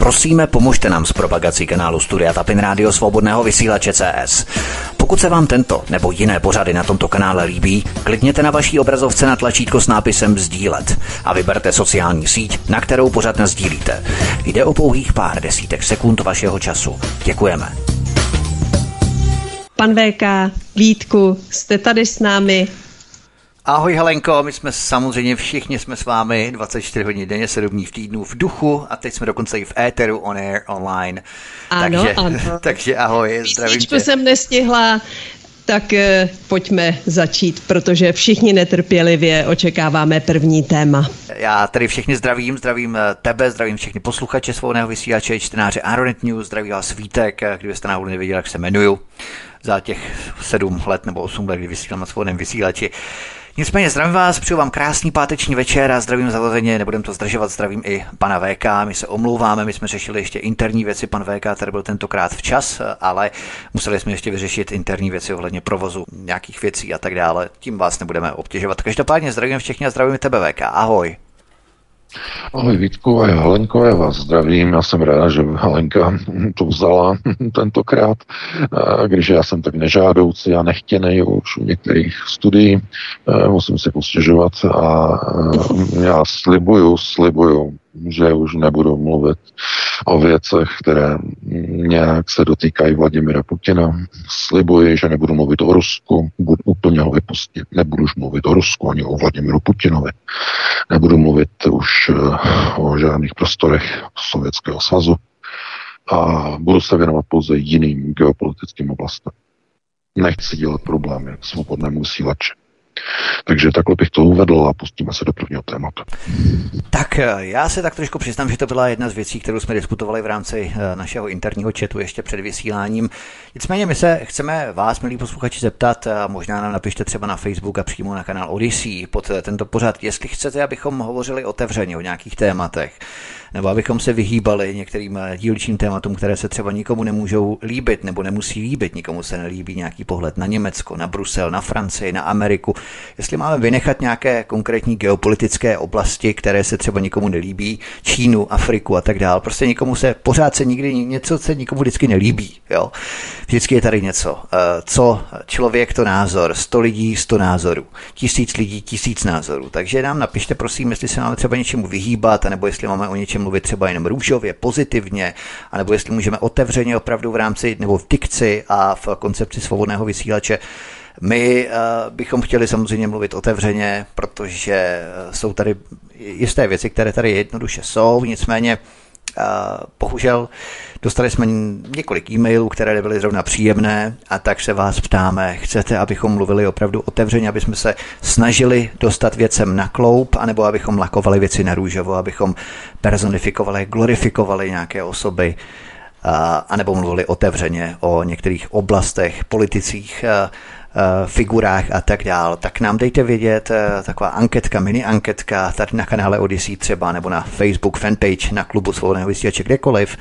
Prosíme, pomožte nám s propagací kanálu Studia Tapin Rádio Svobodného vysílače CS. Pokud se vám tento nebo jiné pořady na tomto kanále líbí, klikněte na vaší obrazovce na tlačítko s nápisem Sdílet a vyberte sociální síť, na kterou pořád sdílíte. Jde o pouhých pár desítek sekund vašeho času. Děkujeme. Pan VK, Vítku, jste tady s námi. Ahoj Helenko, my jsme samozřejmě všichni jsme s vámi 24 hodin denně, 7 dní v týdnu v duchu a teď jsme dokonce i v éteru, on air, online. Ano, takže, ano. takže ahoj, zdravím tě. jsem nestihla, tak eh, pojďme začít, protože všichni netrpělivě očekáváme první téma. Já tady všechny zdravím, zdravím eh, tebe, zdravím všechny posluchače svobodného vysílače, čtenáře Aeronet News, zdraví vás Vítek, eh, kdybyste náhodou nevěděli, jak se jmenuju za těch sedm let nebo osm let, kdy vysílám na svobodném vysílači. Nicméně zdravím vás, přeju vám krásný páteční večer a zdravím založeně, nebudem to zdržovat, zdravím i pana VK, my se omlouváme, my jsme řešili ještě interní věci, pan VK tady byl tentokrát včas, ale museli jsme ještě vyřešit interní věci ohledně provozu nějakých věcí a tak dále, tím vás nebudeme obtěžovat. Každopádně zdravím všechny a zdravím tebe VK, ahoj. Ahoj Vítku a Helenko, já vás zdravím. Já jsem rád, že Helenka to vzala tentokrát, když já jsem tak nežádoucí a nechtěný už u některých studií. Musím si postěžovat a já slibuju, slibuju, že už nebudu mluvit o věcech, které nějak se dotýkají Vladimira Putina. Slibuji, že nebudu mluvit o Rusku, budu úplně ho vypustit. Nebudu už mluvit o Rusku ani o Vladimiru Putinovi. Nebudu mluvit už eh, o žádných prostorech Sovětského svazu a budu se věnovat pouze jiným geopolitickým oblastem. Nechci dělat problémy svobodnému vysílači. Takže takhle bych to uvedl a pustíme se do prvního tématu. Tak eh, já se tak trošku přiznám, že to byla jedna z věcí, kterou jsme diskutovali v rámci eh, našeho interního chatu ještě před vysíláním. Nicméně my se chceme vás, milí posluchači, zeptat, a možná nám napište třeba na Facebook a přímo na kanál Odyssey pod eh, tento pořad, jestli chcete, abychom hovořili otevřeně o nějakých tématech nebo abychom se vyhýbali některým eh, dílčím tématům, které se třeba nikomu nemůžou líbit nebo nemusí líbit. Nikomu se nelíbí nějaký pohled na Německo, na Brusel, na Francii, na Ameriku. Jestli máme vynechat nějaké konkrétní geopolitické oblasti, které se třeba nikomu nelíbí, Čínu, Afriku a tak dále. Prostě nikomu se, pořád se nikdy něco se nikomu vždycky nelíbí. Jo? Vždycky je tady něco. Eh, co člověk, to názor. Sto lidí, sto názorů. Tisíc lidí, tisíc názorů. Takže nám napište, prosím, jestli se máme třeba něčemu vyhýbat, nebo jestli máme o něčem mluvit třeba jenom růžově, pozitivně, anebo jestli můžeme otevřeně opravdu v rámci nebo v dikci a v koncepci svobodného vysílače. My uh, bychom chtěli samozřejmě mluvit otevřeně, protože eh, jsou tady jisté věci, které tady jednoduše jsou, nicméně bohužel Dostali jsme několik e-mailů, které nebyly zrovna příjemné a tak se vás ptáme, chcete, abychom mluvili opravdu otevřeně, aby jsme se snažili dostat věcem na kloup, anebo abychom lakovali věci na růžovo, abychom personifikovali, glorifikovali nějaké osoby, anebo mluvili otevřeně o některých oblastech, politicích, figurách a tak dál, tak nám dejte vědět, taková anketka, mini anketka, tady na kanále Odyssey třeba, nebo na Facebook fanpage, na klubu svobodného vysílače, kdekoliv,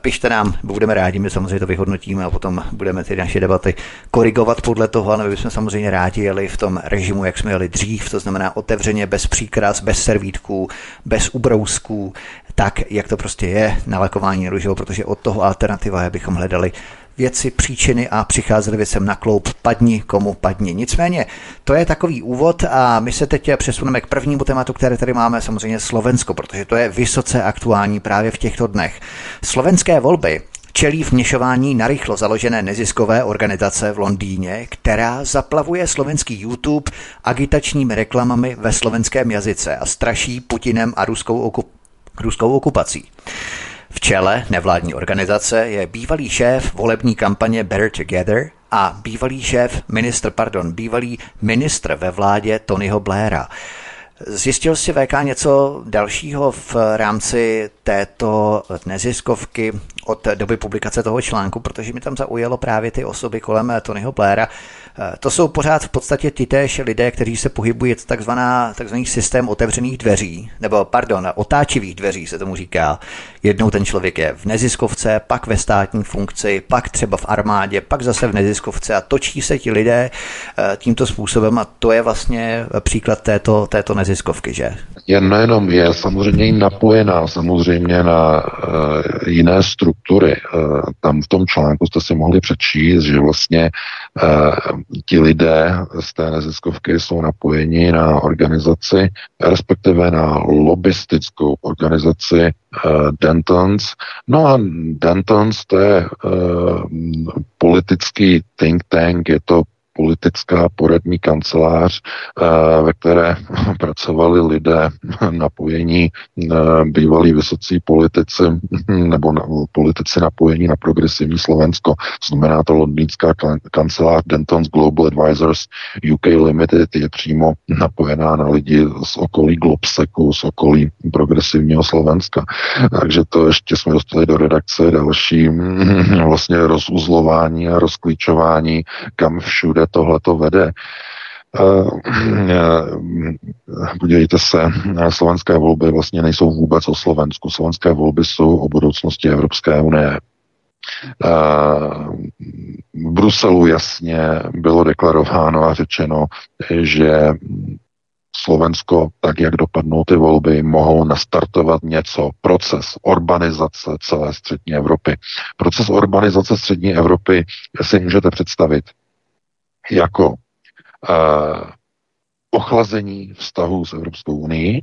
Pište nám, budeme rádi, my samozřejmě to vyhodnotíme a potom budeme ty naše debaty korigovat podle toho, ale my bychom samozřejmě rádi jeli v tom režimu, jak jsme jeli dřív, to znamená otevřeně, bez příkras, bez servítků, bez ubrousků, tak, jak to prostě je na lakování růžovo, protože od toho alternativa je, bychom hledali věci, příčiny a přicházeli věcem na kloup, padni komu padni. Nicméně, to je takový úvod a my se teď přesuneme k prvnímu tématu, které tady máme, samozřejmě Slovensko, protože to je vysoce aktuální právě v těchto dnech. Slovenské volby čelí vměšování na rychlo založené neziskové organizace v Londýně, která zaplavuje slovenský YouTube agitačními reklamami ve slovenském jazyce a straší Putinem a ruskou, okup- ruskou okupací. V čele nevládní organizace je bývalý šéf volební kampaně Better Together a bývalý šéf, ministr, pardon, bývalý ministr ve vládě Tonyho Blaira. Zjistil si VK něco dalšího v rámci této neziskovky od doby publikace toho článku, protože mi tam zaujalo právě ty osoby kolem Tonyho Blaira. To jsou pořád v podstatě ty též lidé, kteří se pohybují takzvaná, takzvaný systém otevřených dveří, nebo pardon, otáčivých dveří se tomu říká. Jednou ten člověk je v neziskovce, pak ve státní funkci, pak třeba v armádě, pak zase v neziskovce a točí se ti lidé eh, tímto způsobem a to je vlastně příklad této, této neziskovky, že? Je nejenom je samozřejmě napojená samozřejmě na uh, jiné struktury. Uh, tam v tom článku jste si mohli přečíst, že vlastně uh, ti lidé z té neziskovky jsou napojeni na organizaci, respektive na lobistickou organizaci uh, Dentons. No a Dentons to je uh, politický think tank, je to politická poradní kancelář, eh, ve které pracovali lidé napojení eh, bývalí vysocí politici nebo politici napojení na progresivní Slovensko. Znamená to londýnská kancelář Dentons Global Advisors UK Limited je přímo napojená na lidi z okolí Globseku, z okolí progresivního Slovenska. Takže to ještě jsme dostali do redakce další vlastně rozuzlování a rozklíčování, kam všude tohle to vede. Eh, eh, podívejte se, slovenské volby vlastně nejsou vůbec o Slovensku. Slovenské volby jsou o budoucnosti Evropské unie. Eh, v Bruselu jasně bylo deklarováno a řečeno, že Slovensko, tak jak dopadnou ty volby, mohou nastartovat něco, proces urbanizace celé střední Evropy. Proces urbanizace střední Evropy si můžete představit jako uh, ochlazení vztahu s Evropskou unii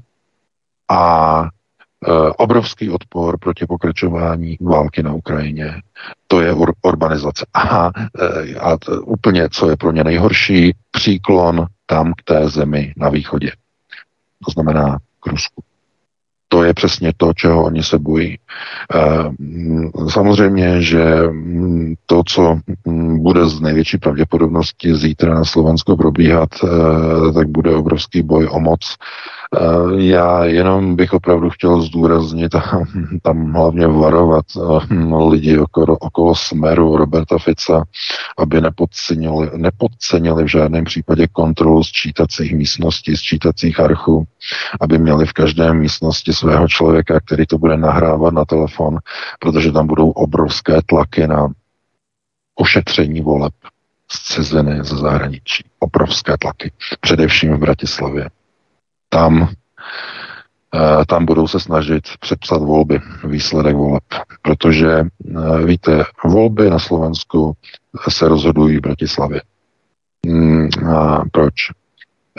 a uh, obrovský odpor proti pokračování války na Ukrajině. To je ur- urbanizace. Aha, uh, a t- úplně, co je pro ně nejhorší, příklon tam k té zemi na východě. To znamená k Rusku. To je přesně to, čeho oni se bojí. Eh, samozřejmě, že mm, to, co mm, bude z největší pravděpodobnosti zítra na Slovensku probíhat, eh, tak bude obrovský boj o moc já jenom bych opravdu chtěl zdůraznit a tam hlavně varovat eh, lidi okolo, okolo Smeru Roberta Fica, aby nepodcenili, nepodcenili v žádném případě kontrolu sčítacích místností, sčítacích archů, aby měli v každé místnosti svého člověka, který to bude nahrávat na telefon, protože tam budou obrovské tlaky na ošetření voleb z ciziny, ze zahraničí. Obrovské tlaky. Především v Bratislavě tam, eh, tam budou se snažit přepsat volby, výsledek voleb. Protože, eh, víte, volby na Slovensku se rozhodují v Bratislavě. Hmm, a proč?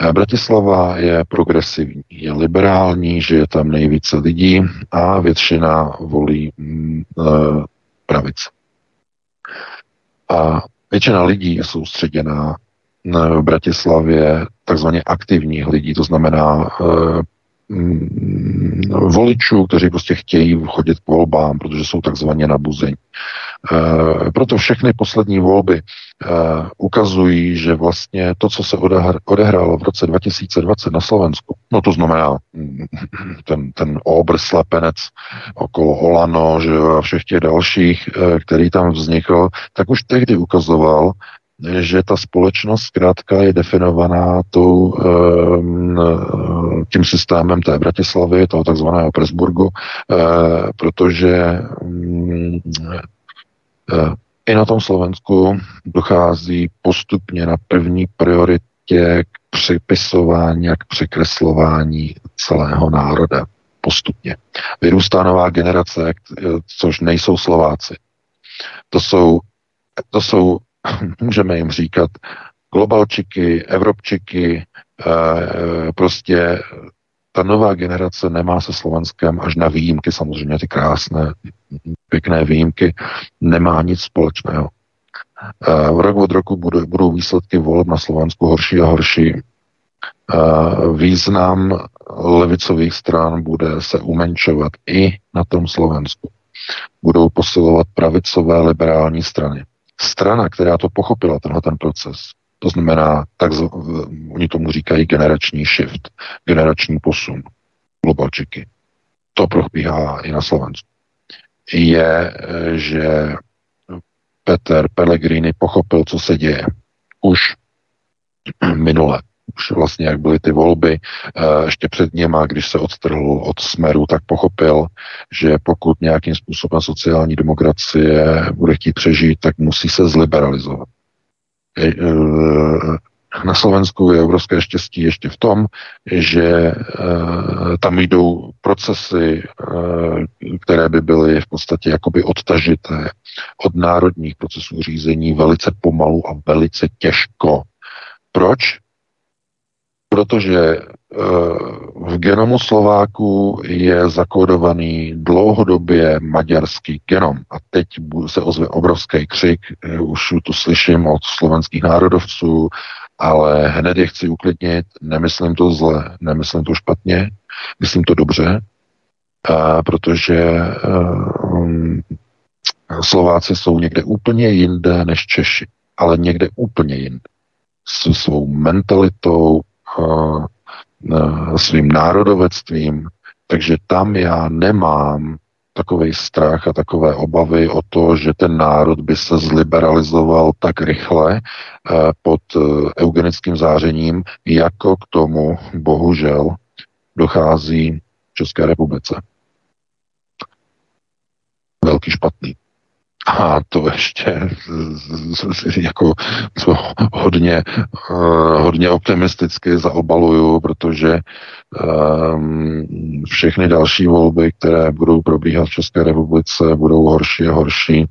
Eh, Bratislava je progresivní, je liberální, že je tam nejvíce lidí a většina volí mm, pravice. A většina lidí je soustředěná v Bratislavě takzvaně aktivních lidí, to znamená eh, mm, voličů, kteří prostě chtějí chodit k volbám, protože jsou takzvaně nabuzení. E, proto všechny poslední volby ukazují, že vlastně to, co se odehrálo v roce 2020 na Slovensku, no to znamená mm, ten, ten obr slepenec okolo Olano že a všech těch dalších, který tam vznikl, tak už tehdy ukazoval, že ta společnost zkrátka je definovaná tou, tím systémem té Bratislavy, toho takzvaného Presburgu, eh, protože mm, eh, i na tom Slovensku dochází postupně na první prioritě k připisování a k překreslování celého národa. Postupně. Vyrůstá nová generace, což nejsou Slováci. To jsou, to jsou můžeme jim říkat globalčiky, evropčiky, eh, prostě ta nová generace nemá se Slovenskem až na výjimky, samozřejmě ty krásné, pěkné výjimky, nemá nic společného. Eh, v rok od roku budou, budou výsledky voleb na Slovensku horší a horší. Eh, význam levicových stran bude se umenšovat i na tom Slovensku. Budou posilovat pravicové liberální strany strana, která to pochopila, tenhle ten proces, to znamená, tak oni tomu říkají generační shift, generační posun, globalčiky. To probíhá i na Slovensku. Je, že Peter Pellegrini pochopil, co se děje. Už minule už vlastně jak byly ty volby, eh, ještě před něma, když se odtrhl od smeru, tak pochopil, že pokud nějakým způsobem sociální demokracie bude chtít přežít, tak musí se zliberalizovat. Eh, na Slovensku je obrovské štěstí ještě v tom, že e, tam jdou procesy, které by byly v podstatě jakoby odtažité od národních procesů řízení velice pomalu a velice těžko. Proč? Protože eh, v genomu Slováku je zakódovaný dlouhodobě maďarský genom. A teď se ozve obrovský křik, eh, už tu slyším od slovenských národovců, ale hned je chci uklidnit, nemyslím to zle, nemyslím to špatně, myslím to dobře, a protože um, Slováci jsou někde úplně jinde než Češi, ale někde úplně jinde. S svou mentalitou, svým národovectvím, takže tam já nemám takový strach a takové obavy o to, že ten národ by se zliberalizoval tak rychle pod e, eugenickým zářením, jako k tomu bohužel dochází v České republice. Velký špatný. A to ještě jako hodně, eh, hodně optimisticky zaobaluju, protože um, všechny další volby, které budou probíhat v České republice, budou horší a horší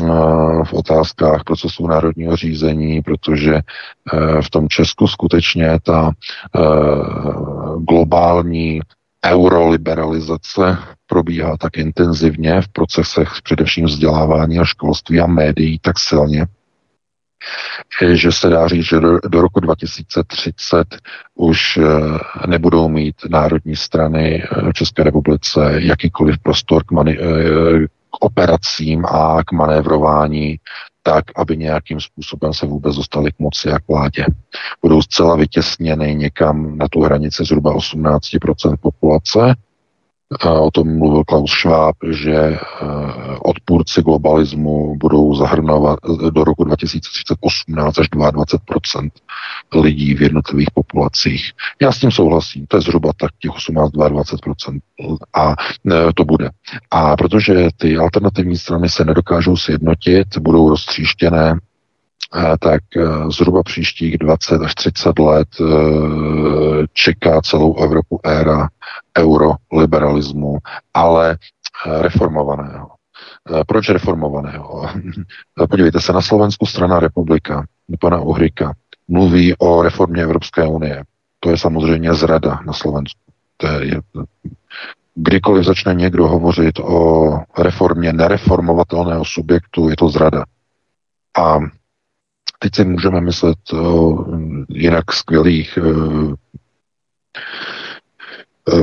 uh, v otázkách procesu národního řízení, protože uh, v tom Česku skutečně ta globální euroliberalizace probíhá tak intenzivně v procesech především vzdělávání a školství a médií tak silně, že se dá říct, že do, do roku 2030 už eh, nebudou mít národní strany v České republice jakýkoliv prostor k, mani- eh, k operacím a k manévrování tak, aby nějakým způsobem se vůbec dostali k moci a k vládě. Budou zcela vytěsněny někam na tu hranici zhruba 18% populace, O tom mluvil Klaus Schwab, že eh, odpůrci globalismu budou zahrnovat eh, do roku 2030 18 až 22% lidí v jednotlivých populacích. Já s tím souhlasím, to je zhruba tak těch 18-22% a eh, to bude. A protože ty alternativní strany se nedokážou sjednotit, budou roztříštěné, tak zhruba příštích 20 až 30 let čeká celou Evropu éra euroliberalismu, ale eh, reformovaného. Eh, proč reformovaného? Podívejte se, na Slovensku strana republika pana Uhrika mluví o reformě Evropské unie. To je samozřejmě zrada na Slovensku. To je, kdykoliv začne někdo hovořit o reformě nereformovatelného subjektu, je to zrada. A teď si můžeme myslet o jinak skvělých eh,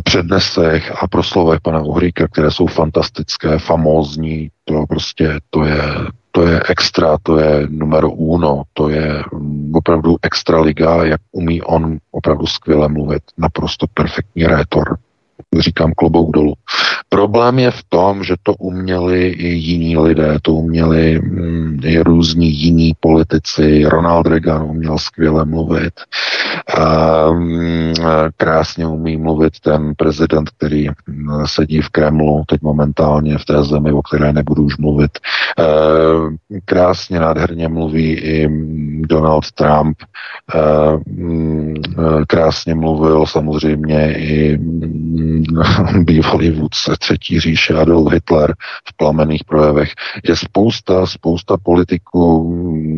přednesech a proslovech pana Uhríka, které jsou fantastické, famózní, to prostě, to je, to je extra, to je numero uno, to je mm, opravdu extra liga, jak umí on opravdu skvěle mluvit, naprosto perfektní rétor říkám klobouk dolů. Problém je v tom, že to uměli i jiní lidé, to uměli mm, i různí jiní politici. Ronald Reagan uměl skvěle mluvit. A, mm, krásně umí mluvit ten prezident, který mm, sedí v Kremlu, teď momentálně v té zemi, o které nebudu už mluvit. A, krásně, nádherně mluví i Donald Trump. A, krásně mluvil samozřejmě i bývalý vůdce třetí říše Adolf Hitler v plamených projevech. Je spousta, spousta politiků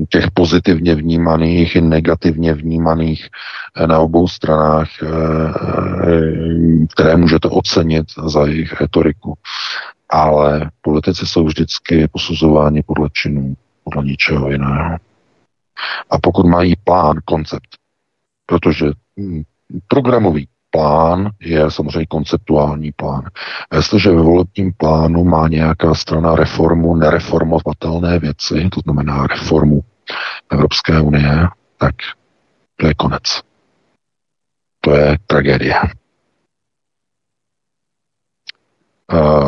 těch pozitivně vnímaných i negativně vnímaných eh, na obou stranách, eh, eh, které můžete ocenit za jejich retoriku. Ale politici jsou vždycky posuzováni podle činů, podle ničeho jiného. A pokud mají plán, koncept, protože hm, programový plán je samozřejmě konceptuální plán. Jestliže ve volebním plánu má nějaká strana reformu nereformovatelné věci, to znamená reformu Evropské unie, tak to je konec. To je tragédie.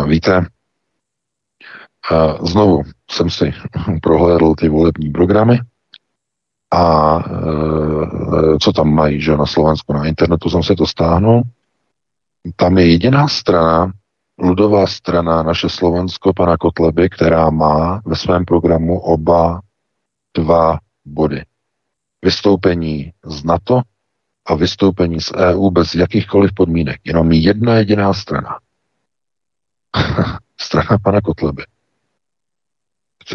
Víte, znovu jsem si prohlédl ty volební programy A e, co tam mají, že na Slovensku na internetu jsem si to stáhnul. Tam je jediná strana, ludová strana, naše Slovensko, pana Kotleby, která má ve svém programu oba dva body. Vystoupení z NATO a vystoupení z EU bez jakýchkoliv podmínek. Jenom jedna jediná strana. strana pana Kotleby.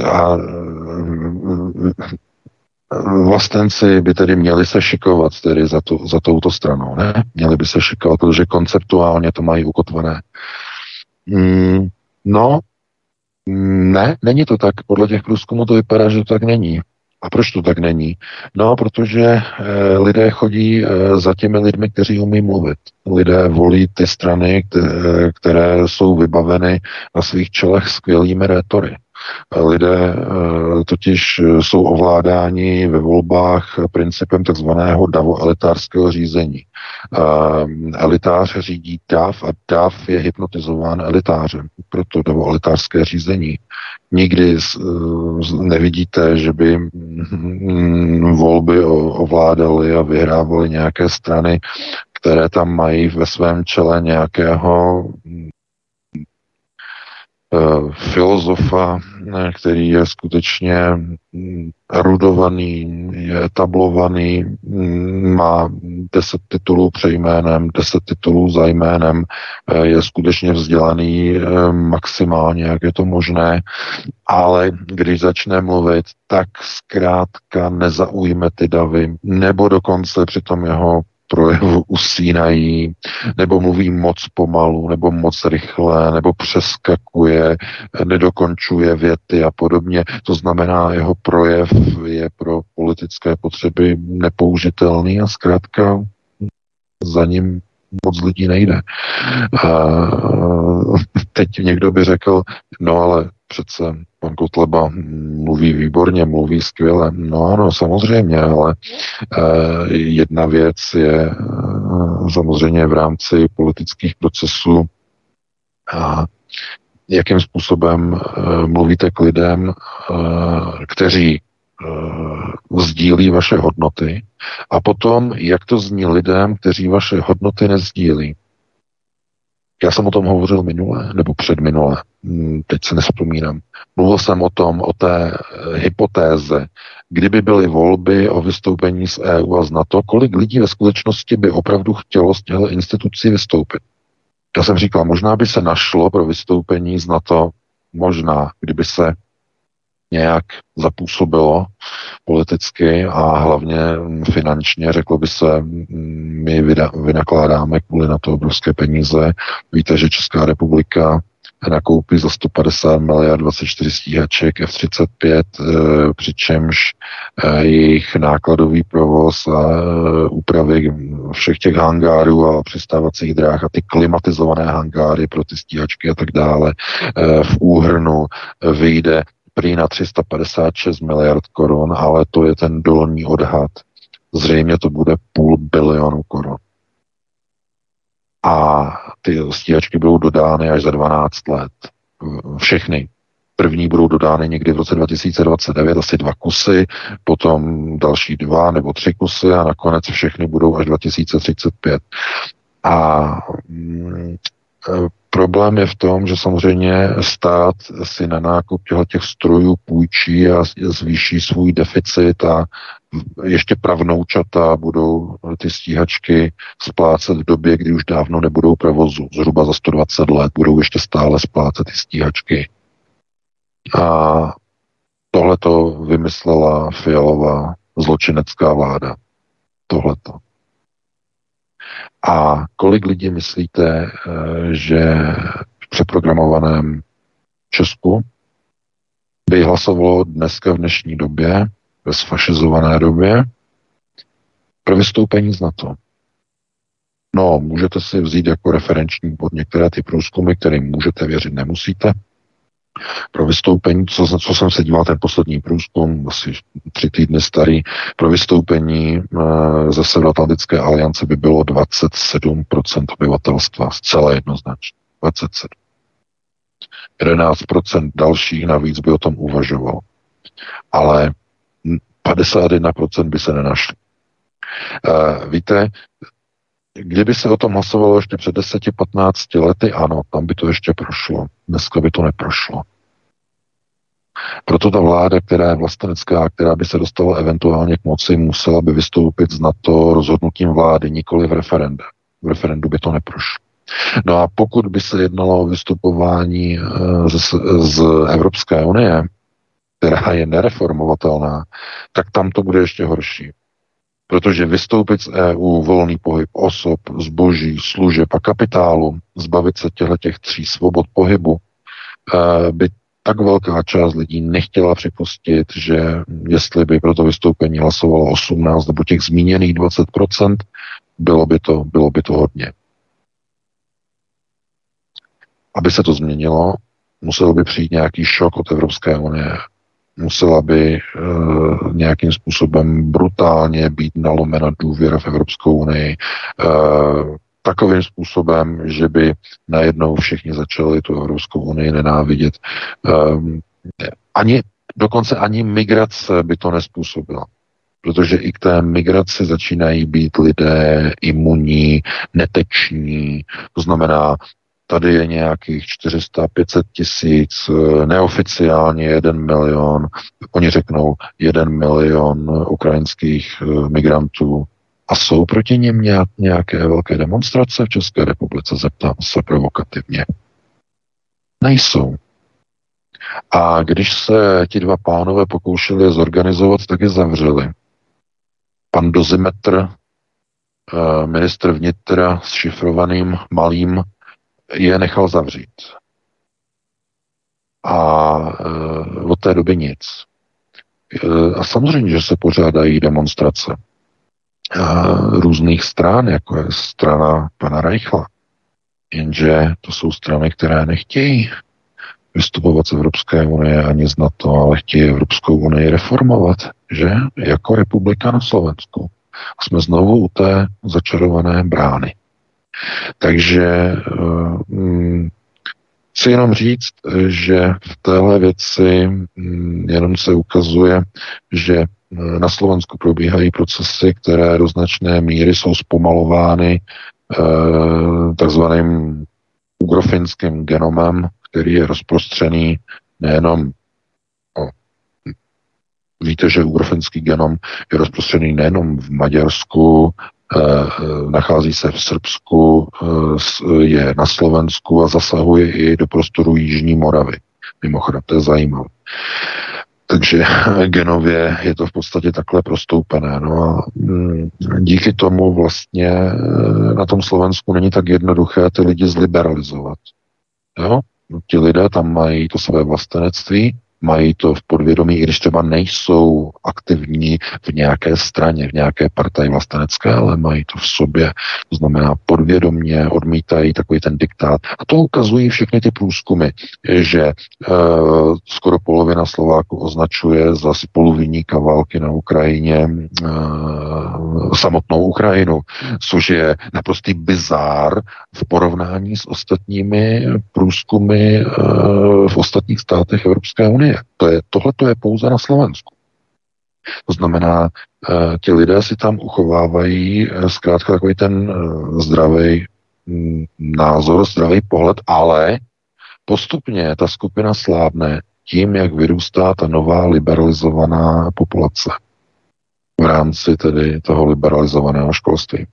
A vlastenci by tedy měli se šikovat tedy za, tu, za touto stranou, ne? Měli by se šikovat, protože konceptuálně to mají ukotvené. Mm, no, ne, není to tak. Podle těch průzkumů to vypadá, že to tak není. A proč to tak není? No, protože e, lidé chodí e, za těmi lidmi, kteří umí mluvit. Lidé volí ty strany, které, jsou vybaveny na svých čelech skvělými rétory. Lidé eh, totiž jsou ovládáni ve volbách principem takzvaného davo-elitářského řízení. Eh, elitář řídí DAV a DAV je hypnotizován elitářem. Proto davo-elitářské řízení. Nikdy eh, nevidíte, že by volby ovládaly a vyhrávaly nějaké strany, které tam mají ve svém čele nějakého Eh, filozofa, eh, který je skutečně mm, erudovaný, je etablovaný, mm, má deset titulů přejménem, deset titulů za jménem, eh, je skutečně vzdělaný maximálně, jak je to možné, ale když začne mluvit, tak zkrátka nezaujme ty davy, nebo dokonce při tom jeho projevu usínají, nebo mluví moc pomalu, nebo moc rychle, nebo přeskakuje, nedokončuje věty a podobně. To znamená, jeho projev je pro politické potřeby nepoužitelný a zkrátka za ním moc lidí nejde. A teď někdo by řekl, no ale přece pan Kotleba mluví výborně, mluví skvěle. No ano, samozřejmě, ale eh, jedna věc je eh, samozřejmě v rámci politických procesů a jakým způsobem eh, mluvíte k lidem, kteří sdílí vaše hodnoty a potom, jak to zní lidem, kteří vaše hodnoty nezdílí. Já jsem o tom hovořil minule, nebo předminule, hm, teď se nespomínám. Mluvil jsem o tom, o té eh, hypotéze, kdyby byly volby o vystoupení z EU a z NATO, kolik lidí ve skutečnosti by opravdu chtělo z těchto institucí vystoupit. Já jsem říkal, možná by se našlo pro vystoupení z NATO, možná, kdyby se nějak zapůsobilo politicky a hlavně finančně, řeklo by se, my vynakládáme kvůli na to obrovské peníze. Víte, že Česká republika nakoupí za 150 miliard 24 stíhaček F-35, eh, přičemž eh, jejich nákladový provoz a eh, úpravy všech těch hangárů a přistávacích dráh a ty klimatizované hangáry pro ty stíhačky a tak dále v úhrnu vyjde prý na 356 miliard korun, ale to je ten dolní odhad. Zřejmě to bude půl bilionu korun. A ty stíhačky budou dodány až za 12 let. Všechny. První budou dodány někdy v roce 2029, asi dva kusy, potom další dva nebo tři kusy a nakonec všechny budou až 2035. A mm, Problém je v tom, že samozřejmě stát si na nákup těch strojů půjčí a zvýší svůj deficit a ještě pravnoučata budou ty stíhačky splácet v době, kdy už dávno nebudou provozu. Zhruba za 120 let budou ještě stále splácet ty stíhačky. A tohle to vymyslela Fialová zločinecká vláda. Tohleto. A kolik lidí myslíte, eh, že v přeprogramovaném Česku by hlasovalo dneska v dnešní době, ve sfašizované době, pro vystoupení z NATO? No, můžete si vzít jako referenční pod některé ty průzkumy, kterým můžete věřit, nemusíte pro vystoupení, co, co jsem se díval ten poslední průzkum, asi tři týdny starý, pro vystoupení e, ze Severoatlantické aliance by bylo 27% obyvatelstva, zcela jednoznačně. 27. 11% dalších navíc by o tom uvažoval. Ale 51% by se nenašli. Uh, víte, kdyby se o tom hlasovalo ještě před 10-15 lety, ano, tam by to ještě prošlo. Dneska by to neprošlo. Proto ta vláda, která je vlastenecká, která by se dostala eventuálně k moci, musela by vystoupit z NATO rozhodnutím vlády, nikoli v referende. V referendu by to neprošlo. No a pokud by se jednalo o vystupování eh, z, z Evropské unie, která je nereformovatelná, tak tam to bude ještě horší. Protože vystoupit z EU, volný pohyb osob, zboží, služeb a kapitálu, zbavit se těchto těch tří svobod pohybu, eh, by tak velká část lidí nechtěla připustit, že jestli by pro to vystoupení hlasovalo 18 nebo těch zmíněných 20%, bylo by to, bylo by to hodně. Aby se to změnilo, musel by přijít nějaký šok od Evropské unie. Musela by e, nějakým způsobem brutálně být nalomena důvěra v Evropskou unii. E, takovým způsobem, že by najednou všichni začali tu Evropskou unii nenávidět. Um, ani, dokonce ani migrace by to nespůsobila. Protože i k té migraci začínají být lidé imunní, neteční, to znamená, tady je nějakých 400-500 tisíc, neoficiálně jeden milion, oni řeknou jeden milion ukrajinských eh, migrantů, a jsou proti nim nějaké velké demonstrace v České republice? Zeptám se provokativně. Nejsou. A když se ti dva pánové pokoušeli zorganizovat, tak je zavřeli. Pan Dozimetr, eh, ministr vnitra s šifrovaným malým, je nechal zavřít. A eh, od té doby nic. Eh, a samozřejmě, že se pořádají demonstrace různých stran, jako je strana pana Reichla. Jenže to jsou strany, které nechtějí vystupovat z Evropské unie ani z NATO, ale chtějí Evropskou unii reformovat, že? Jako republika na Slovensku. A jsme znovu u té začarované brány. Takže um, chci jenom říct, že v téhle věci um, jenom se ukazuje, že na Slovensku probíhají procesy, které do značné míry jsou zpomalovány eh, takzvaným ugrofinským genomem, který je rozprostřený nejenom Víte, že ugrofinský genom je rozprostřený nejenom v Maďarsku, eh, nachází se v Srbsku, eh, je na Slovensku a zasahuje i do prostoru Jižní Moravy. Mimochodem, to je zajímavé. Takže genově je to v podstatě takhle prostoupené. No a mm, díky tomu vlastně eh, na tom Slovensku není tak jednoduché ty lidi zliberalizovat. Jo? Ti lidé tam mají to své vlastenectví, mají to v podvědomí, i když třeba nejsou aktivní v nějaké straně, v nějaké partaji vlastenecké, ale mají to v sobě. To znamená, podvědomně odmítají takový ten diktát. A to ukazují všechny ty průzkumy, že uh, skoro polovina Slováků označuje za spoluviníka války na Ukrajině uh, samotnou Ukrajinu, což je naprostý bizár v porovnání s ostatními průzkumy uh, v ostatních státech Evropské unie. To je, tohle to je pouze na Slovensku. To znamená, uh, ti lidé si tam uchovávají uh, zkrátka takový ten uh, zdravý mm, názor, zdravý pohled, ale postupně ta skupina slábne tím, jak vyrůstá ta nová liberalizovaná populace v rámci tedy toho liberalizovaného školství.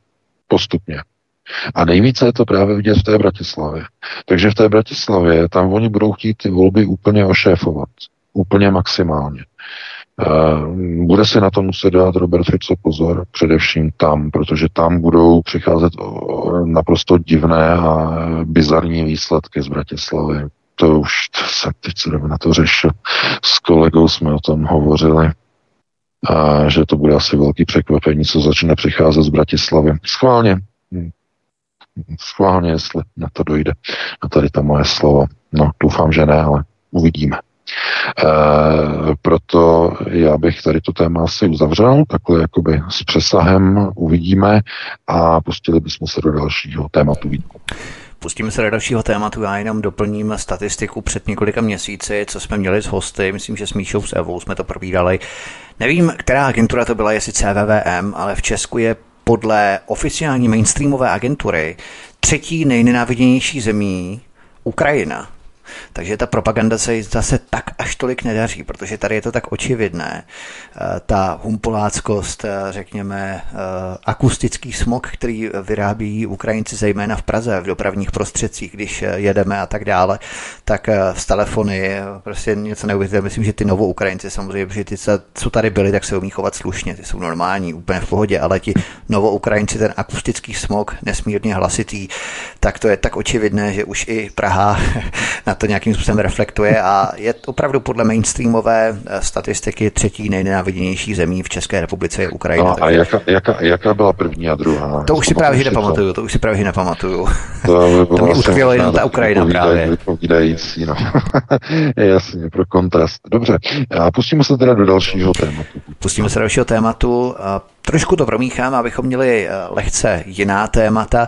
Postupně. A nejvíce je to právě vidět v té Bratislavě. Takže v té Bratislavě tam oni budou chtít ty volby úplně ošéfovat úplně maximálně. Eh, bude si na to muset dát Robert Fico pozor, především tam, protože tam budou přicházet naprosto divné a bizarní výsledky z Bratislavy. To už to jsem teď se na to řešil. S kolegou jsme o tom hovořili, a že to bude asi velký překvapení, co začne přicházet z Bratislavy. Schválně. Schválně, jestli na to dojde. A tady ta moje slovo. No, doufám, že ne, ale uvidíme. E, proto já bych tady to téma asi uzavřel, takhle jakoby s přesahem uvidíme a pustili bychom se do dalšího tématu. Pustíme se do dalšího tématu, já jenom doplním statistiku před několika měsíci, co jsme měli s hosty, myslím, že s Míšou s Evou jsme to probírali. Nevím, která agentura to byla, jestli CVVM, ale v Česku je podle oficiální mainstreamové agentury třetí nejnenáviděnější zemí Ukrajina. Takže ta propaganda se zase tak až tolik nedaří, protože tady je to tak očividné. Eh, ta humpoláckost, eh, řekněme, eh, akustický smog, který vyrábí Ukrajinci zejména v Praze, v dopravních prostředcích, když jedeme a tak dále, tak z telefony prostě něco neuvěřitelné. Myslím, že ty novou Ukrajinci samozřejmě, protože ty, co tady byli, tak se umí chovat slušně, ty jsou normální, úplně v pohodě, ale ti novou Ukrajinci, ten akustický smog, nesmírně hlasitý, tak to je tak očividné, že už i Praha na to nějakým způsobem reflektuje a je opravdu podle mainstreamové eh, statistiky třetí nejnenáviděnější zemí v České republice je Ukrajina. No, a jaká, jaká, jaká byla první a druhá? To už si právě nepamatuju, to už si právě nepamatuju. To, by to mě utkvělo jenom ta Ukrajina právě. Vypovídající, no. Jasně, pro kontrast. Dobře, a pustíme se teda do dalšího tématu. Pustíme se do dalšího tématu. Trošku to promíchám, abychom měli eh, lehce jiná témata.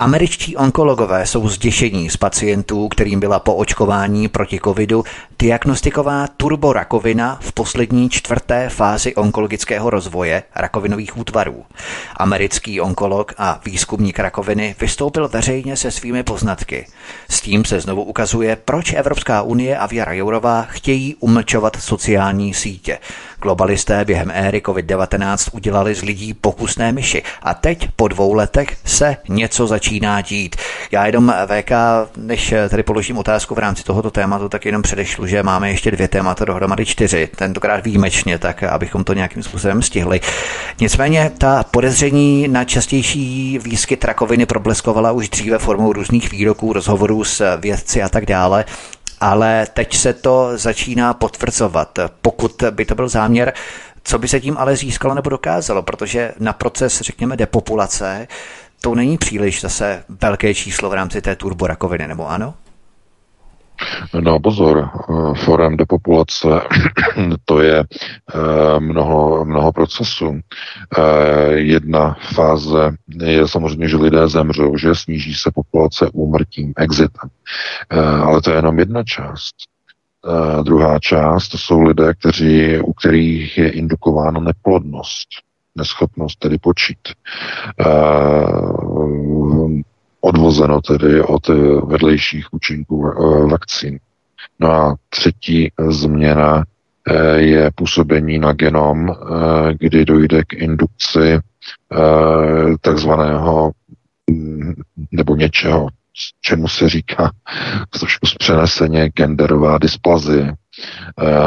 Američtí onkologové jsou zděšení z pacientů, kterým byla po očkování proti covidu diagnostiková turborakovina v poslední čtvrté fázi onkologického rozvoje rakovinových útvarů. Americký onkolog a výzkumník rakoviny vystoupil veřejně se svými poznatky. S tím se znovu ukazuje, proč Evropská unie a Věra Jourová chtějí umlčovat sociální sítě. Globalisté během éry COVID-19 udělali z lidí pokusné myši a teď po dvou letech se něco začíná dít. Já jenom VK, než tady položím otázku v rámci tohoto tématu, tak jenom předešlu, že máme ještě dvě témata, dohromady čtyři, tentokrát výjimečně, tak abychom to nějakým způsobem stihli. Nicméně ta podezření na častější výskyt rakoviny probleskovala už dříve formou různých výroků, rozhovorů s vědci a tak dále ale teď se to začíná potvrzovat. Pokud by to byl záměr, co by se tím ale získalo nebo dokázalo, protože na proces, řekněme, depopulace, to není příliš zase velké číslo v rámci té turborakoviny, nebo ano? No pozor, eh, forem depopulace, to je eh, mnoho, mnoho procesů. Eh, jedna fáze je samozřejmě, že lidé zemřou, že sníží se populace úmrtím, exitem. Ale to je jenom jedna část. Druhá část to jsou lidé, kteří, u kterých je indukována neplodnost, neschopnost tedy počít odvozeno tedy od eh, vedlejších účinků eh, vakcín. No a třetí změna eh, je působení na genom, kdy dojde k indukci takzvaného mm, nebo něčeho, čemu se říká trošku přeneseně genderová dysplazie.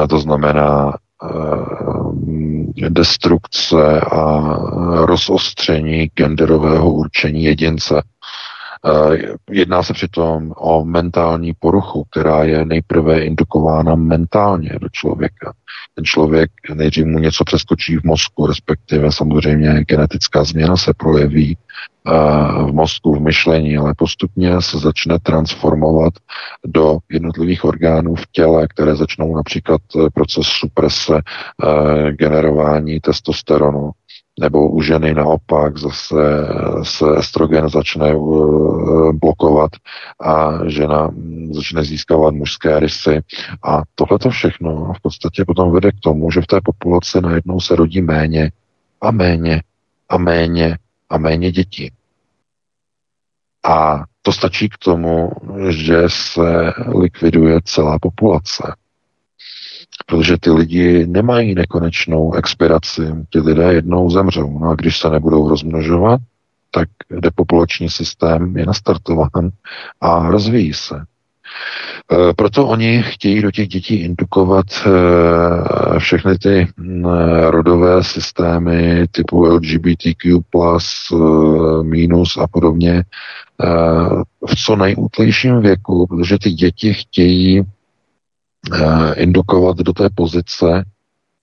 To znamená destrukce a rozostření genderového určení jedince. Eh, jedná se přitom o mentální poruchu, která je nejprve indukována mentálně do člověka. Ten člověk nejdřív mu něco přeskočí v mozku, respektive samozřejmě genetická změna se projeví eh, v mozku, v myšlení, ale postupně se začne transformovat do jednotlivých orgánů v těle, které začnou například eh, proces suprese generování testosteronu nebo u ženy naopak zase se estrogen začne eh, blokovat a žena začne získávat mužské rysy. A tohle to všechno v podstatě potom vede k tomu, že v té populaci najednou se rodí méně a méně a méně a méně dětí. A to stačí k tomu, že se likviduje celá populace protože ty lidi nemají nekonečnou expiraci. Ty lidé jednou zemřou. No a když se nebudou rozmnožovat, tak depopulační systém je nastartován a rozvíjí se. E, proto oni chtějí do těch dětí indukovat e, všechny ty rodové systémy typu LGBTQ+, e, minus a podobně v co nejútlejším věku, protože ty děti chtějí indukovat do té pozice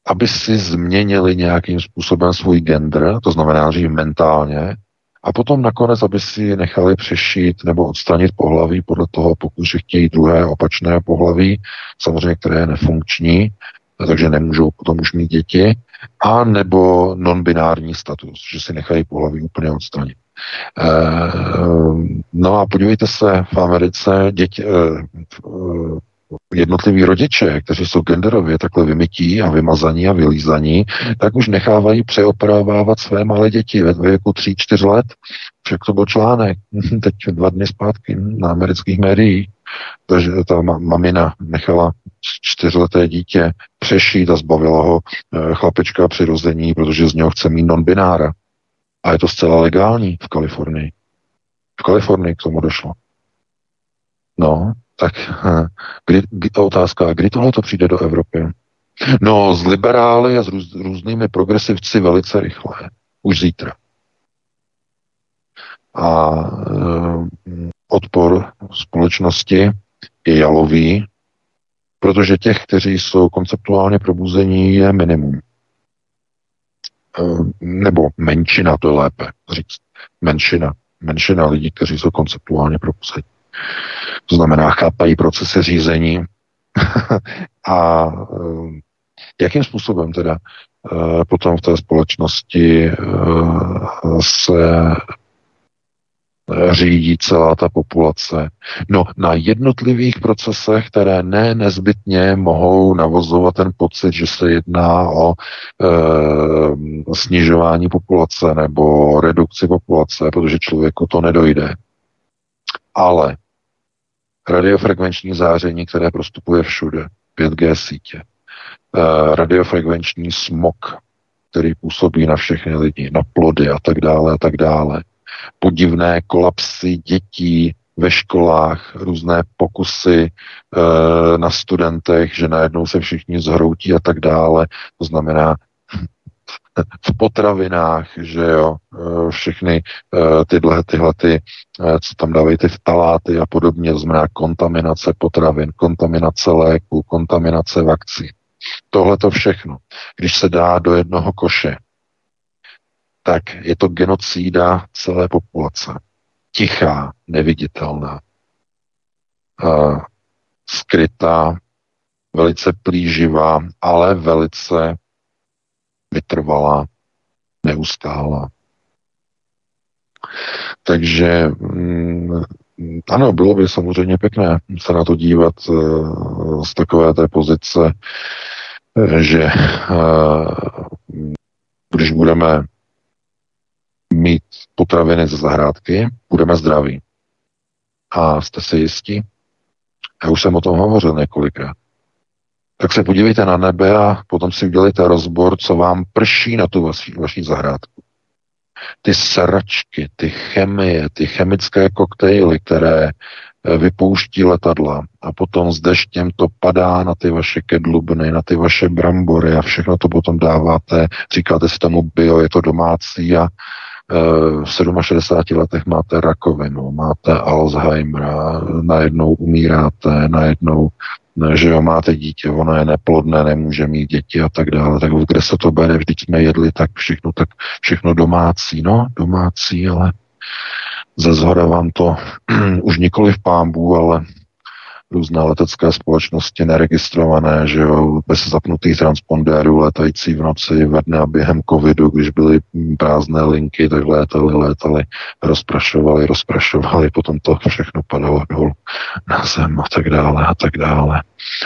aby si změnili nějakým způsobem svůj gender, to znamená, že mentálně, a potom nakonec, aby si nechali přešít nebo odstranit pohlaví podle toho, pokud si chtějí druhé opačné pohlaví, samozřejmě, které je nefunkční, takže nemůžou potom už mít děti, a nebo non-binární status, že si nechají pohlaví úplně odstranit. E, no a podívejte se, v Americe děti, e, jednotliví rodiče, kteří jsou genderově takhle vymytí a vymazaní a vylízaní, tak už nechávají přeoperovávat své malé děti ve věku 3-4 let. Však to byl článek teď dva dny zpátky na amerických médiích. Takže ta mamina nechala čtyřleté dítě přešít a zbavila ho eh, chlapečka přirození, protože z něho chce mít non-binára. A je to zcela legální v Kalifornii. V Kalifornii k tomu došlo. No, tak eh, kdy, kdy, otázka, kdy tohle to přijde do Evropy? No, z liberály a s růz, různými progresivci velice rychle. Už zítra. A e, odpor společnosti je jalový, protože těch, kteří jsou konceptuálně probuzení, je minimum. E, nebo menšina, to je lépe říct. Menšina. Menšina lidí, kteří jsou konceptuálně probuzení. To znamená, chápají procesy řízení a eh, jakým způsobem teda eh, potom v té společnosti eh, se řídí celá ta populace. No, na jednotlivých procesech, které ne nezbytně mohou navozovat ten pocit, že se jedná o e, snižování populace nebo redukci populace, protože člověku to nedojde. Ale radiofrekvenční záření, které prostupuje všude, 5G sítě, eh, radiofrekvenční smog, který působí na všechny lidi, na plody a tak dále a tak dále, podivné kolapsy dětí ve školách, různé pokusy e, na studentech, že najednou se všichni zhroutí a tak dále. To znamená v potravinách, že jo, eh, všechny eh, tyhle, tyhle ty, eh, co tam dávají ty vtaláty a podobně, znamená kontaminace potravin, kontaminace léku, kontaminace vakcí. Tohle to všechno, když se dá do jednoho koše, tak je to genocída celé populace. Tichá, neviditelná, skrytá, velice plíživá, ale velice vytrvalá, neustála. Takže mm, ano, bylo by samozřejmě pěkné se na to dívat uh, z takové té pozice, že uh, když budeme mít potraviny ze zahrádky, budeme zdraví. A jste si jistí? Já už jsem o tom hovořil několikrát tak se podívejte na nebe a potom si udělejte rozbor, co vám prší na tu vaši, vaši zahrádku. Ty sračky, ty chemie, ty chemické koktejly, které eh, vypouští letadla a potom s deštěm to padá na ty vaše kedlubny, na ty vaše brambory a všechno to potom dáváte, říkáte si tomu bio, je to domácí a eh, v 67 letech máte rakovinu, máte Alzheimera, najednou umíráte, najednou že jo, máte dítě, ono je neplodné, nemůže mít děti a tak dále, tak kde se to bere, vždyť jsme jedli tak všechno, tak všechno domácí, no, domácí, ale ze zhora vám to už nikoli v pámbu, ale různé letecké společnosti neregistrované, že jo, bez zapnutých transpondérů, letající v noci, ve dne a během covidu, když byly prázdné linky, tak létali, létali, rozprašovali, rozprašovali, potom to všechno padalo dolů na zem a tak dále a tak dále.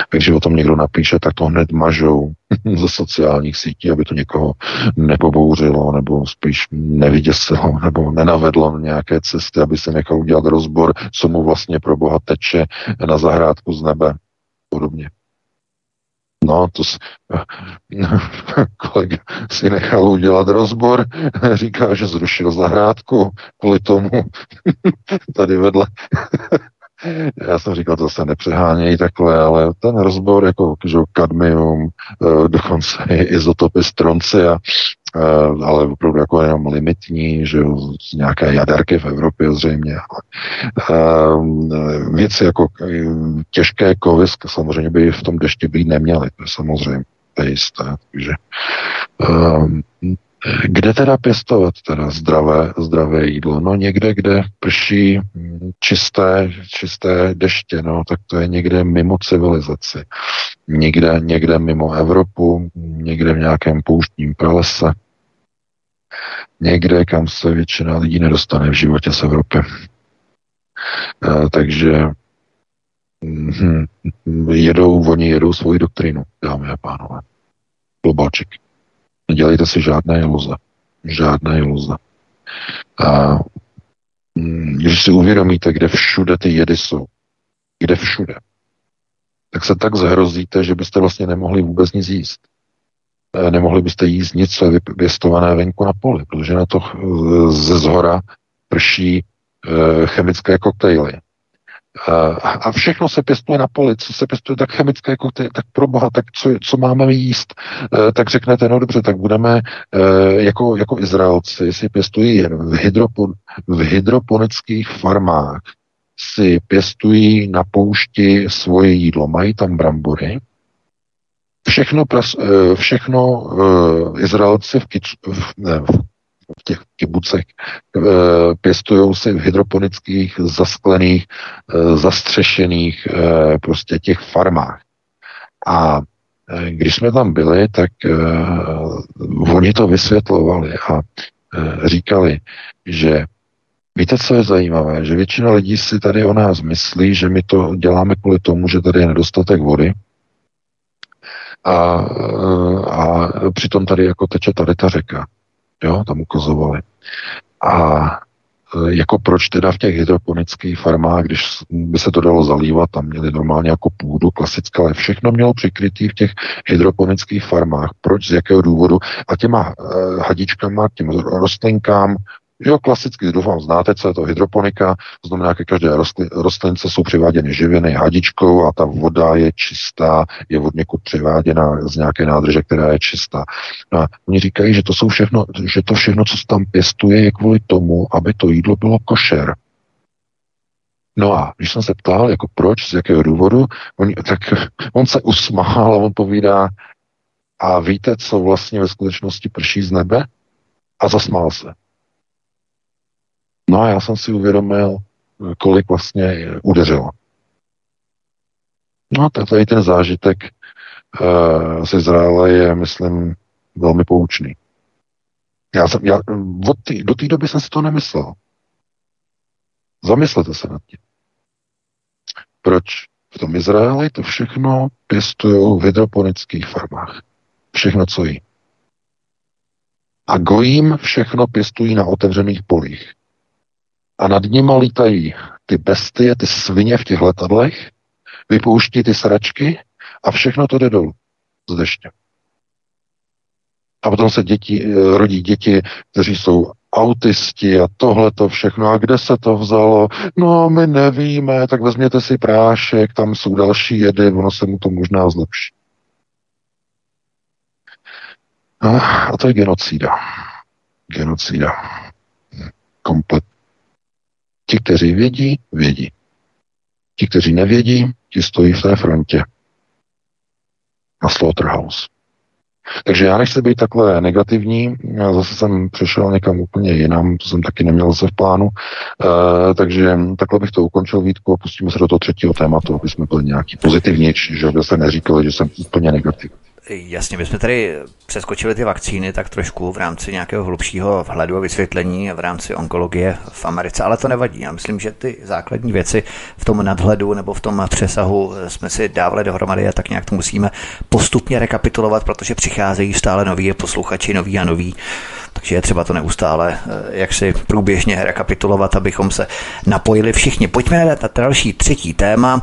Takže o tom někdo napíše, tak to hned mažou ze sociálních sítí, aby to někoho nepobouřilo, nebo spíš nevyděsilo, nebo nenavedlo na nějaké cesty, aby se nechal udělat rozbor, co mu vlastně pro boha teče na zahrádku z nebe. Podobně. No, to si, kolega si nechal udělat rozbor, říká, že zrušil zahrádku kvůli tomu tady vedle já jsem říkal, to se nepřehánějí takhle, ale ten rozbor jako že kadmium, eh, dokonce i izotopy stroncia, eh, ale opravdu jako jenom limitní, že nějaké jaderky v Evropě zřejmě. Věci jako eh, těžké kovy samozřejmě by v tom dešti být neměly, to je samozřejmě. to je jisté. Takže, um, kde teda pěstovat teda zdravé, zdravé jídlo? No někde, kde prší čisté, čisté deště, no tak to je někde mimo civilizaci. Někde, někde mimo Evropu, někde v nějakém pouštním pralese. Někde, kam se většina lidí nedostane v životě z Evropy. Uh, takže hm, jedou, oni jedou svoji doktrinu, dámy a pánové. Globalček. Nedělejte si žádné iluze. Žádné iluze. A hm, když si uvědomíte, kde všude ty jedy jsou, kde všude, tak se tak zahrozíte, že byste vlastně nemohli vůbec nic jíst. E, nemohli byste jíst nic, co je vypěstované venku na poli, protože na to e, ze zhora prší e, chemické koktejly. A všechno se pěstuje na poli, co se pěstuje, tak chemické koktejly, tak pro boha, tak co, co máme jíst? Tak řeknete, no dobře, tak budeme jako, jako Izraelci si pěstují jen v, hydropon, v hydroponických farmách, si pěstují na poušti svoje jídlo, mají tam brambory, všechno, pras, všechno Izraelci v, kic, v, ne, v těch kibucech uh, pěstují si v hydroponických, zasklených, uh, zastřešených uh, prostě těch farmách. A když jsme tam byli, tak oni to vysvětlovali a říkali, že Víte, co je zajímavé? Že většina lidí si tady o nás myslí, že my to děláme kvůli tomu, že tady je nedostatek vody. A, a přitom tady jako teče tady ta řeka. Jo, tam ukazovali. A jako proč teda v těch hydroponických farmách, když by se to dalo zalívat, tam měli normálně jako půdu klasické, ale všechno mělo přikrytý v těch hydroponických farmách. Proč, z jakého důvodu? A těma uh, hadičkama, těm rostlinkám Jo, klasicky, doufám, znáte, co je to hydroponika, to znamená, že každé rostlince jsou přiváděny živiny hadičkou a ta voda je čistá, je od někud přiváděna z nějaké nádrže, která je čistá. No a oni říkají, že to jsou všechno, že to všechno, co se tam pěstuje, je kvůli tomu, aby to jídlo bylo košer. No a když jsem se ptal, jako proč, z jakého důvodu, on, tak on se usmál a on povídá, a víte, co vlastně ve skutečnosti prší z nebe? A zasmál se. No a já jsem si uvědomil, kolik vlastně udeřilo. No a tady ten zážitek uh, z Izraele je, myslím, velmi poučný. Já jsem, já, od tý, do té doby jsem si to nemyslel. Zamyslete se nad tím. Proč v tom Izraeli to všechno pěstují v hydroponických farmách. Všechno, co jí. A gojím všechno pěstují na otevřených polích a nad nima lítají ty bestie, ty svině v těch letadlech, vypouští ty sračky a všechno to jde dolů z deště. A potom se děti, eh, rodí děti, kteří jsou autisti a tohle to všechno. A kde se to vzalo? No, my nevíme, tak vezměte si prášek, tam jsou další jedy, ono se mu to možná zlepší. No, a to je genocída. Genocída. Komplet Ti, kteří vědí, vědí. Ti, kteří nevědí, ti stojí v té frontě na Slaughterhouse. Takže já nechci být takhle negativní, já zase jsem přešel někam úplně jinam, to jsem taky neměl se v plánu, e, takže takhle bych to ukončil Vítku a pustíme se do toho třetího tématu, aby jsme byli nějaký pozitivnější, že by se neříkali, že jsem úplně negativní. Jasně, my jsme tady přeskočili ty vakcíny tak trošku v rámci nějakého hlubšího vhledu a vysvětlení v rámci onkologie v Americe, ale to nevadí. Já myslím, že ty základní věci v tom nadhledu nebo v tom přesahu jsme si dávali dohromady a tak nějak to musíme postupně rekapitulovat, protože přicházejí stále noví posluchači, noví a noví. Takže je třeba to neustále eh, jak si průběžně rekapitulovat, abychom se napojili všichni. Pojďme na další třetí téma.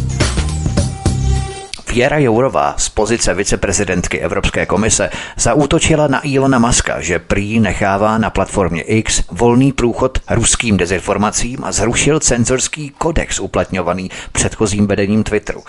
Věra Jourová z pozice viceprezidentky Evropské komise zaútočila na Ilona Maska, že prý nechává na platformě X volný průchod ruským dezinformacím a zrušil cenzorský kodex uplatňovaný předchozím vedením Twitteru.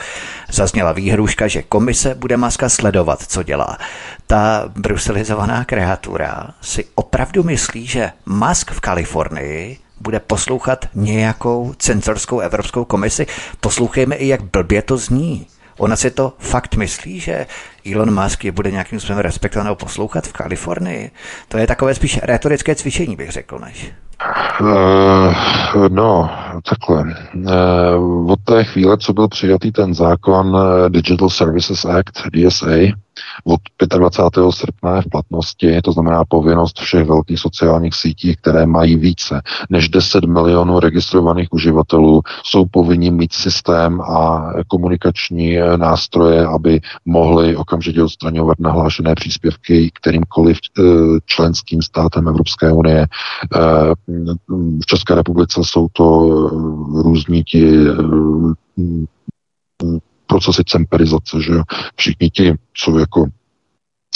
Zazněla výhruška, že komise bude Maska sledovat, co dělá. Ta bruselizovaná kreatura si opravdu myslí, že Musk v Kalifornii bude poslouchat nějakou cenzorskou Evropskou komisi. Poslouchejme i, jak blbě to zní. Ona si to fakt myslí, že Elon Musk je bude nějakým způsobem respektovat nebo poslouchat v Kalifornii. To je takové spíš retorické cvičení, bych řekl, než. Uh, no, takhle. Uh, od té chvíle, co byl přijatý ten zákon Digital Services Act, DSA, od 25. srpna v platnosti, to znamená povinnost všech velkých sociálních sítí, které mají více než 10 milionů registrovaných uživatelů, jsou povinni mít systém a komunikační nástroje, aby mohli okamžitě odstraňovat nahlášené příspěvky kterýmkoliv eh, členským státem Evropské unie. Eh, v České republice jsou to různí ti eh, procesy cemperizace, že jo. Všichni ti, co jako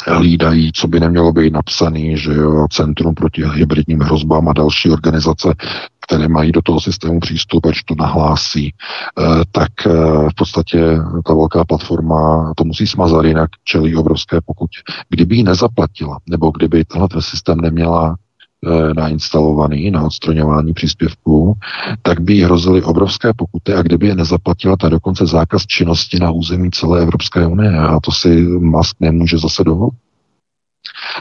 hlídají, co by nemělo být napsaný, že jo, Centrum proti hybridním hrozbám a další organizace, které mají do toho systému přístup, až to nahlásí, eh, tak eh, v podstatě ta velká platforma to musí smazat, jinak čelí obrovské pokutě. Kdyby ji nezaplatila, nebo kdyby tenhle ten systém neměla E, nainstalovaný na odstraňování příspěvků, tak by jí hrozily obrovské pokuty a kdyby je nezaplatila, tak dokonce zákaz činnosti na území celé Evropské unie a to si Musk nemůže zase dovolit.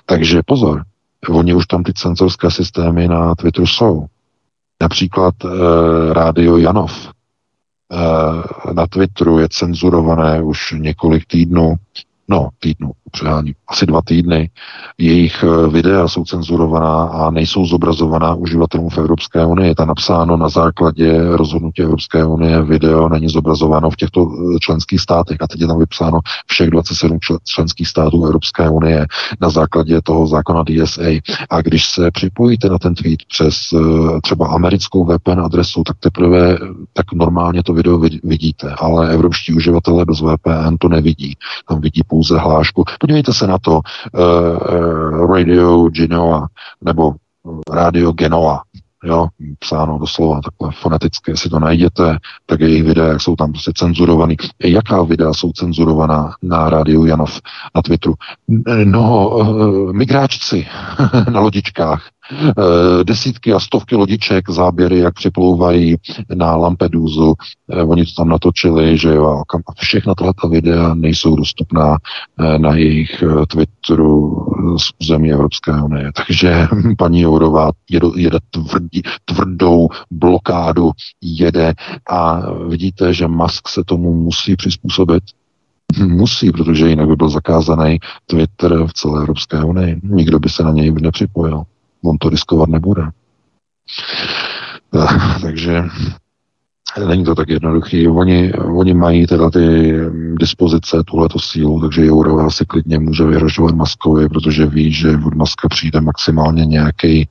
Takže pozor, oni už tam ty cenzorské systémy na Twitteru jsou. Například e, rádio Janov e, na Twitteru je cenzurované už několik týdnů no, týdnu, přehání, asi dva týdny. Jejich eh, videa jsou cenzurovaná a nejsou zobrazovaná uživatelům v Evropské unii. Je tam napsáno na základě rozhodnutí Evropské unie, video není zobrazováno v těchto eh, členských státech. A teď je tam vypsáno všech 27 členských států Evropské unie na základě toho zákona DSA. A když se připojíte na ten tweet přes eh, třeba americkou VPN adresu, tak teprve tak normálně to video vidíte, ale evropští uživatelé bez VPN to nevidí. Tam vidí pouze hlášku. Podívejte se na to uh, Radio Genoa nebo Radio Genoa, jo, psáno doslova takhle foneticky, jestli to najděte, tak jejich videa, jak jsou tam prostě cenzurovaný. Jaká videa jsou cenzurovaná na rádiu Janov na Twitteru? No, migráčci na lodičkách, Eh, desítky a stovky lodiček, záběry, jak připlouvají na Lampedusu. Eh, oni to tam natočili, že jo, a všechna tato videa nejsou dostupná eh, na jejich Twitteru z území Evropské unie. Takže paní Jourová jede, jede tvrdí, tvrdou blokádu, jede a vidíte, že Musk se tomu musí přizpůsobit. Musí, protože jinak by byl zakázaný Twitter v celé Evropské unii. Nikdo by se na něj nepřipojil on to riskovat nebude. Eh, takže není to tak jednoduchý. Oni, oni mají teda ty dispozice, tuhleto sílu, takže Jourová si klidně může vyhrožovat Maskovi, protože ví, že od Maska přijde maximálně nějaký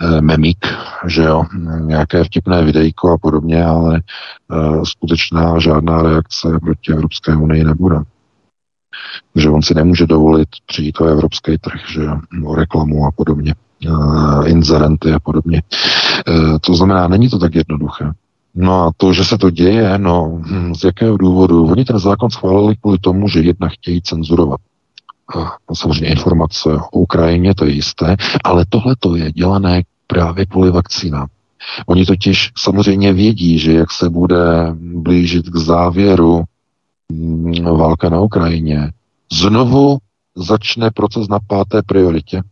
eh, memík, že jo, nějaké vtipné videjko a podobně, ale eh, skutečná žádná reakce proti Evropské unii nebude. Že on si nemůže dovolit přijít o evropský trh, že jo, o reklamu a podobně. Eh, inzerenty a podobně. Eh, to znamená, není to tak jednoduché. No a to, že se to děje, no hm, z jakého důvodu? Oni ten zákon schválili kvůli tomu, že jedna chtějí cenzurovat. No, samozřejmě informace o Ukrajině, to je jisté, ale tohle to je dělané právě kvůli vakcínám. Oni totiž samozřejmě vědí, že jak se bude blížit k závěru hm, válka na Ukrajině, znovu začne proces na páté prioritě,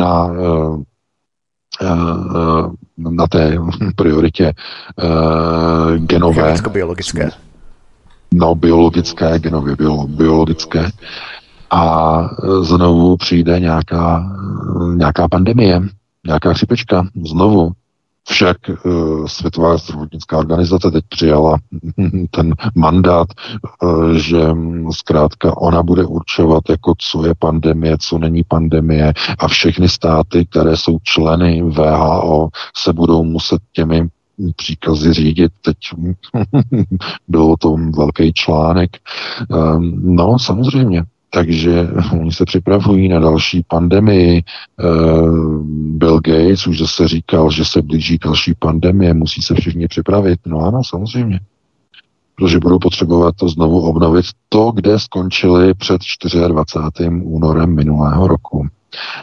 na, eh, eh, na té prioritě eh, genové. biologické No, biologické, genově bio, biologické. A znovu přijde nějaká, nějaká pandemie, nějaká chřipečka, znovu. Však uh, Světová zdravotnická organizace teď přijala ten mandát, uh, že zkrátka ona bude určovat, jako co je pandemie, co není pandemie a všechny státy, které jsou členy VHO, se budou muset těmi příkazy řídit. Teď byl o tom velký článek. Ehm, no, samozřejmě. Takže oni se připravují na další pandemii. Ehm, Bill Gates už zase říkal, že se blíží další pandemie, musí se všichni připravit. No ano, samozřejmě. Protože budou potřebovat to znovu obnovit to, kde skončili před 24. únorem minulého roku.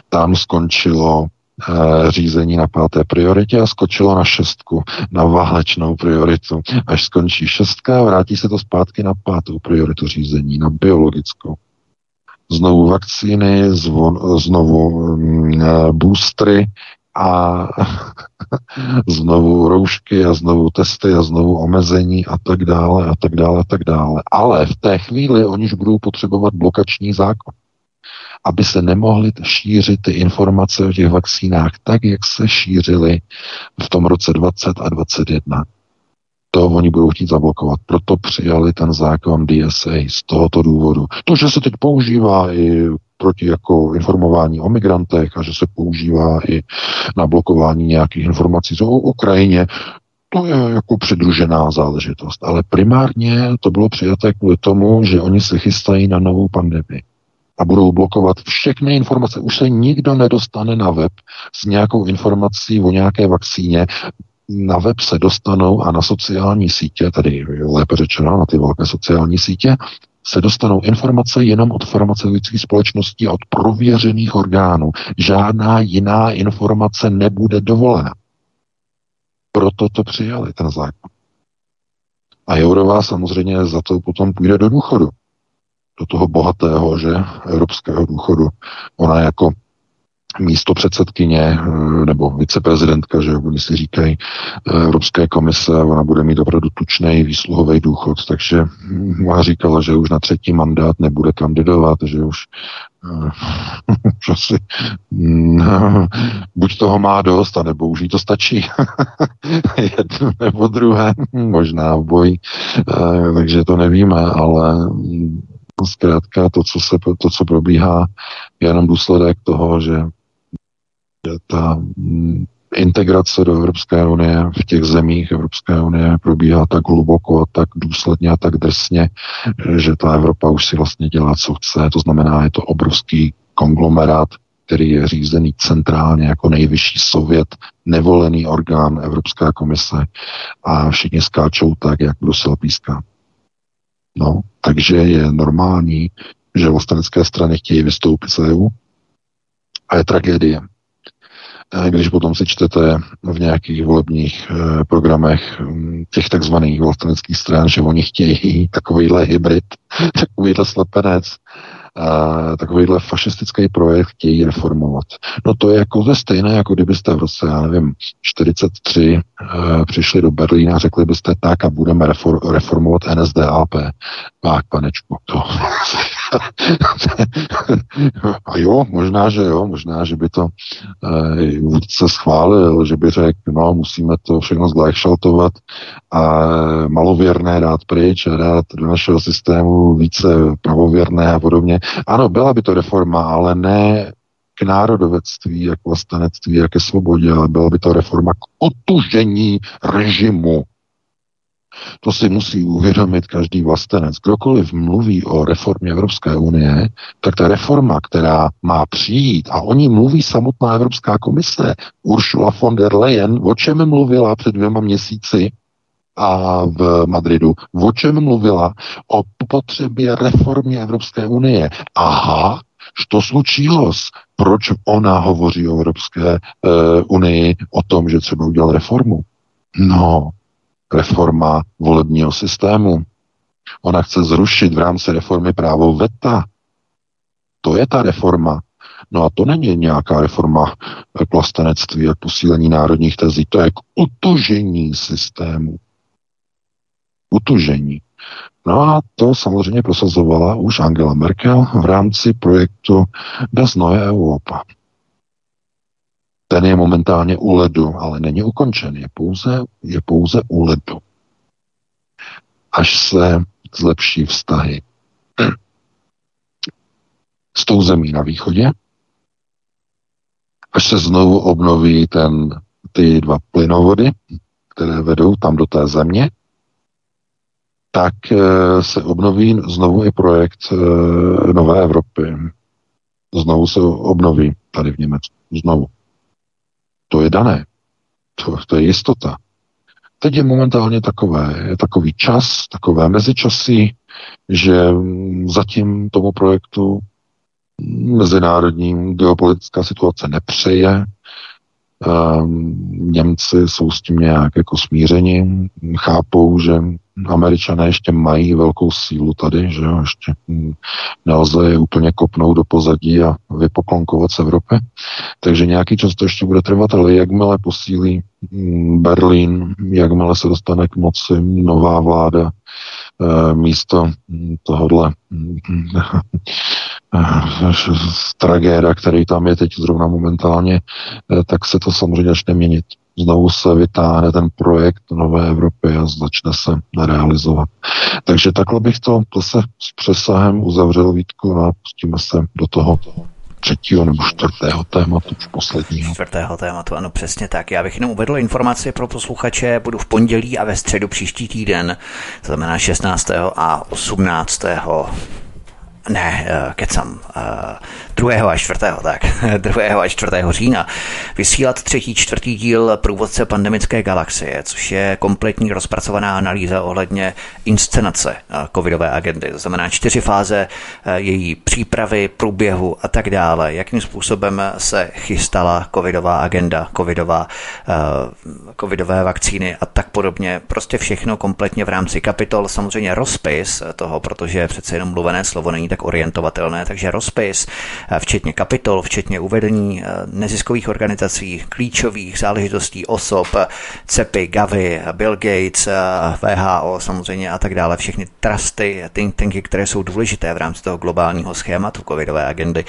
Tam skončilo Eh, řízení na páté prioritě a skočilo na šestku, na válečnou prioritu. Až skončí šestka, vrátí se to zpátky na pátou prioritu řízení, na biologickou. Znovu vakcíny, zvon, znovu mm, eh, boostry a znovu roušky a znovu testy a znovu omezení a tak dále a tak dále a tak dále. Ale v té chvíli oni už budou potřebovat blokační zákon aby se nemohly šířit ty informace o těch vakcínách tak, jak se šířily v tom roce 20 a 21. To oni budou chtít zablokovat. Proto přijali ten zákon DSA z tohoto důvodu. To, že se teď používá i proti jako informování o migrantech a že se používá i na blokování nějakých informací o Ukrajině, to je jako přidružená záležitost. Ale primárně to bylo přijaté kvůli tomu, že oni se chystají na novou pandemii a budou blokovat všechny informace. Už se nikdo nedostane na web s nějakou informací o nějaké vakcíně. Na web se dostanou a na sociální sítě, tedy lépe řečeno na ty velké sociální sítě, se dostanou informace jenom od farmaceutických společností a od prověřených orgánů. Žádná jiná informace nebude dovolena. Proto to přijali, ten zákon. A Jourová samozřejmě za to potom půjde do důchodu do toho bohatého, že, evropského důchodu. Ona jako místo předsedkyně eh, nebo viceprezidentka, že oni si říkají eh, Evropské komise, ona bude mít opravdu tučný výsluhový důchod, takže ona říkala, že už na třetí mandát nebude kandidovat, že už že si, no, buď toho má dost, anebo už jí to stačí. Jedno nebo druhé, možná v boji, takže to nevíme, ale Zkrátka to, co, se, to, co probíhá, je jenom důsledek toho, že ta mm, integrace do Evropské unie v těch zemích Evropské unie probíhá tak hluboko, tak důsledně a tak drsně, že ta Evropa už si vlastně dělá, co chce. To znamená, je to obrovský konglomerát, který je řízený centrálně jako nejvyšší sovět, nevolený orgán Evropská komise a všichni skáčou tak, jak Brusel píská. No, takže je normální, že vlastenecké strany chtějí vystoupit z EU a je tragédie. Když potom si čtete v nějakých volebních eh, programech hm, těch takzvaných vlasteneckých stran, že oni chtějí takovýhle hybrid, takovýhle slepenec, takovýhle fašistický projekt chtějí reformovat. No to je jako ze stejné, jako kdybyste v roce, já nevím, 43 uh, eh, přišli do Berlína a řekli byste tak a budeme refor- reformovat NSDAP. Tak, panečku, to... a jo, možná, že jo, možná, že by to uh, vůdce schválil, že by řekl, no, musíme to všechno zglajšaltovat a malověrné dát pryč a dát do našeho systému více pravověrné a podobně. Ano, byla by to reforma, ale ne k národovectví, jak vlastenectví, jak ke svobodě, ale byla by to reforma k otužení režimu. To si musí uvědomit každý vlastenec. Kdokoliv mluví o reformě Evropské unie, tak ta reforma, která má přijít, a o ní mluví samotná Evropská komise, Ursula von der Leyen, o čem mluvila před dvěma měsíci, a v Madridu. O čem mluvila? O potřebě reformy Evropské unie. Aha, to slučilo. Proč ona hovoří o Evropské e, unii, o tom, že třeba udělal reformu? No, reforma volebního systému. Ona chce zrušit v rámci reformy právo VETA. To je ta reforma. No a to není nějaká reforma plastenectví a posílení národních tezí, to je k utožení systému utužení. No a to samozřejmě prosazovala už Angela Merkel v rámci projektu Das Neue Europa. Ten je momentálně u ledu, ale není ukončen, je pouze, je pouze u ledu. Až se zlepší vztahy s tou zemí na východě, až se znovu obnoví ten, ty dva plynovody, které vedou tam do té země, tak se obnoví znovu i projekt Nové Evropy. Znovu se obnoví tady v Německu. Znovu. To je dané. To, to je jistota. Teď je momentálně takové, je takový čas, takové mezičasy, že zatím tomu projektu mezinárodní geopolitická situace nepřeje. Ehm, Němci jsou s tím nějak jako smířeni, chápou, že Američané ještě mají velkou sílu tady, že jo, ještě nelze je úplně kopnout do pozadí a vypoklonkovat z Evropy. Takže nějaký čas to ještě bude trvat, ale jakmile posílí mm, Berlín, jakmile se dostane k moci nová vláda, eh, místo tohohle tragéda, který tam je teď zrovna momentálně, eh, tak se to samozřejmě začne měnit znovu se vytáhne ten projekt Nové Evropy a začne se realizovat. Takže takhle bych to zase s přesahem uzavřel Vítku a pustíme se do toho třetího nebo čtvrtého tématu, už posledního. Čtvrtého tématu, ano, přesně tak. Já bych jenom uvedl informaci pro posluchače. Budu v pondělí a ve středu příští týden, to znamená 16. a 18 ne, eh, kecam, 2. Eh, a 4. tak, 2. a 4. října vysílat třetí, čtvrtý díl průvodce pandemické galaxie, což je kompletní rozpracovaná analýza ohledně inscenace eh, covidové agendy. To znamená čtyři fáze její přípravy, průběhu a tak dále. Jakým způsobem se chystala covidová agenda, covidová, covidové vakcíny a tak podobně. Prostě všechno kompletně v rámci kapitol. Samozřejmě rozpis toho, protože přece jenom mluvené slovo není tak tak orientovatelné, takže rozpis, eh, včetně kapitol, včetně uvedení eh, neziskových organizací, klíčových záležitostí osob, CEPy, Gavi, Bill Gates, eh, VHO samozřejmě a tak dále, všechny trusty, think tanky, které jsou důležité v rámci toho globálního schématu covidové agendy,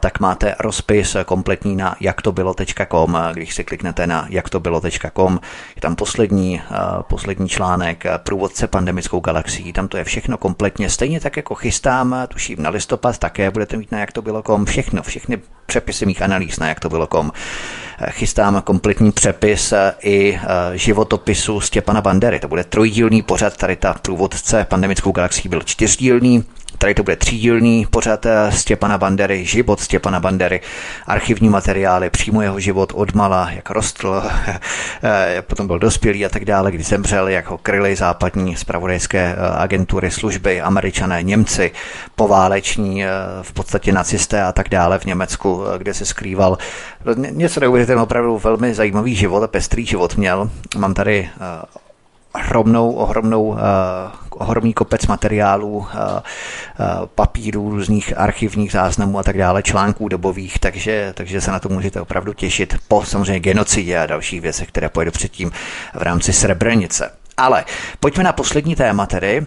tak máte rozpis kompletní na jaktobylo.com, když si kliknete na jaktobylo.com, je tam poslední, poslední článek, průvodce pandemickou galaxií, tam to je všechno kompletně, stejně tak jako chystám tuším na listopad také budete mít na jak to bylo kom, všechno, všechny přepisy mých analýz na jak to bylo kom. Chystám kompletní přepis eh, i eh, životopisu Stěpana Bandery. To bude trojdílný pořad, tady ta průvodce pandemickou galaxií byl čtyřdílný, Tady to bude třídílný pořad eh, Stěpana Bandery, život Stěpana Bandery, archivní materiály, přímo jeho život od mala, jak rostl, eh, potom byl dospělý a tak dále, kdy zemřel, jak ho kryly západní spravodajské eh, agentury, služby, američané, Němci, pováleční, v podstatě nacisté a tak dále v Německu, kde se skrýval. Něco neuvěřitelného, opravdu velmi zajímavý život a pestrý život měl. Mám tady ohromnou, ohromnou, uh, ohromný kopec materiálů, uh, uh, papírů, různých archivních záznamů a tak dále, článků dobových, takže, takže se na to můžete opravdu těšit po samozřejmě genocidě a dalších věcech, které pojedu předtím v rámci Srebrenice. Ale pojďme na poslední téma tedy.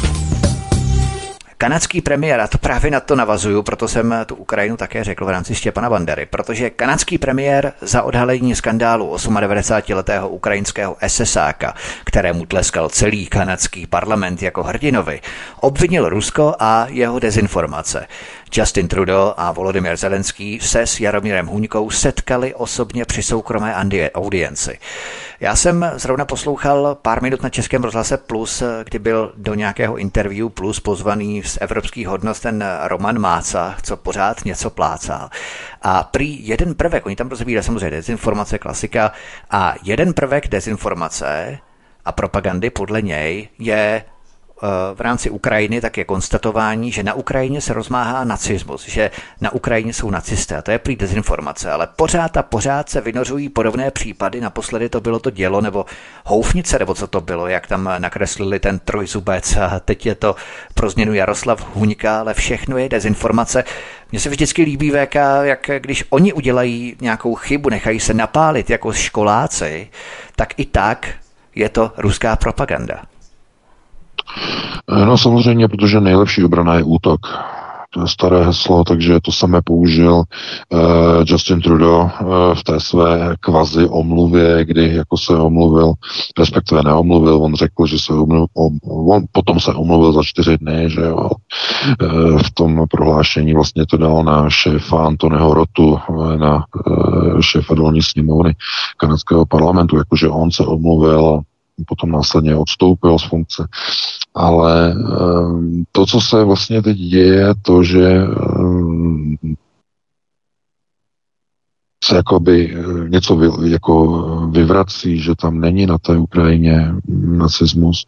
Kanadský premiér, a to právě na to navazuju, proto jsem tu Ukrajinu také řekl v rámci Štěpana Bandery, protože kanadský premiér za odhalení skandálu 98-letého ukrajinského SSáka, kterému tleskal celý kanadský parlament jako hrdinovi, obvinil Rusko a jeho dezinformace. Justin Trudeau a Volodymyr Zelenský se s Jaromírem Huňkou setkali osobně při soukromé audienci. Já jsem zrovna poslouchal pár minut na Českém rozhlase Plus, kdy byl do nějakého interview Plus pozvaný z evropských hodnot ten Roman Máca, co pořád něco plácal. A prý jeden prvek, oni tam rozebírají samozřejmě dezinformace, klasika, a jeden prvek dezinformace a propagandy podle něj je v rámci Ukrajiny, tak je konstatování, že na Ukrajině se rozmáhá nacismus, že na Ukrajině jsou nacisté. A to je prý dezinformace, ale pořád a pořád se vynořují podobné případy. Naposledy to bylo to dělo nebo houfnice, nebo co to bylo, jak tam nakreslili ten trojzubec a teď je to pro změnu Jaroslav Huňka, ale všechno je dezinformace. Mně se vždycky líbí VK, jak když oni udělají nějakou chybu, nechají se napálit jako školáci, tak i tak je to ruská propaganda. No samozřejmě, protože nejlepší obrana je útok. to je staré heslo, takže to samé použil uh, Justin Trudeau uh, v té své kvazi omluvě, kdy jako se omluvil, respektive neomluvil, on řekl, že se omluvil, on potom se omluvil za čtyři dny, že jo, uh, v tom prohlášení vlastně to dal na šéfa Antoneho Rotu, na uh, šéfa dolní sněmovny kanadského parlamentu, jakože on se omluvil potom následně odstoupil z funkce. Ale ehm, to, co se vlastně teď děje, je to, že ehm, se jakoby eh, něco vy, jako vyvrací, že tam není na té Ukrajině nacismus.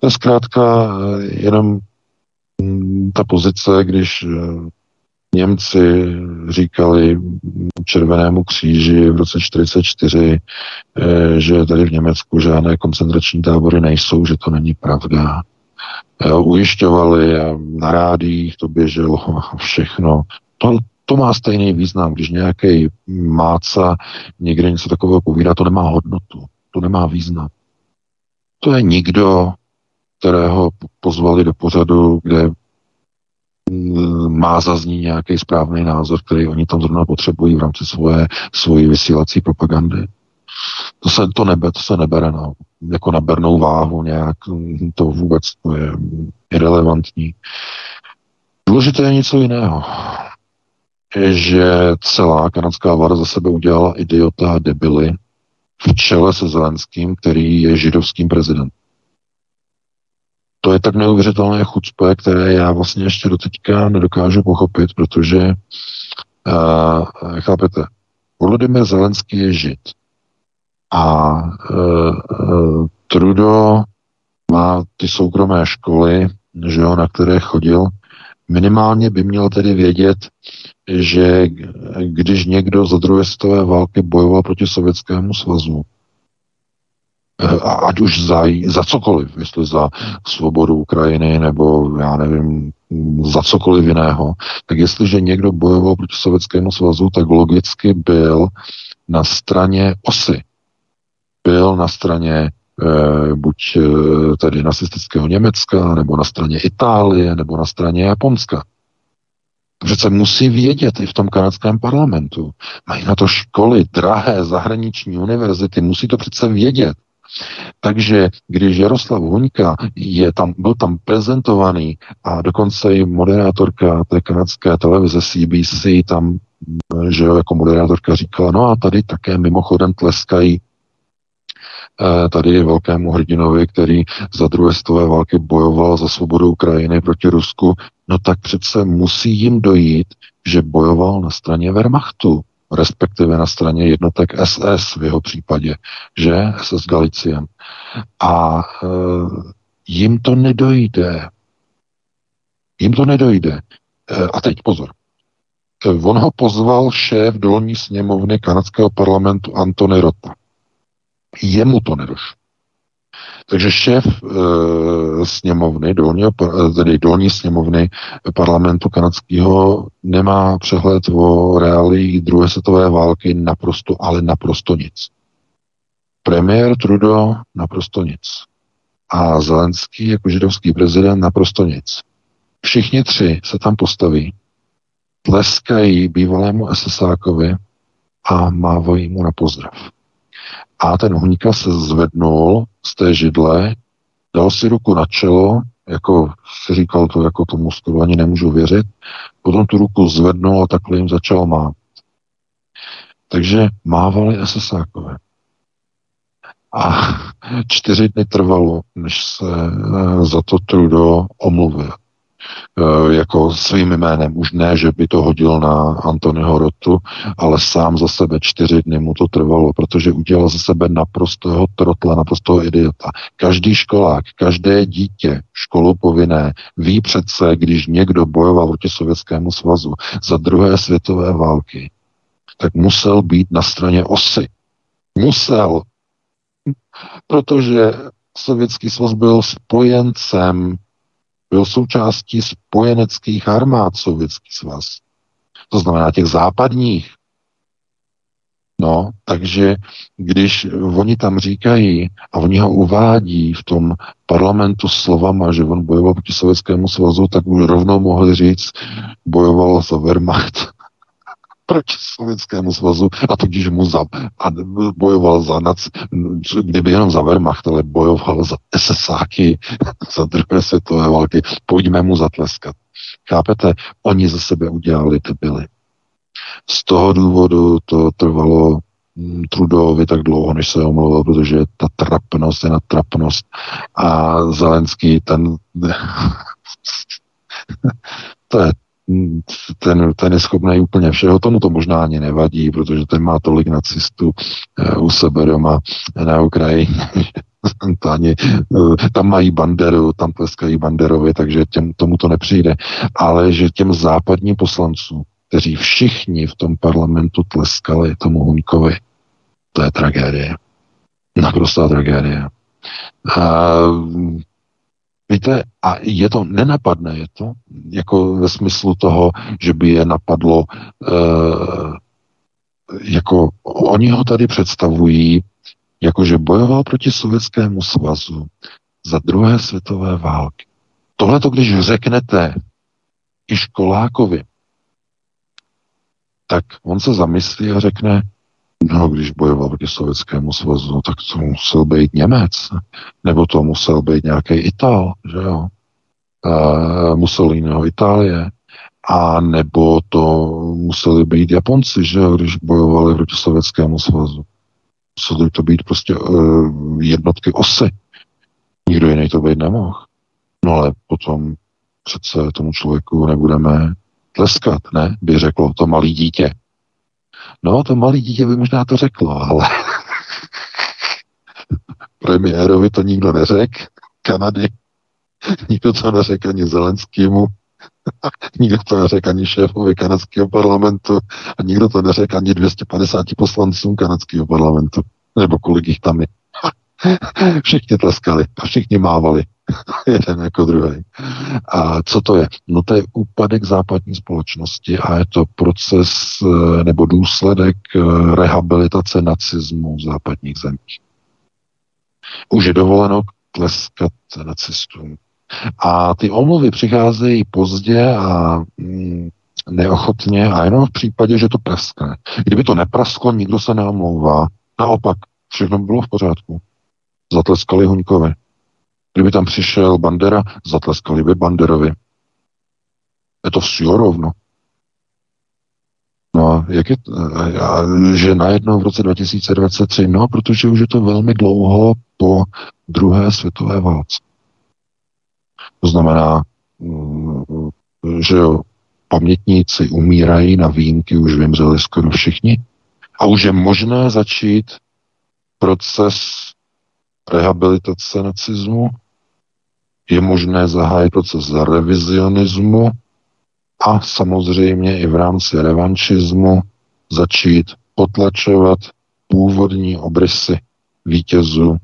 To je zkrátka eh, jenom mm, ta pozice, když eh, Němci říkali Červenému kříži v roce 1944, eh, že tady v Německu žádné koncentrační tábory nejsou, že to není pravda. Eh, ujišťovali na rádích to běželo všechno. To, to má stejný význam, když nějaký máca někde něco takového povídá, to nemá hodnotu, to nemá význam. To je nikdo, kterého pozvali do pořadu, kde má zaznít nějaký správný názor, který oni tam zrovna potřebují v rámci svoje, svojí vysílací propagandy. To se, to, nebe, to se nebere na, jako na bernou váhu nějak, to vůbec to je irrelevantní. Důležité je něco jiného. Je, že celá kanadská vláda za sebe udělala idiota a debily v čele se Zelenským, který je židovským prezidentem to je tak neuvěřitelné chucpe, které já vlastně ještě doteďka nedokážu pochopit, protože uh, chápete, Volodymyr Zelenský je žid. A uh, Trudo má ty soukromé školy, že jo, na které chodil, minimálně by měl tedy vědět, že když někdo za druhé světové války bojoval proti Sovětskému svazu, Eh, ať už za, za cokoliv, jestli za svobodu Ukrajiny nebo já nevím, za cokoliv jiného, tak jestliže někdo bojoval proti Sovětskému svazu, tak logicky byl na straně osy. Byl na straně e, buď e, tedy nacistického Německa, nebo na straně Itálie, nebo na straně Japonska. Přece musí vědět i v tom kanadském parlamentu. Mají na to školy, drahé zahraniční univerzity, musí to přece vědět. Takže když Jaroslav Huňka je tam, byl tam prezentovaný a dokonce i moderátorka té kanadské televize CBC tam, že jo, jako moderátorka říkala, no a tady také mimochodem tleskají eh, tady velkému hrdinovi, který za druhé světové války bojoval za svobodu Ukrajiny proti Rusku, no tak přece musí jim dojít, že bojoval na straně Wehrmachtu respektive na straně jednotek SS v jeho případě, že SS Galiciem. A e, jim to nedojde. Jim to nedojde. E, a teď pozor. E, on ho pozval šéf dolní sněmovny kanadského parlamentu Antony Rota. Jemu to nedošlo. Takže šéf e, sněmovny, dolní, eh, tedy dolní sněmovny parlamentu kanadského nemá přehled o reálii druhé světové války naprosto, ale naprosto nic. Premiér Trudeau naprosto nic. A Zelenský jako židovský prezident naprosto nic. Všichni tři se tam postaví, tleskají bývalému SSákovi a mávají mu na pozdrav. A ten Huňka se zvednul z té židle, dal si ruku na čelo, jako si říkal to, jako tomu skoro ani nemůžu věřit, potom tu ruku zvednul a takhle jim začal mát. Takže mávali SSákové. A čtyři dny trvalo, než se eh, za to Trudo omluvil. Eh, jako svým jménem. Už ne, že by to hodil na Antonyho Rotu, ale sám za sebe čtyři dny mu to trvalo, protože udělal za sebe naprostého trotla, naprostého idiota. Každý školák, každé dítě školu povinné ví přece, když někdo bojoval proti Sovětskému svazu za druhé světové války, tak musel být na straně osy. Musel. Protože Sovětský svaz byl spojencem byl součástí spojeneckých armád Sovětský svaz. To znamená těch západních. No, takže když oni tam říkají a oni ho uvádí v tom parlamentu slovama, že on bojoval proti Sovětskému svazu, tak už rovnou mohli říct, bojoval za Wehrmacht proti Sovětskému svazu a tudíž mu za, a bojoval za nac, kdyby jenom za Wehrmacht, ale bojoval za SSáky za druhé světové války. Pojďme mu zatleskat. Chápete? Oni ze sebe udělali ty byly. Z toho důvodu to trvalo mm, Trudovi tak dlouho, než se omluvil, protože ta trapnost je na trapnost. A Zelenský ten to je ten, ten je schopný úplně všeho, tomu to možná ani nevadí, protože ten má tolik nacistů uh, u sebe doma na Ukrajině. to ani, uh, tam mají banderu, tam tleskají banderovi, takže těm, tomu to nepřijde. Ale že těm západním poslancům, kteří všichni v tom parlamentu tleskali tomu Huňkovi, to je tragédie. Naprostá tragédie. Uh, Víte, a je to nenapadné, je to jako ve smyslu toho, že by je napadlo, e, jako oni ho tady představují, jako že bojoval proti Sovětskému svazu za druhé světové války. Tohle to, když řeknete i školákovi, tak on se zamyslí a řekne, No, když bojoval proti Sovětskému svazu, no, tak to musel být Němec, nebo to musel být nějaký Ital, že jo? Uh, Mussoliniho Itálie, a nebo to museli být Japonci, že jo, když bojovali proti Sovětskému svazu. Museli to být prostě uh, jednotky osy. Nikdo jiný to být nemohl. No ale potom přece tomu člověku nebudeme tleskat, ne? By řeklo to malý dítě. No, to malý dítě by možná to řeklo, ale premiérovi to nikdo neřekl, Kanady, nikdo to neřekl ani Zelenskýmu, nikdo to neřekl ani šéfovi kanadského parlamentu a nikdo to neřekl ani 250 poslancům kanadského parlamentu, nebo kolik jich tam je. Všichni tleskali a všichni mávali. jeden jako druhý. A co to je? No to je úpadek západní společnosti a je to proces eh, nebo důsledek eh, rehabilitace nacismu v západních zemích. Už je dovoleno tleskat nacistům. A ty omluvy přicházejí pozdě a mm, neochotně a jenom v případě, že to praskne. Kdyby to neprasklo, nikdo se neomlouvá. Naopak, všechno bylo v pořádku. Zatleskali Huňkovi. Kdyby tam přišel Bandera, zatleskali by Banderovi. Je to vše rovno. No a jak je, a, že najednou v roce 2023, no protože už je to velmi dlouho po druhé světové válce. To znamená, mm, že jo, pamětníci umírají na výjimky, už vymřeli skoro všichni. A už je možné začít proces rehabilitace nacismu je možné zahájit proces revizionismu a samozřejmě i v rámci revanšismu začít potlačovat původní obrysy vítězů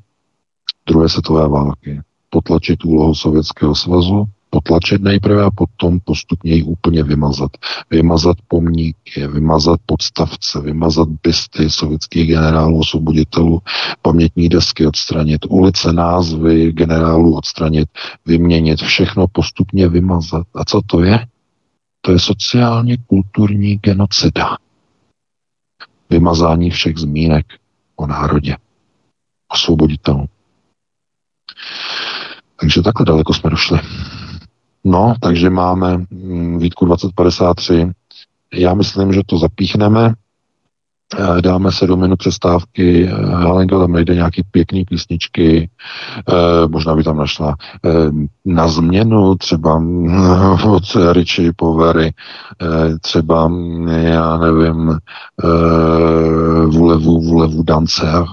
druhé světové války, potlačit úlohu Sovětského svazu, potlačit nejprve a potom postupně ji úplně vymazat. Vymazat pomníky, vymazat podstavce, vymazat bysty sovětských generálů, osvoboditelů, pamětní desky odstranit, ulice, názvy generálů odstranit, vyměnit, všechno postupně vymazat. A co to je? To je sociálně kulturní genocida. Vymazání všech zmínek o národě, osvoboditelů. Takže takhle daleko jsme došli. No, takže máme mm, výtku 2053. Já myslím, že to zapíchneme. Eh, dáme sedm minut přestávky. Eh, Halenka tam najde nějaký pěkný písničky, eh, možná by tam našla na změnu, třeba od Richie Povery, třeba, já nevím, Vulevu, Vulevu Dance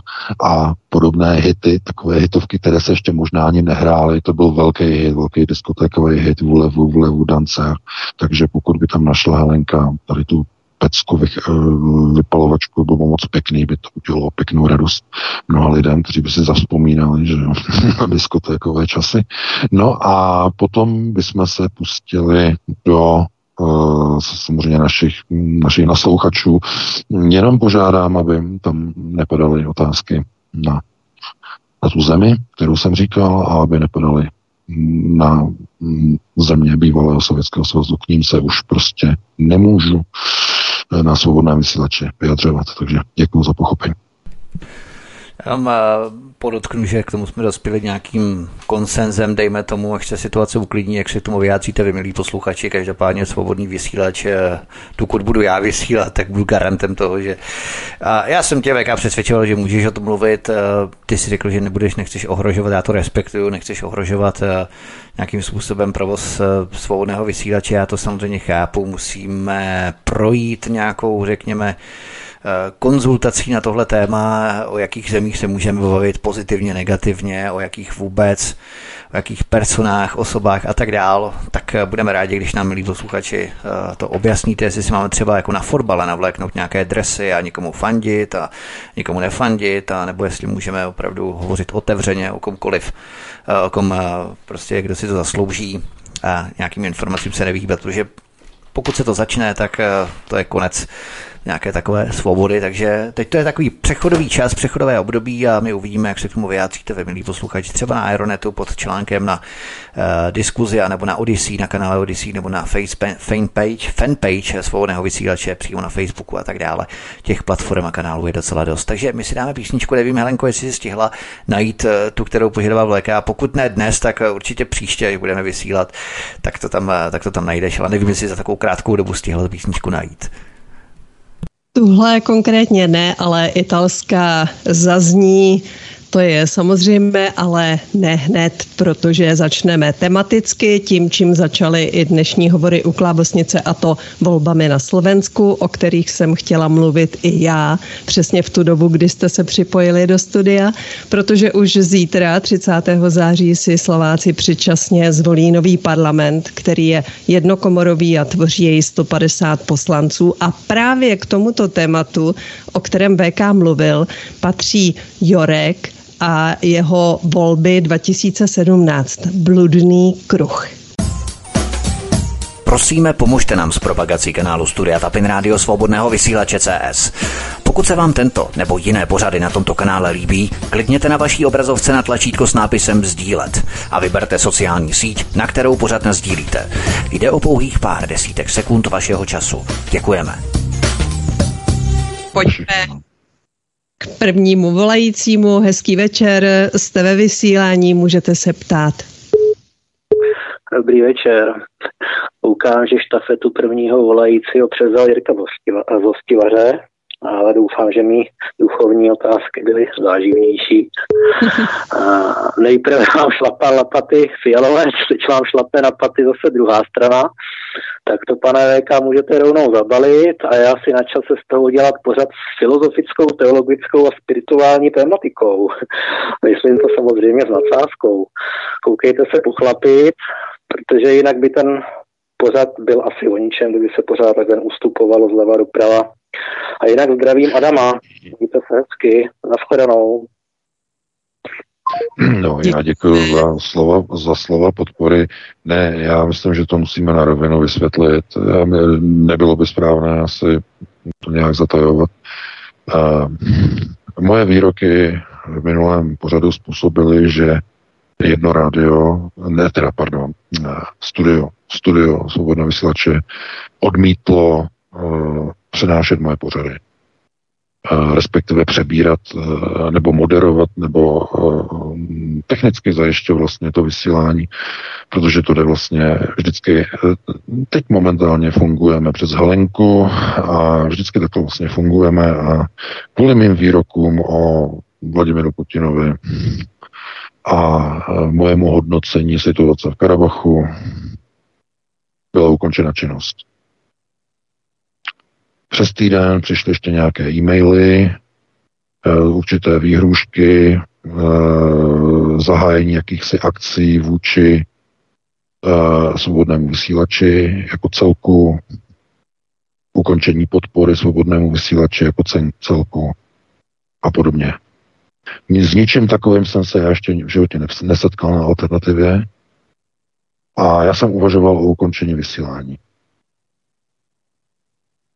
a podobné hity, takové hitovky, které se ještě možná ani nehrály. To byl velký hit, velký diskotékový hit Vulevu, Vulevu Dance. Takže pokud by tam našla Helenka tady tu pecku, eh, vypalovačku, bylo moc pěkný, by to udělalo pěknou radost mnoha lidem, kteří by si zavzpomínali, že na diskotékové časy. No a potom bychom se pustili do samozřejmě našich, našich naslouchačů. Jenom požádám, aby tam nepadaly otázky na, na tu zemi, kterou jsem říkal, a aby nepadaly na země bývalého Sovětského svazu. K ním se už prostě nemůžu na svobodné vysílače vyjadřovat. Takže děkuji za pochopení. Jenom eh, podotknu, že k tomu jsme dospěli nějakým konsenzem, dejme tomu, až se situace uklidní, jak se k tomu vyjádříte vy, milí posluchači, každopádně svobodný vysílač, eh, dokud budu já vysílat, tak budu garantem toho, že a já jsem tě VK přesvědčoval, že můžeš o tom mluvit, eh, ty si řekl, že nebudeš, nechceš ohrožovat, já to respektuju, nechceš ohrožovat nějakým způsobem provoz svobodného vysílače, já to samozřejmě chápu, musíme projít nějakou, řekněme, konzultací na tohle téma, o jakých zemích se můžeme bavit pozitivně, negativně, o jakých vůbec, o jakých personách, osobách a tak dál, tak budeme rádi, když nám, milí posluchači, eh, to objasníte, jestli si máme třeba jako na fotbale navléknout nějaké dresy a někomu fandit a někomu nefandit, a nebo jestli můžeme opravdu hovořit otevřeně o komkoliv, eh, o kom eh, prostě, kdo si to zaslouží a nějakým informacím se nevyhýbat, protože pokud se to začne, tak to je konec nějaké takové svobody, takže teď to je takový přechodový čas, přechodové období a my uvidíme, jak se k tomu vyjádříte vy, milí posluchači, třeba na Aeronetu pod článkem na uh, diskuzi nebo na Odyssey, na kanále Odyssey nebo na fanpage, fanpage svobodného vysílače přímo na Facebooku a tak dále. Těch platform a kanálů je docela dost. Takže my si dáme písničku, nevím, Helenko, jestli si stihla najít uh, tu, kterou požadoval Vleka. Pokud ne dnes, tak uh, určitě příště, až budeme vysílat, tak to tam, tak to tam najdeš, ale nevím, jestli za takovou krátkou dobu stihla písničku najít. Tuhle konkrétně ne, ale italská zazní to je samozřejmé, ale ne hned, protože začneme tematicky tím, čím začaly i dnešní hovory u Klábosnice a to volbami na Slovensku, o kterých jsem chtěla mluvit i já, přesně v tu dobu, kdy jste se připojili do studia, protože už zítra, 30. září, si Slováci předčasně zvolí nový parlament, který je jednokomorový a tvoří jej 150 poslanců a právě k tomuto tématu, o kterém VK mluvil, patří Jorek, a jeho volby 2017. Bludný kruh. Prosíme, pomožte nám s propagací kanálu Studia Tapin Rádio Svobodného vysílače CS. Pokud se vám tento nebo jiné pořady na tomto kanále líbí, klikněte na vaší obrazovce na tlačítko s nápisem Sdílet a vyberte sociální síť, na kterou pořád sdílíte. Jde o pouhých pár desítek sekund vašeho času. Děkujeme. Pojďme k prvnímu volajícímu. Hezký večer, jste ve vysílání, můžete se ptát. Dobrý večer. Ukáže štafetu prvního volajícího převzal Jirka Zostivaře ale doufám, že mi duchovní otázky byly záživnější. Nejprve vám šlapal na paty fialové, teď vám šlape na paty zase druhá strana, tak to, pane VK, můžete rovnou zabalit a já si na čase z toho udělat pořád s filozofickou, teologickou a spirituální tématikou. Myslím to samozřejmě s nadsázkou. Koukejte se pochlapit, protože jinak by ten pořád byl asi o ničem, kdyby se pořád takhle ustupovalo zleva doprava. A jinak zdravím Adama. Mějte se hezky. Naschledanou. No, já děkuji za slova, za slova podpory. Ne, já myslím, že to musíme na rovinu vysvětlit. Nebylo by správné asi to nějak zatajovat. Uh, moje výroky v minulém pořadu způsobily, že jedno rádio, ne teda, pardon, studio, studio Svobodné vysílače odmítlo uh, přenášet moje pořady. Respektive přebírat eh, nebo moderovat nebo eh, technicky zajišťovat vlastně to vysílání, protože to jde vlastně vždycky, eh, teď momentálně fungujeme přes Helenku a vždycky takto vlastně fungujeme a kvůli mým výrokům o Vladimíru Putinovi a mojemu hodnocení situace v Karabachu byla ukončena činnost. Přes týden přišly ještě nějaké e-maily, eh, určité výhrušky, eh, zahájení jakýchsi akcí vůči eh, svobodnému vysílači jako celku, ukončení podpory svobodnému vysílači jako celku a podobně. S ničím takovým jsem se já ještě v životě nesetkal na alternativě a já jsem uvažoval o ukončení vysílání.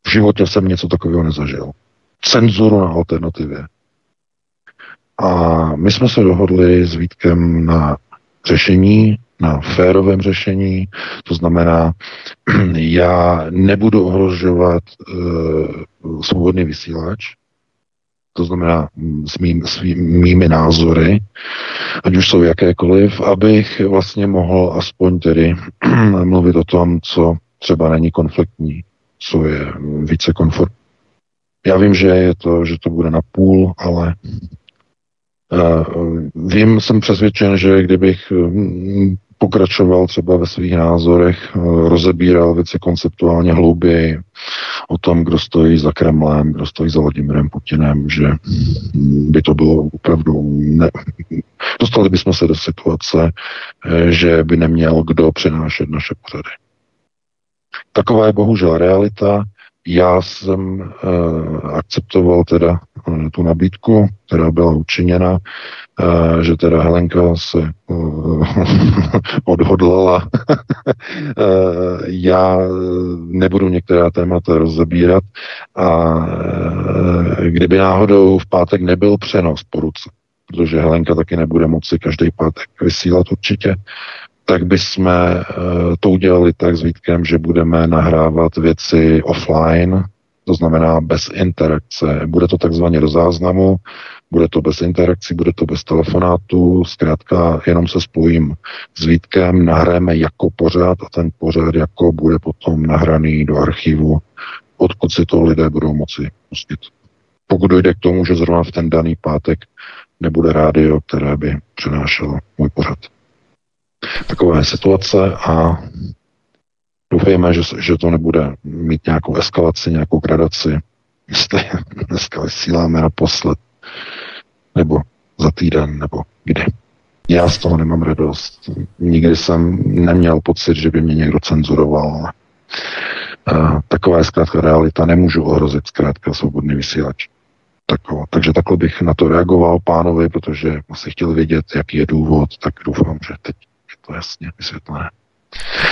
V životě jsem něco takového nezažil. Cenzuru na alternativě. A my jsme se dohodli s Vítkem na řešení, na férovém řešení, to znamená, já nebudu ohrožovat uh, svobodný vysílač, to znamená s, mým, s mými názory, ať už jsou jakékoliv, abych vlastně mohl aspoň tedy mluvit o tom, co třeba není konfliktní, co je více komfort. Já vím, že je to, že to bude na půl, ale uh, vím, jsem přesvědčen, že kdybych hm, pokračoval třeba ve svých názorech, eh, rozebíral věci konceptuálně hlouběji o tom, kdo stojí za Kremlem, kdo stojí za Vladimirem Putinem, že by to bylo opravdu... Ne... Dostali bychom se do situace, eh, že by neměl kdo přenášet naše pořady. Taková je bohužel realita. Já jsem uh, akceptoval teda uh, tu nabídku, která byla učiněna, uh, že teda Helenka se uh, odhodlala. uh, já nebudu některá témata rozebírat a uh, kdyby náhodou v pátek nebyl přenos po ruce, protože Helenka taky nebude moci každý pátek vysílat určitě, tak bychom uh, to udělali tak s Vítkem, že budeme nahrávat věci offline, to znamená bez interakce. Bude to takzvaně do záznamu, bude to bez interakcí, bude to bez telefonátu, zkrátka jenom se spojím s Vítkem, nahráme jako pořád a ten pořád jako bude potom nahraný do archivu, odkud si to lidé budou moci pustit. Pokud dojde k tomu, že zrovna v ten daný pátek nebude rádio, které by přenášelo můj pořad. Taková je situace a doufejme, že, že to nebude mít nějakou eskalaci, nějakou gradaci. Jestli dneska vysíláme naposled, nebo za týden, nebo kdy. Já z toho nemám radost. Nikdy jsem neměl pocit, že by mě někdo cenzuroval. Uh, taková je zkrátka realita. Nemůžu ohrozit zkrátka svobodný vysílač. Taková. Takže takhle bych na to reagoval pánovi, protože asi chtěl vědět, jaký je důvod, tak doufám, že teď to jasně vysvětlené.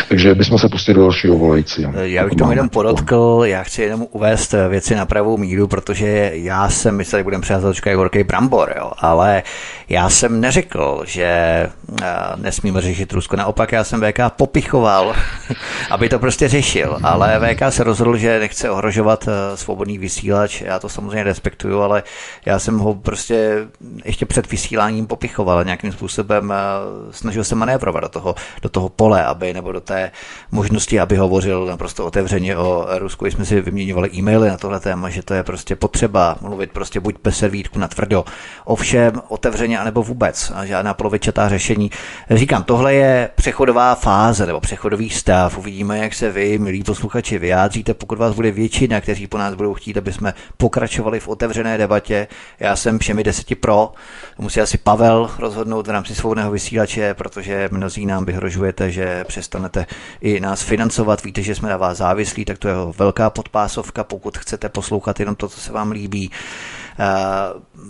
Takže bychom se pustili do dalšího volající. Já bych tomu jenom podotkl, já chci jenom uvést věci na pravou míru, protože já jsem myslel, že budeme přátelčka jako horký brambor, jo, ale já jsem neřekl, že eh, nesmíme řešit Rusko. Naopak já jsem VK popichoval, aby to prostě řešil, ale VK se rozhodl, že nechce ohrožovat eh, svobodný vysílač. Já to samozřejmě respektuju, ale já jsem ho prostě ještě před vysíláním popichoval nějakým způsobem eh, snažil se manévrovat do toho, do toho pole, aby nebo do té možnosti, aby hovořil naprosto otevřeně o Rusku. Jsme si vyměňovali e-maily na tohle téma, že to je prostě potřeba mluvit prostě buď bez servítku na tvrdo. Ovšem otevřeně anebo vůbec a žádná polovičatá řešení. Říkám, tohle je přechodová fáze nebo přechodový stav. Uvidíme, jak se vy, milí posluchači, vyjádříte, pokud vás bude většina, kteří po nás budou chtít, aby jsme pokračovali v otevřené debatě. Já jsem všemi deseti pro. Musí asi Pavel rozhodnout v rámci svobodného vysílače, protože mnozí nám vyhrožujete, že přestanete i nás financovat. Víte, že jsme na vás závislí, tak to je velká podpásovka, pokud chcete poslouchat jenom to, co se vám líbí. Eh,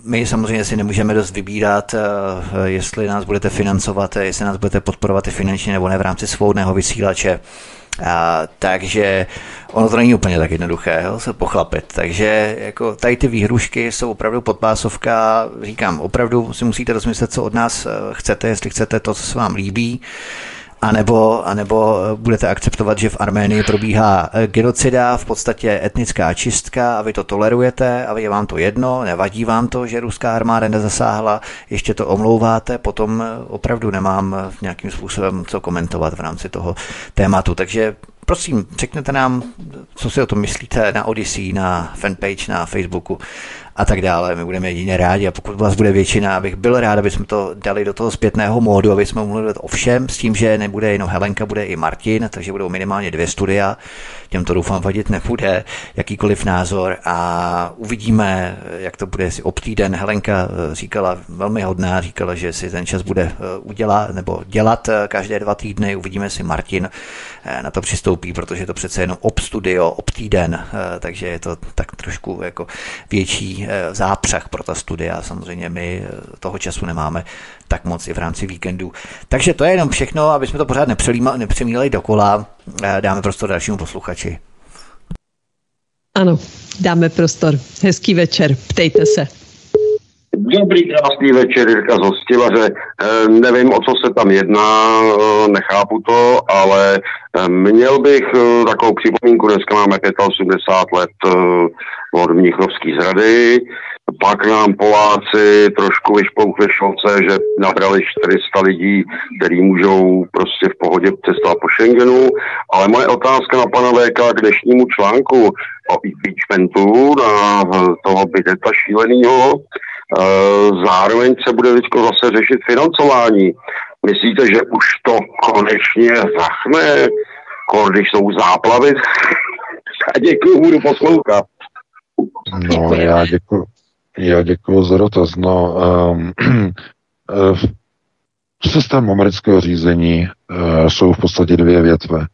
my samozřejmě si nemůžeme dost vybírat, eh, jestli nás budete financovat, jestli nás budete podporovat i finančně nebo ne v rámci svobodného vysílače. A, takže ono to není úplně tak jednoduché jo, se pochlapit. Takže jako tady ty výhrušky jsou opravdu podpásovka. Říkám, opravdu si musíte rozmyslet, co od nás eh, chcete, jestli chcete to, co se vám líbí. Nebo, a nebo budete akceptovat, že v Arménii probíhá eh, genocida, v podstatě etnická čistka a vy to tolerujete a je vám to jedno, nevadí vám to, že ruská armáda nezasáhla, ještě to omlouváte, potom eh, opravdu nemám eh, nějakým způsobem co komentovat v rámci toho tématu. Takže prosím, řekněte nám, co si o tom myslíte na Odyssey, na fanpage, na Facebooku a tak dále. My budeme jedině rádi a pokud vás bude většina, abych byl rád, aby jsme to dali do toho zpětného módu, aby jsme mohli o všem, s tím, že nebude jenom Helenka, bude i Martin, takže budou minimálně dvě studia těm to doufám vadit nebude, jakýkoliv názor a uvidíme, jak to bude si obtýden. Helenka eh, říkala velmi hodná, říkala, že si ten čas bude eh, udělat nebo dělat eh, každé dva týdny. Uvidíme si Martin na to přistoupí, protože to přece jenom ob studio, ob týden, takže je to tak trošku jako větší zápřah pro ta studia. Samozřejmě my toho času nemáme tak moc i v rámci víkendu. Takže to je jenom všechno, aby jsme to pořád nepřemíleli dokola. Dáme prostor dalšímu posluchači. Ano, dáme prostor. Hezký večer, ptejte se. Dobrý, krásný večer, Jirka z Hostivaře. E, nevím, o co se tam jedná, e, nechápu to, ale e, měl bych e, takovou připomínku, dneska máme 85 let e, od Mnichovský zrady, pak nám Poláci trošku vyšpou ve šolce, že nabrali 400 lidí, který můžou prostě v pohodě cestovat po Schengenu. Ale moje otázka na pana VK k dnešnímu článku o impeachmentu na toho bydeta šíleného. Zároveň se bude teď zase řešit financování. Myslíte, že už to konečně zachne, když jsou záplavy? A děkuji, budu poslouchat. No, já děkuji. Já děkuji za dotaz. No, um, v systému amerického řízení uh, jsou v podstatě dvě větve.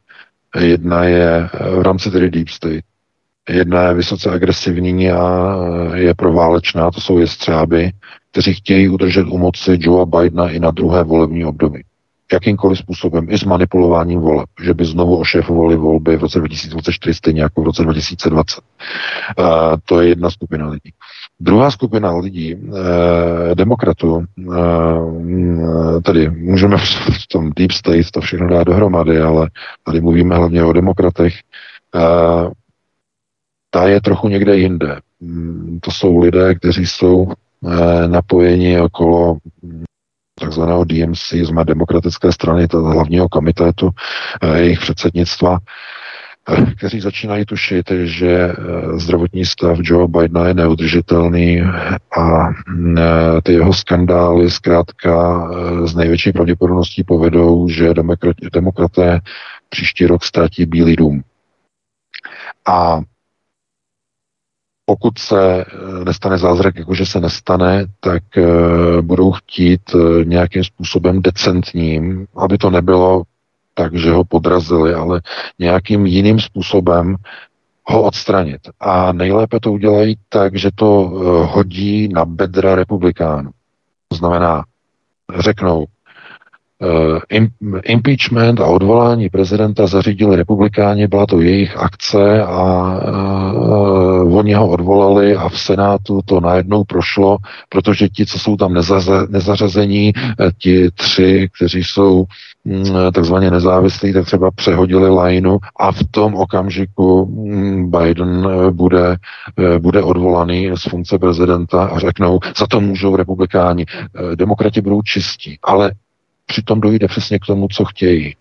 Jedna je v rámci tedy Deep State. Jedna je vysoce agresivní a je proválečná, to jsou jestřáby, kteří chtějí udržet u moci Joea Bidena i na druhé volební období jakýmkoliv způsobem, i s manipulováním voleb, že by znovu ošéfovali volby v roce 2024 stejně jako v roce 2020. Uh, to je jedna skupina lidí. Druhá skupina lidí, eh, demokratů, eh, tedy můžeme v tom deep state to všechno dát dohromady, ale tady mluvíme hlavně o demokratech, eh, ta je trochu někde jinde. Mm, to jsou lidé, kteří jsou eh, napojeni okolo takzvaného DMC, z demokratické strany, hlavního komitetu, eh, jejich předsednictva, eh, kteří začínají tušit, že zdravotní stav Joe Bidena je neudržitelný a ty jeho skandály zkrátka z největší pravděpodobností povedou, že demokraté příští rok ztratí Bílý dům. A pokud se eh, nestane zázrak, jakože se nestane, tak uh, budou chtít uh, nějakým způsobem decentním, aby to nebylo tak, že ho podrazili, ale nějakým jiným způsobem ho odstranit. A nejlépe to udělají tak, že to hodí na bedra republikánů. To znamená, řeknou, impeachment a odvolání prezidenta zařídili republikáni, byla to jejich akce a uh, oni ho odvolali a v Senátu to najednou prošlo, protože ti, co jsou tam nezaze, nezařazení, ti tři, kteří jsou mm, takzvaně nezávislí, tak třeba přehodili lajnu a v tom okamžiku mm, Biden bude, bude odvolaný z funkce prezidenta a řeknou, za to můžou republikáni. Demokrati budou čistí, ale přitom dojde přesně k tomu, co chtějí.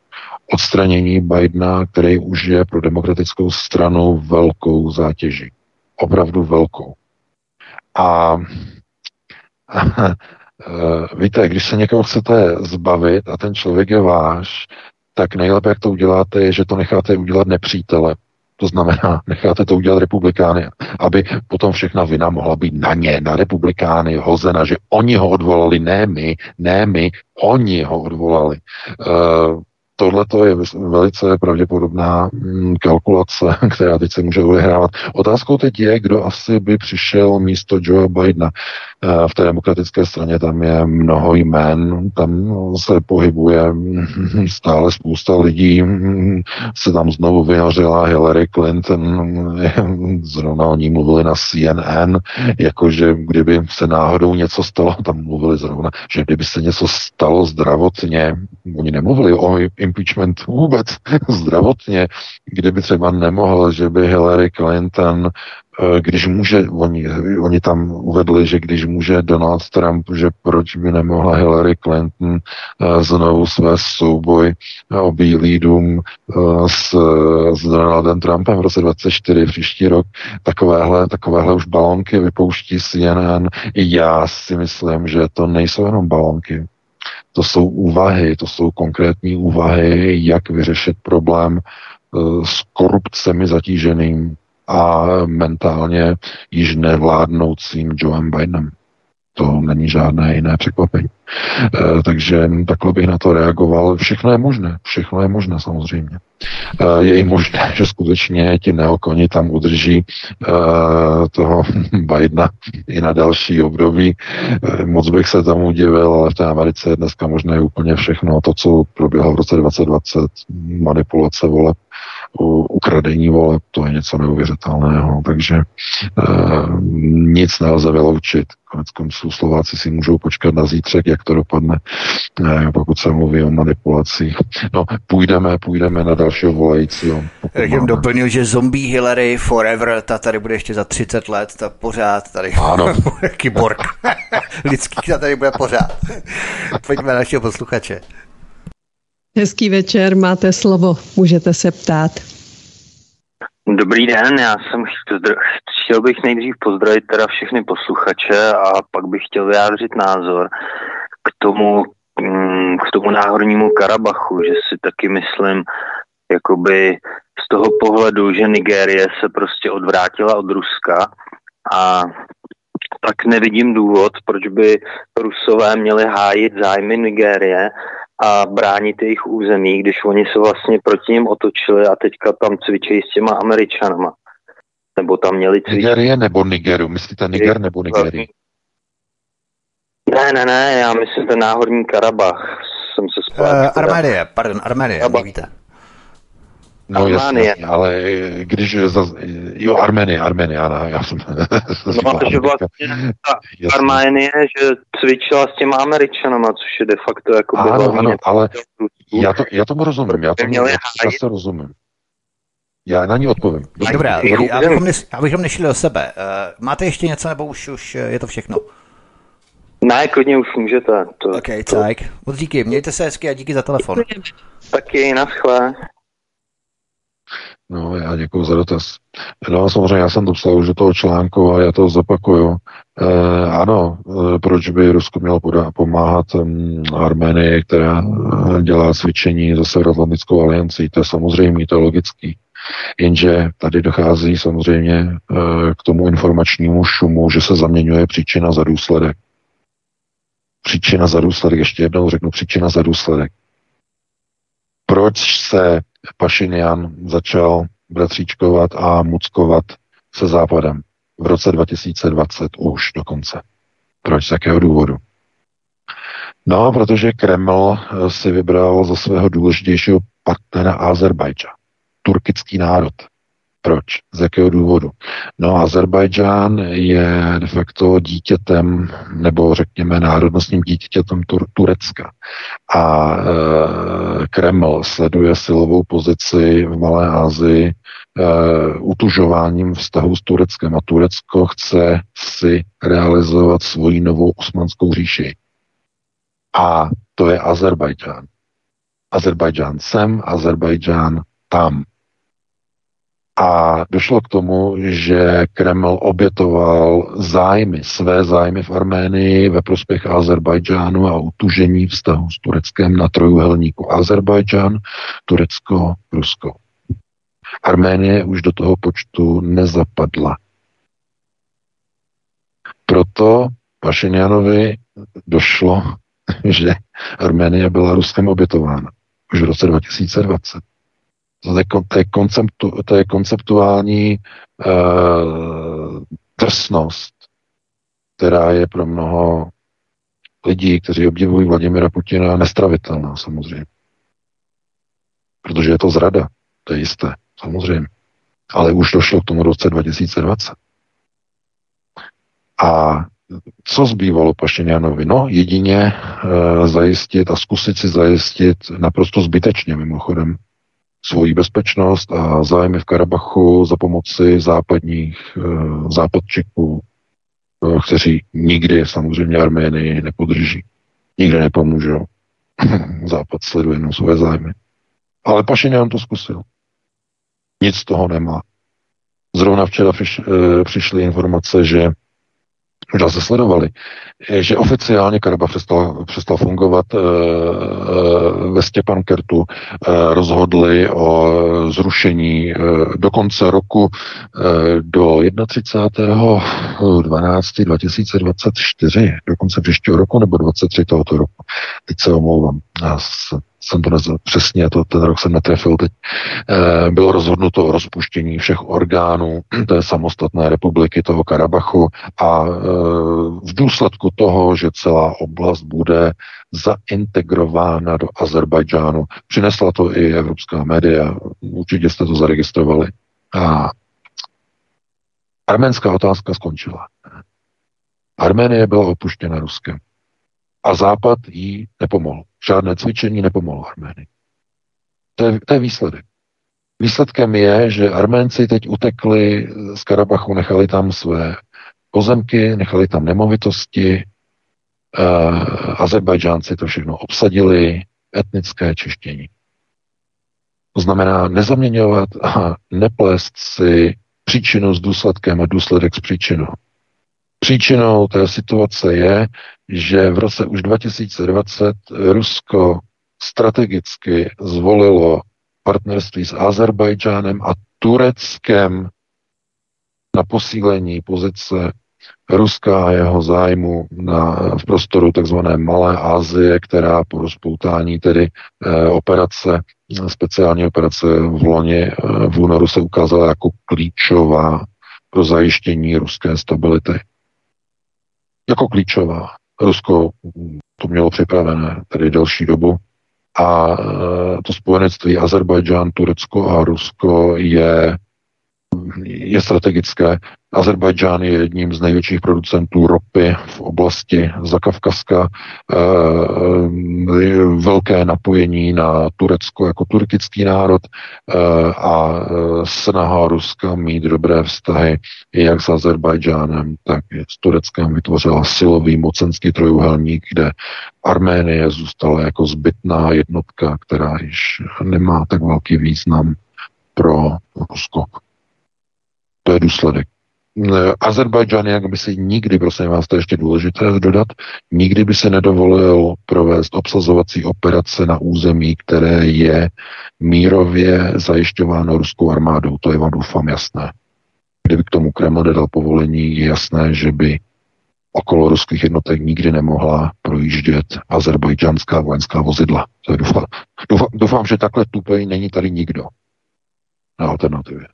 Odstranění Bidena, který už je pro demokratickou stranu velkou zátěží. Opravdu velkou. A víte, když se někoho chcete zbavit a ten člověk je váš, tak nejlépe, jak to uděláte, je, že to necháte udělat nepřítele. To znamená, necháte to udělat republikány, aby potom všechna vina mohla být na ně, na republikány hozena, že oni ho odvolali, ne my, ne my, oni ho odvolali. Uh, tohle je velice pravděpodobná mm, kalkulace, která teď se může odehrávat. Otázkou teď je, kdo asi by přišel místo Joe Bidena. Eh, v té demokratické straně tam je mnoho jmén, tam se pohybuje stále spousta lidí, se tam znovu vyhořela Hillary Clinton, zrovna o ní mluvili na CNN, jakože kdyby se náhodou něco stalo, tam mluvili zrovna, že kdyby se něco stalo zdravotně, oni nemluvili o impeachment vůbec zdravotně, kdyby třeba nemohl, že by Hillary Clinton když může, oni, oni tam uvedli, že když může Donald Trump, že proč by nemohla Hillary Clinton uh, znovu své souboj o Bílý dům s, s Donaldem Trumpem v roce 2024 příští rok. Takovéhle, takovéhle už balonky vypouští CNN. I já si myslím, že to nejsou jenom balonky. To jsou úvahy, to jsou konkrétní úvahy, jak vyřešit problém s korupcemi zatíženým a mentálně již nevládnoucím Joeem Bidenem. To není žádné jiné překvapení. E, takže takhle bych na to reagoval. Všechno je možné. Všechno je možné samozřejmě. E, je i možné, že skutečně ti neokoni tam udrží e, toho Bidena i na další období. E, moc bych se tomu divil, ale v té Americe je dneska možné úplně všechno. To, co proběhlo v roce 2020, manipulace voleb, ukradení voleb, to je něco neuvěřitelného. Takže e, nic nelze vyloučit. Konec konců Slováci si můžou počkat na zítřek, jak to dopadne, e, pokud se mluví o manipulacích. No, půjdeme, půjdeme na dalšího volajícího. Jak jim doplnil, že zombie Hillary forever, ta tady bude ještě za 30 let, ta pořád tady. Ano. Kyborg. Lidský ta tady bude pořád. Pojďme na našeho posluchače. Hezký večer, máte slovo, můžete se ptát. Dobrý den, já jsem chtěl bych nejdřív pozdravit teda všechny posluchače a pak bych chtěl vyjádřit názor k tomu, mm, k tomu náhornímu Karabachu, že si taky myslím, jakoby z toho pohledu, že Nigérie se prostě odvrátila od Ruska a tak nevidím důvod, proč by Rusové měli hájit zájmy Nigérie a bránit jejich území, když oni se vlastně proti ním otočili a teďka tam cvičí s těma Američanama. Nebo tam měli cvičit. Nigerie nebo Nigeru? Myslíte Niger nebo Nigerii? Ne, ne, ne, já myslím ten náhorní Karabach. Jsem se. Uh, Arménie, pardon, Arménie, nevíte. No Arménie. jasně, ale když zaz... jo, Arménie, Arménie, ano, já jsem... no, že vlastně ta Arménie, že cvičila s těma Američanama, což je de facto jako Ano, ano, ale já, to, já tomu rozumím, já tomu zase rozumím. Já na ní odpovím. Dobrá, Dobrá abychom, ne, abychom nešli do sebe. Uh, máte ještě něco, nebo už, už je to všechno? Ne, klidně už můžete. To, ok, to... tak. Moc díky, mějte se hezky a díky za telefon. Taky, naschle. No, já děkuji za dotaz. No, samozřejmě já jsem to psal už do toho článku a já to zopakuju. E, ano, e, proč by Rusko mělo poda- pomáhat Arménii, která e, dělá cvičení za Severoatlantickou aliancí, to je samozřejmě, to je logický. Jenže tady dochází samozřejmě e, k tomu informačnímu šumu, že se zaměňuje příčina za důsledek. Příčina za důsledek, ještě jednou řeknu příčina za důsledek. Proč se Pašinian začal bratříčkovat a muckovat se Západem v roce 2020 už dokonce. Proč? Z jakého důvodu? No, protože Kreml si vybral za svého důležitějšího partnera Azerbajdža, turkický národ. Proč? Z jakého důvodu? No, Azerbajdžán je de facto dítětem, nebo řekněme národnostním dítětem Tur- Turecka. A e, Kreml sleduje silovou pozici v Malé Asii e, utužováním vztahu s Tureckem. A Turecko chce si realizovat svoji novou osmanskou říši. A to je Azerbajdžán. Azerbajdžán sem, Azerbajdžán tam. A došlo k tomu, že Kreml obětoval zájmy, své zájmy v Arménii ve prospěch Azerbajdžánu a utužení vztahu s Tureckem na trojuhelníku Azerbajdžán, Turecko, Rusko. Arménie už do toho počtu nezapadla. Proto Pašinianovi došlo, že Arménie byla Ruskem obětována už v roce 2020. To je, to je, konceptu, to je konceptuální uh, drsnost, která je pro mnoho lidí, kteří obdivují Vladimira Putina, nestravitelná samozřejmě. Protože je to zrada, to je jisté, samozřejmě. Ale už došlo k tomu roce 2020. A co zbývalo Pašinianovi? No, jedině e, zajistit a zkusit si zajistit naprosto zbytečně mimochodem svoji bezpečnost a zájmy v Karabachu za pomoci západních e, západčiků, e, kteří nikdy samozřejmě Arménii nepodrží. Nikdy nepomůžou. Západ sleduje jenom své zájmy. Ale Pašinian to zkusil. Nic z toho nemá. Zrovna včera přiš, e, přišly informace, že možná se sledovali, že oficiálně Karabach přestal, přestal fungovat e, ve Stěpankertu, e, rozhodli o zrušení e, do konce roku do 31.12.2024, do konce příštího roku nebo 23 tohoto roku. Teď se omlouvám, já se jsem to nezal, přesně, to, ten rok jsem netrefil teď, e, bylo rozhodnuto o rozpuštění všech orgánů té samostatné republiky toho Karabachu a e, v důsledku toho, že celá oblast bude zaintegrována do Azerbajdžánu, přinesla to i evropská média, určitě jste to zaregistrovali. A arménská otázka skončila. Arménie byla opuštěna Ruskem. A Západ jí nepomohl. Žádné cvičení nepomohlo Arménii. To je, to je výsledek. Výsledkem je, že Arménci teď utekli z Karabachu, nechali tam své pozemky, nechali tam nemovitosti, uh, Azerbajdžánci to všechno obsadili, etnické čištění. To znamená nezaměňovat a neplést si příčinu s důsledkem a důsledek s příčinou. Příčinou té situace je, že v roce už 2020 Rusko strategicky zvolilo partnerství s Azerbajdžánem a Tureckem na posílení pozice Ruska a jeho zájmu na, v prostoru tzv. Malé Asie, která po rozpoutání tedy e, operace, speciální operace v loni e, v únoru se ukázala jako klíčová pro zajištění ruské stability. Jako klíčová. Rusko to mělo připravené tedy delší dobu a e, to spojenectví Azerbajdžán, Turecko a Rusko je je strategické. Azerbajdžán je jedním z největších producentů ropy v oblasti Zakavkazka. E, velké napojení na Turecko jako turkický národ e, a snaha Ruska mít dobré vztahy jak s Azerbajdžánem, tak i s Tureckem vytvořila silový mocenský trojuhelník, kde Arménie zůstala jako zbytná jednotka, která již nemá tak velký význam pro Rusko. To je důsledek. Azerbajdžán, jak by si nikdy, prosím vás, to je ještě důležité dodat, nikdy by se nedovolil provést obsazovací operace na území, které je mírově zajišťováno ruskou armádou. To je vám doufám jasné. Kdyby k tomu Kreml nedal povolení, je jasné, že by okolo ruských jednotek nikdy nemohla projíždět azerbajdžanská vojenská vozidla. To je doufám, doufám, doufám, že takhle tupej není tady nikdo na alternativě.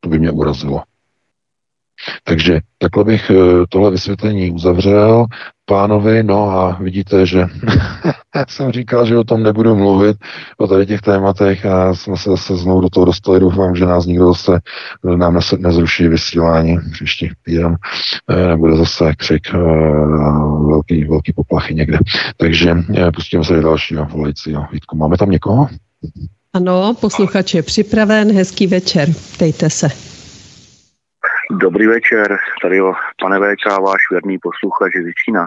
To by mě urazilo. Takže takhle bych eh, tohle vysvětlení uzavřel pánovi, no a vidíte, že jsem říkal, že o tom nebudu mluvit, o tady těch tématech a jsme se zase znovu do toho dostali, doufám, že nás nikdo zase eh, nám nezruší vysílání příští týden, eh, nebude zase křik velký, velký poplachy někde. Takže pustíme se do dalšího volajícího. Vítku, máme tam někoho? Ano, posluchač je připraven, hezký večer, ptejte se. Dobrý večer, tady jo, pane VK, váš věrný posluchač z Čína.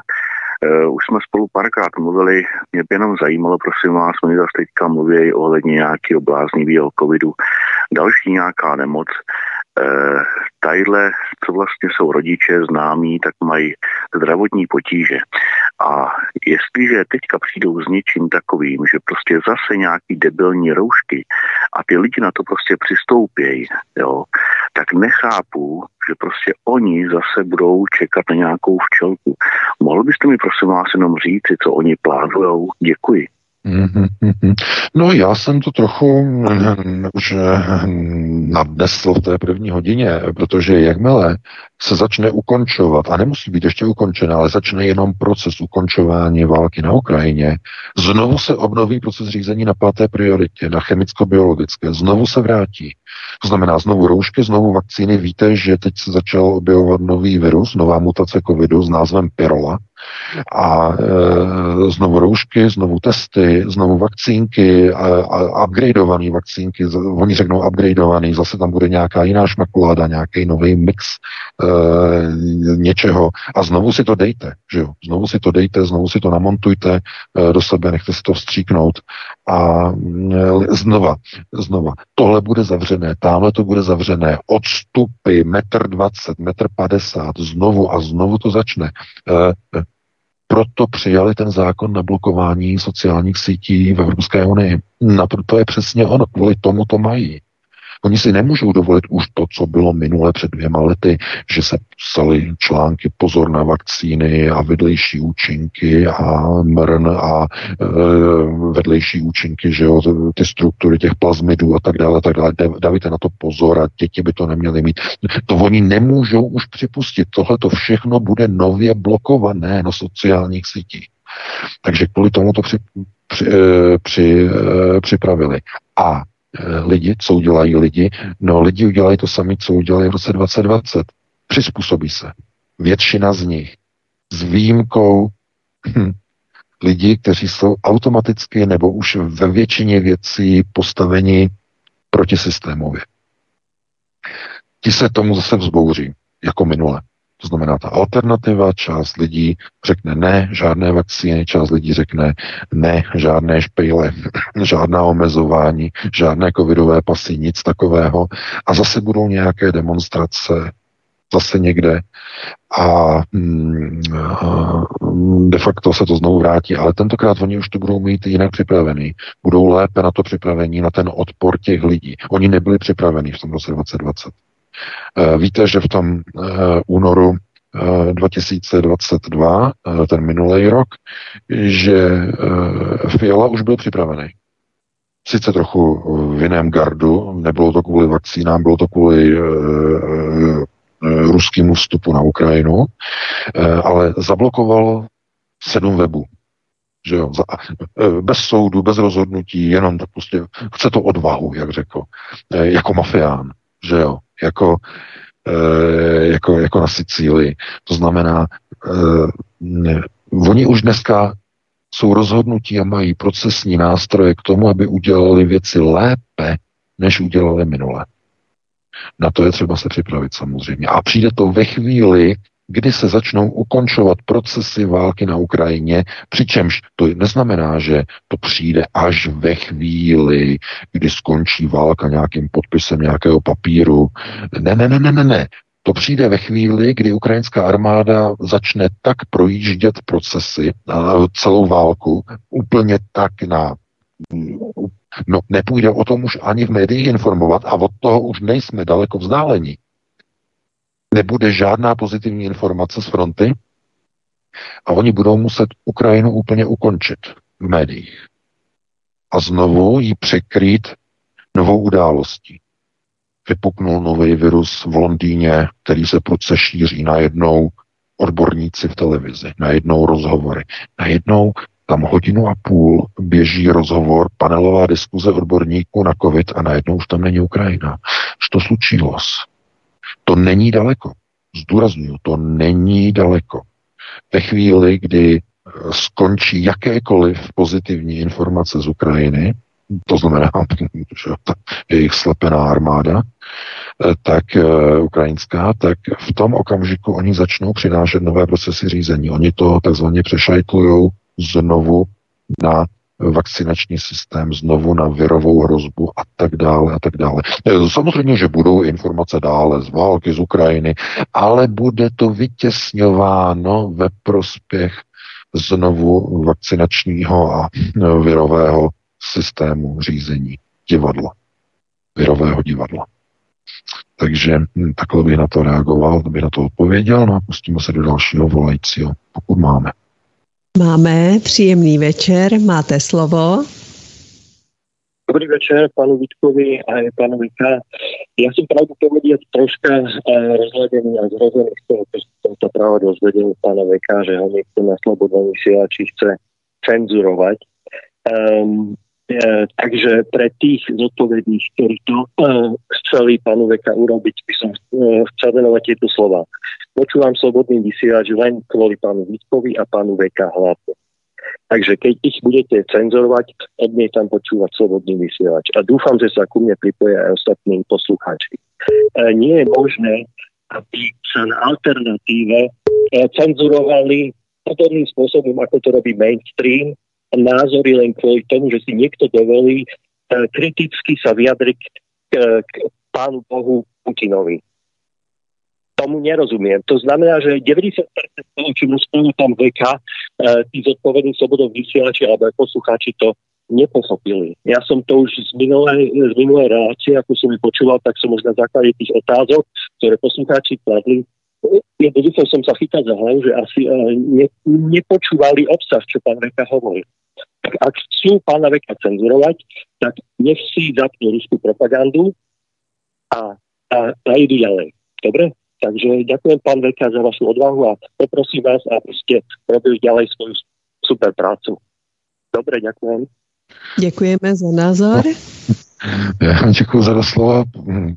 Uh, už jsme spolu párkrát mluvili, mě by jenom zajímalo, prosím vás, oni zase teďka mluví ohledně nějakého bláznivého covidu. Další nějaká nemoc, uh, tadyhle, co vlastně jsou rodiče známí, tak mají zdravotní potíže. A jestliže teďka přijdou s něčím takovým, že prostě zase nějaký debilní roušky a ty lidi na to prostě přistoupějí, jo, tak nechápu, že prostě oni zase budou čekat na nějakou včelku. Mohl byste mi prosím vás jenom říct, co oni plánují? Děkuji. Mm-hmm. No já jsem to trochu mm, už mm, nadnesl v té první hodině, protože jakmile se začne ukončovat, a nemusí být ještě ukončena, ale začne jenom proces ukončování války na Ukrajině, znovu se obnoví proces řízení na páté prioritě, na chemicko-biologické, znovu se vrátí. To znamená znovu roušky, znovu vakcíny. Víte, že teď se začal objevovat nový virus, nová mutace covidu s názvem Pirola, a e, znovu roušky, znovu testy, znovu vakcínky, a, a upgradeované vakcínky, oni řeknou upgradeovaný, zase tam bude nějaká jiná šmakuláda, nějaký nový mix e, něčeho a znovu si to dejte, že jo? Znovu si to dejte, znovu si to namontujte e, do sebe, nechte si to vstříknout a e, znova, znova, tohle bude zavřené, tamhle to bude zavřené, odstupy, metr dvacet, metr padesát, znovu a znovu to začne. E, proto přijali ten zákon na blokování sociálních sítí v Evropské unii. Na to je přesně ono, kvůli tomu to mají. Oni si nemůžou dovolit už to, co bylo minule před dvěma lety, že se psali články pozor na vakcíny a vedlejší účinky a mrn a e, vedlejší účinky, že jo, ty struktury těch plazmidů a tak dále, tak dále. Dávajte na to pozor a děti by to neměly mít. To oni nemůžou už připustit. Tohle to všechno bude nově blokované na sociálních sítích. Takže kvůli tomu to při, při, eh, při, eh, připravili. A lidi, co udělají lidi? No lidi udělají to sami, co udělají v roce 2020. Přizpůsobí se. Většina z nich. S výjimkou hm, lidí, kteří jsou automaticky nebo už ve většině věcí postaveni protisystémově. Ti se tomu zase vzbouří, jako minule. To znamená, ta alternativa, část lidí řekne ne, žádné vakcíny, část lidí řekne ne, žádné špejle, žádná omezování, žádné covidové pasy, nic takového. A zase budou nějaké demonstrace, zase někde a mm, de facto se to znovu vrátí, ale tentokrát oni už to budou mít jinak připravený. Budou lépe na to připravení, na ten odpor těch lidí. Oni nebyli připraveni v tom roce 2020. Eh, víte, že v tom eh, únoru 2022, eh, ten minulý rok, že Fiala už byl připravený. Sice trochu v jiném gardu, nebylo to kvůli vakcínám, bylo to kvůli ruskému vstupu na Ukrajinu, ale zablokoval sedm webů. Že jo, bez soudu, bez rozhodnutí, jenom tak prostě chce to odvahu, jak řekl, jako mafián, že jo jako, e, jako, jako na Sicílii. To znamená, e, oni už dneska jsou rozhodnutí a mají procesní nástroje k tomu, aby udělali věci lépe, než udělali minule. Na to je třeba se připravit samozřejmě. A přijde to ve chvíli, kdy se začnou ukončovat procesy války na Ukrajině, přičemž to neznamená, že to přijde až ve chvíli, kdy skončí válka nějakým podpisem nějakého papíru. Ne, ne, ne, ne, ne, ne. To přijde ve chvíli, kdy ukrajinská armáda začne tak projíždět procesy, celou válku, úplně tak na No, nepůjde o tom už ani v médiích informovat a od toho už nejsme daleko vzdálení nebude žádná pozitivní informace z fronty a oni budou muset Ukrajinu úplně ukončit v médiích a znovu ji překrýt novou událostí. Vypuknul nový virus v Londýně, který se prudce šíří najednou odborníci v televizi, najednou rozhovory. Najednou tam hodinu a půl běží rozhovor, panelová diskuze odborníků na COVID a najednou už tam není Ukrajina. Co to slučilo? To není daleko. Zdůraznuju, to není daleko. Ve chvíli, kdy eh, skončí jakékoliv pozitivní informace z Ukrajiny, to znamená, že ta jejich slepená armáda, eh, tak uh, ukrajinská, tak v tom okamžiku oni začnou přinášet nové procesy řízení. Oni to takzvaně přešajtlují znovu na vakcinační systém znovu na virovou hrozbu a tak dále a tak dále. E, samozřejmě, že budou informace dále z války z Ukrajiny, ale bude to vytěsňováno ve prospěch znovu vakcinačního a virového systému řízení divadla. Virového divadla. Takže hm, takhle bych na to reagoval, bych na to odpověděl, no a pustíme se do dalšího volajícího, pokud máme. Máme příjemný večer, máte slovo. Dobrý večer panu Vítkovi a panu Vika. Ja som pravdu povedať troška uh, rozhľadený a zrozený z toho, čo som sa práve dozvedel pána Veka, že ho niekto na slobodnom vysielači chce cenzurovať. Um, E, takže pre tých zodpovedných, ktorí to e, chceli pánu Veka urobiť, by som e, chcel venovať tieto slova. Počúvam slobodný vysielač len kvôli pánu Vítkovi a pánu Veka hlavne. Takže keď ich budete cenzorovať, odmietam počúvať slobodný vysielač. A dúfam, že sa ku mne pripoja aj ostatní poslucháči. E, nie je možné, aby sa na alternatíve e, cenzurovali podobným spôsobom, ako to robí mainstream, názory len kvôli tomu, že si niekto dovolí e, kriticky sa vyjadriť k, k pánu Bohu Putinovi. Tomu nerozumiem. To znamená, že 90% toho, čo mu spolu tam veka, e, tí zodpovední slobodov vysielači alebo aj poslucháči to nepochopili. Ja som to už z minulej, z minulej relácie, ako som vypočúval, tak som už na základe tých otázok, ktoré poslucháči kladli, jednoducho som sa chytal za hlavu, že asi ne, nepočúvali obsah, čo pán Veka hovorí. Tak ak chcú pána Veka cenzurovať, tak nech si zapnú ruskú propagandu a, a, a idú ďalej. Dobre? Takže ďakujem pán Veka za vašu odvahu a poprosím vás, aby ste robili ďalej svoju super prácu. Dobre, ďakujem. Děkujeme za názor. Já děkuji za slova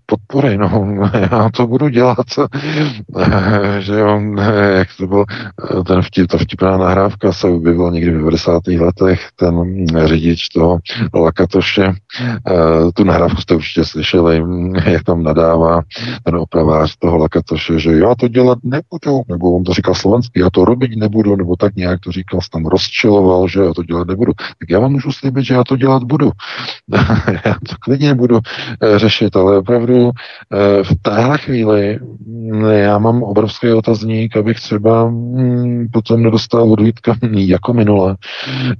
podpory, no, já to budu dělat, že jo, jak to byl, ten vtip, ta vtipná nahrávka se objevila někdy v 90. letech, ten řidič toho Lakatoše, eh, tu nahrávku jste určitě slyšeli, jak tam nadává ten opravář toho Lakatoše, že já to dělat nebudu, nebo on to říkal slovenský, já to robit nebudu, nebo tak nějak to říkal, tam rozčiloval, že já to dělat nebudu. Tak já vám můžu slíbit, že já to dělat budu. já to klidně budu eh, řešit, ale opravdu eh, v téhle chvíli mm, já mám obrovský otazník, abych třeba mm, potom nedostal od Vítka jako minule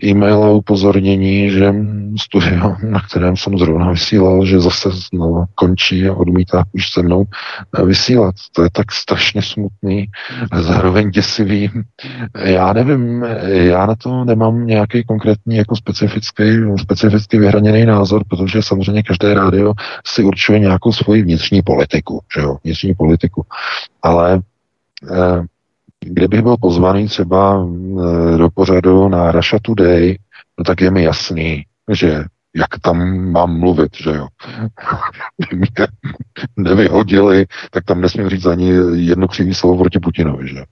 e-mail a upozornění, že studio, na kterém jsem zrovna vysílal, že zase znovu končí a odmítá už se mnou eh, vysílat. To je tak strašně smutný, zároveň děsivý. Já nevím, já na to nemám nějaký konkrétní jako specifický, specificky vyhraněný názor, protože jsem samozřejmě každé rádio si určuje nějakou svoji vnitřní politiku, že jo, vnitřní politiku. Ale eh, kdybych byl pozvaný třeba eh, do pořadu na Russia Today, no tak je mi jasný, že jak tam mám mluvit, že jo. mě nevyhodili, tak tam nesmím říct ani jedno křivý slovo proti Putinovi, že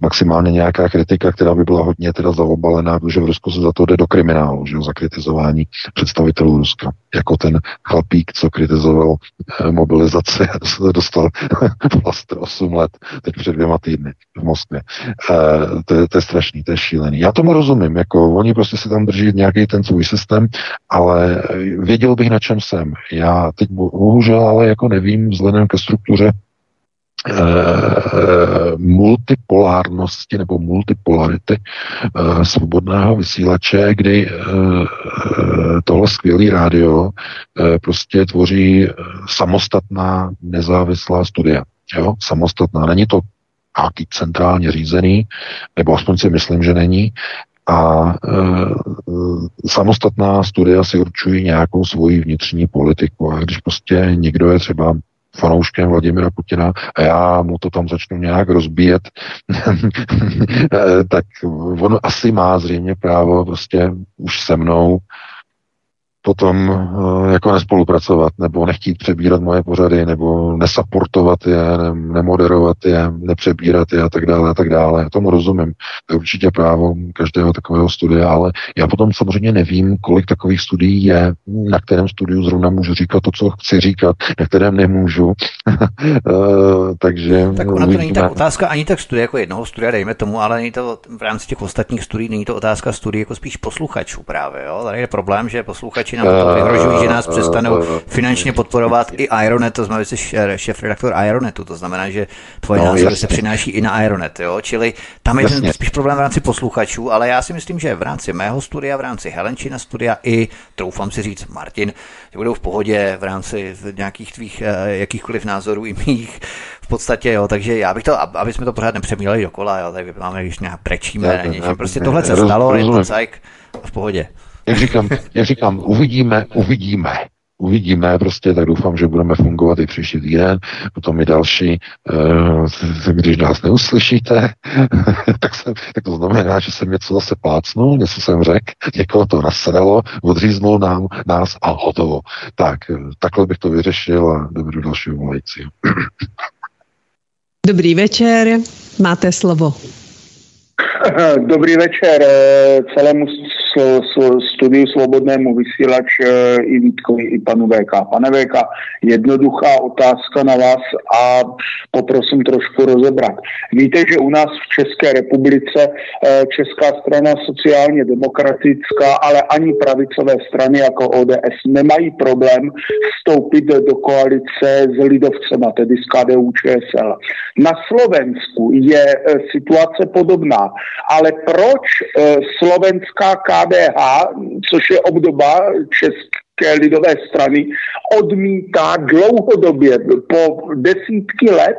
Maximálně nějaká kritika, která by byla hodně teda zaobalená, protože v Rusku se za to jde do kriminálu, že jo, za kritizování představitelů Ruska. Jako ten chlapík, co kritizoval eh, mobilizaci se dostal vlastně 8 let, teď před dvěma týdny v Moskvě. Eh, to, to je strašný, to je šílený. Já tomu rozumím, jako oni prostě si tam drží nějaký ten svůj systém, ale věděl bych, na čem jsem. Já teď bohužel ale jako nevím vzhledem ke struktuře e, multipolárnosti nebo multipolarity e, svobodného vysílače, kdy e, tohle skvělý rádio prostě tvoří samostatná nezávislá studia. Jo? Samostatná. Není to nějaký centrálně řízený, nebo aspoň si myslím, že není, a samostatná studia si určují nějakou svoji vnitřní politiku. A když prostě někdo je třeba fanouškem Vladimira Putina a já mu to tam začnu nějak rozbíjet, tak on asi má zřejmě právo prostě už se mnou potom eh, jako nespolupracovat, nebo nechtít přebírat moje pořady, nebo nesaportovat je, ne, nemoderovat je, nepřebírat je a tak dále a tak dále. Já tomu rozumím. To je určitě právo každého takového studia, ale já potom samozřejmě nevím, kolik takových studií je, na kterém studiu zrovna můžu říkat to, co chci říkat, na kterém nemůžu. Eh, takže tak ona to není tak otázka ani tak studie jako jednoho studia, dejme tomu, ale není to v rámci těch ostatních studií, není to otázka studií jako spíš posluchačů právě. Jo? Tady je problém, že posluchači posluchači nám to vyhrožují, že nás přestanou finančně podporovat i Ironet, to znamená, že jsi šéf-redaktor Ironetu, to znamená, že tvoje no, názory se přináší i na Ironet, jo? čili tam je ten spíš problém v rámci posluchačů, ale já si myslím, že v rámci mého studia, v rámci Helenčina studia i, troufám si říct, Martin, že budou v pohodě v rámci nějakých tvých eh, jakýchkoliv názorů i mých, v podstatě, jo, takže já bych to, aby jsme to pořád nepřemýleli dokola, jo, tady máme, když nějak brečíme, ne, něčím, prostě tohle se stalo, je to cajk v pohodě jak říkám, jak říkám, uvidíme, uvidíme. Uvidíme, prostě tak doufám, že budeme fungovat i příští týden, potom i další, e, když nás neuslyšíte, tak, jsem, tak to znamená, že jsem něco zase plácnul, něco jsem řekl, někoho to nasedalo, odříznul nám, nás a hotovo. Tak, eh, takhle bych to vyřešil a dobrý dalšího volajícího. Dobrý večer, máte slovo. Dobrý večer eh, celému studiu Slobodnému vysílač eh, i Vítkovi, i panu VK. Pane VK, jednoduchá otázka na vás a poprosím trošku rozebrat. Víte, že u nás v České republice eh, Česká strana sociálně demokratická, ale ani pravicové strany jako ODS nemají problém vstoupit do koalice s lidovcema, tedy s KDU ČSL. Na Slovensku je situace podobná, ale proč slovenská KDU KDH, což je obdoba České lidové strany, odmítá dlouhodobě po desítky let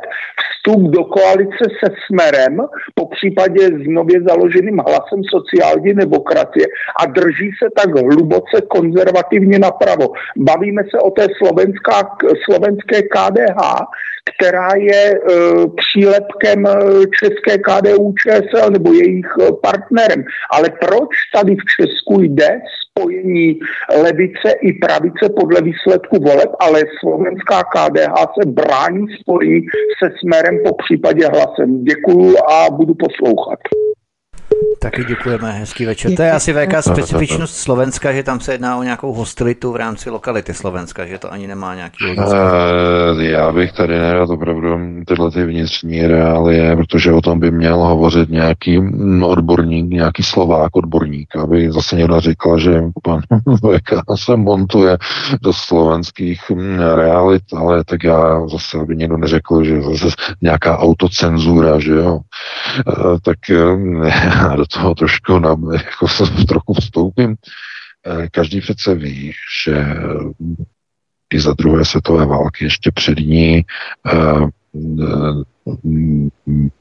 vstup do koalice se Smerem, po případě s nově založeným hlasem sociální demokracie a drží se tak hluboce konzervativně napravo. Bavíme se o té slovenská, slovenské KDH, která je e, přílepkem e, české KDU ČSL nebo jejich e, partnerem. Ale proč tady v Česku jde spojení levice i pravice podle výsledku voleb, ale slovenská KDH se brání spojení se směrem po případě hlasem. Děkuju a budu poslouchat. Taky děkujeme, hezký večer. To je asi velká specifičnost Slovenska, že tam se jedná o nějakou hostilitu v rámci lokality Slovenska, že to ani nemá nějaký logický. Uh, já bych tady nerad opravdu tyhle ty vnitřní reálie, protože o tom by měl hovořit nějaký odborník, nějaký Slovák odborník, aby zase někdo řekl, že pan VK se montuje do slovenských hm, realit, ale tak já zase, aby někdo neřekl, že zase nějaká autocenzura, že jo. Uh, tak uh, do toho trošku na, jako se trochu vstoupím. Eh, každý přece ví, že i za druhé světové války, ještě před ní, eh,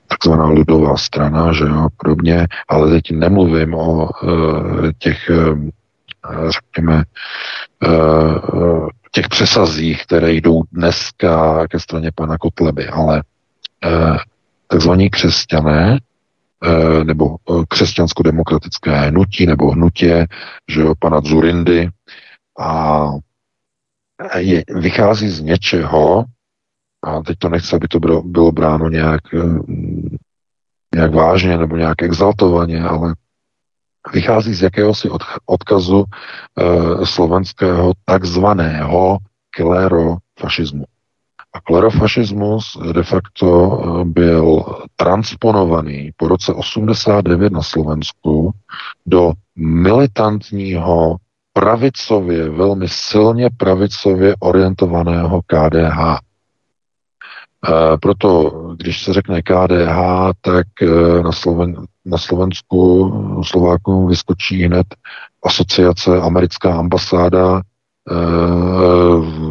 takzvaná lidová strana, že jo, podobně, ale teď nemluvím o eh, těch, řekněme, těch přesazích, které jdou dneska ke straně pana Kotleby, ale takzvaní křesťané Eh, nebo eh, křesťansko-demokratické hnutí nebo hnutě, že jo, pana Zurindy a je, vychází z něčeho, a teď to nechci, aby to bylo, bylo bráno nějak, eh, nějak vážně nebo nějak exaltovaně, ale vychází z jakéhosi od, odkazu e, slovenského takzvaného klerofašismu. A klerofašismus de facto eh, byl transponovaný po roce 89 na Slovensku do militantního pravicově, velmi silně pravicově orientovaného KDH. E, proto, když se řekne KDH, tak e, na, Sloven, na Slovensku Slovákům vyskočí hned asociace americká ambasáda Eh,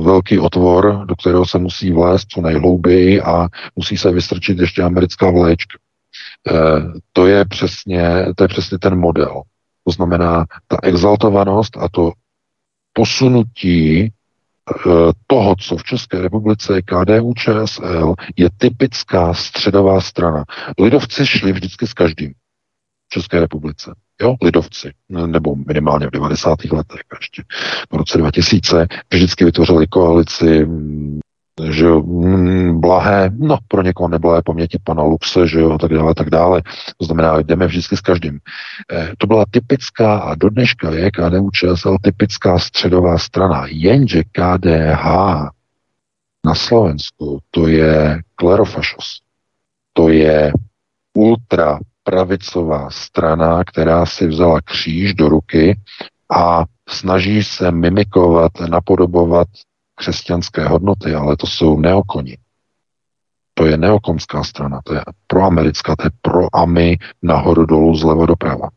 velký otvor, do kterého se musí vlézt co nejhlouběji a musí se vystrčit ještě americká vlaječka. Eh, to je přesně, to je přesně ten model. To znamená, ta exaltovanost a to posunutí eh, toho, co v České republice je KDU ČSL, je typická středová strana. Lidovci šli vždycky s každým v České republice jo, lidovci, nebo minimálně v 90. letech ještě. V roce 2000 vždycky vytvořili koalici že jo, mm, blahé, no pro někoho neblahé paměti pana Luxe, že jo, tak dále, tak dále. To znamená, jdeme vždycky s každým. E, to byla typická a do dneška je KDU ČSL typická středová strana, jenže KDH na Slovensku to je klerofašos. To je ultra pravicová strana, která si vzala kříž do ruky a snaží se mimikovat, napodobovat křesťanské hodnoty, ale to jsou neokoni. To je neokonská strana, to je proamerická, to je proami nahoru dolů, zleva doprava.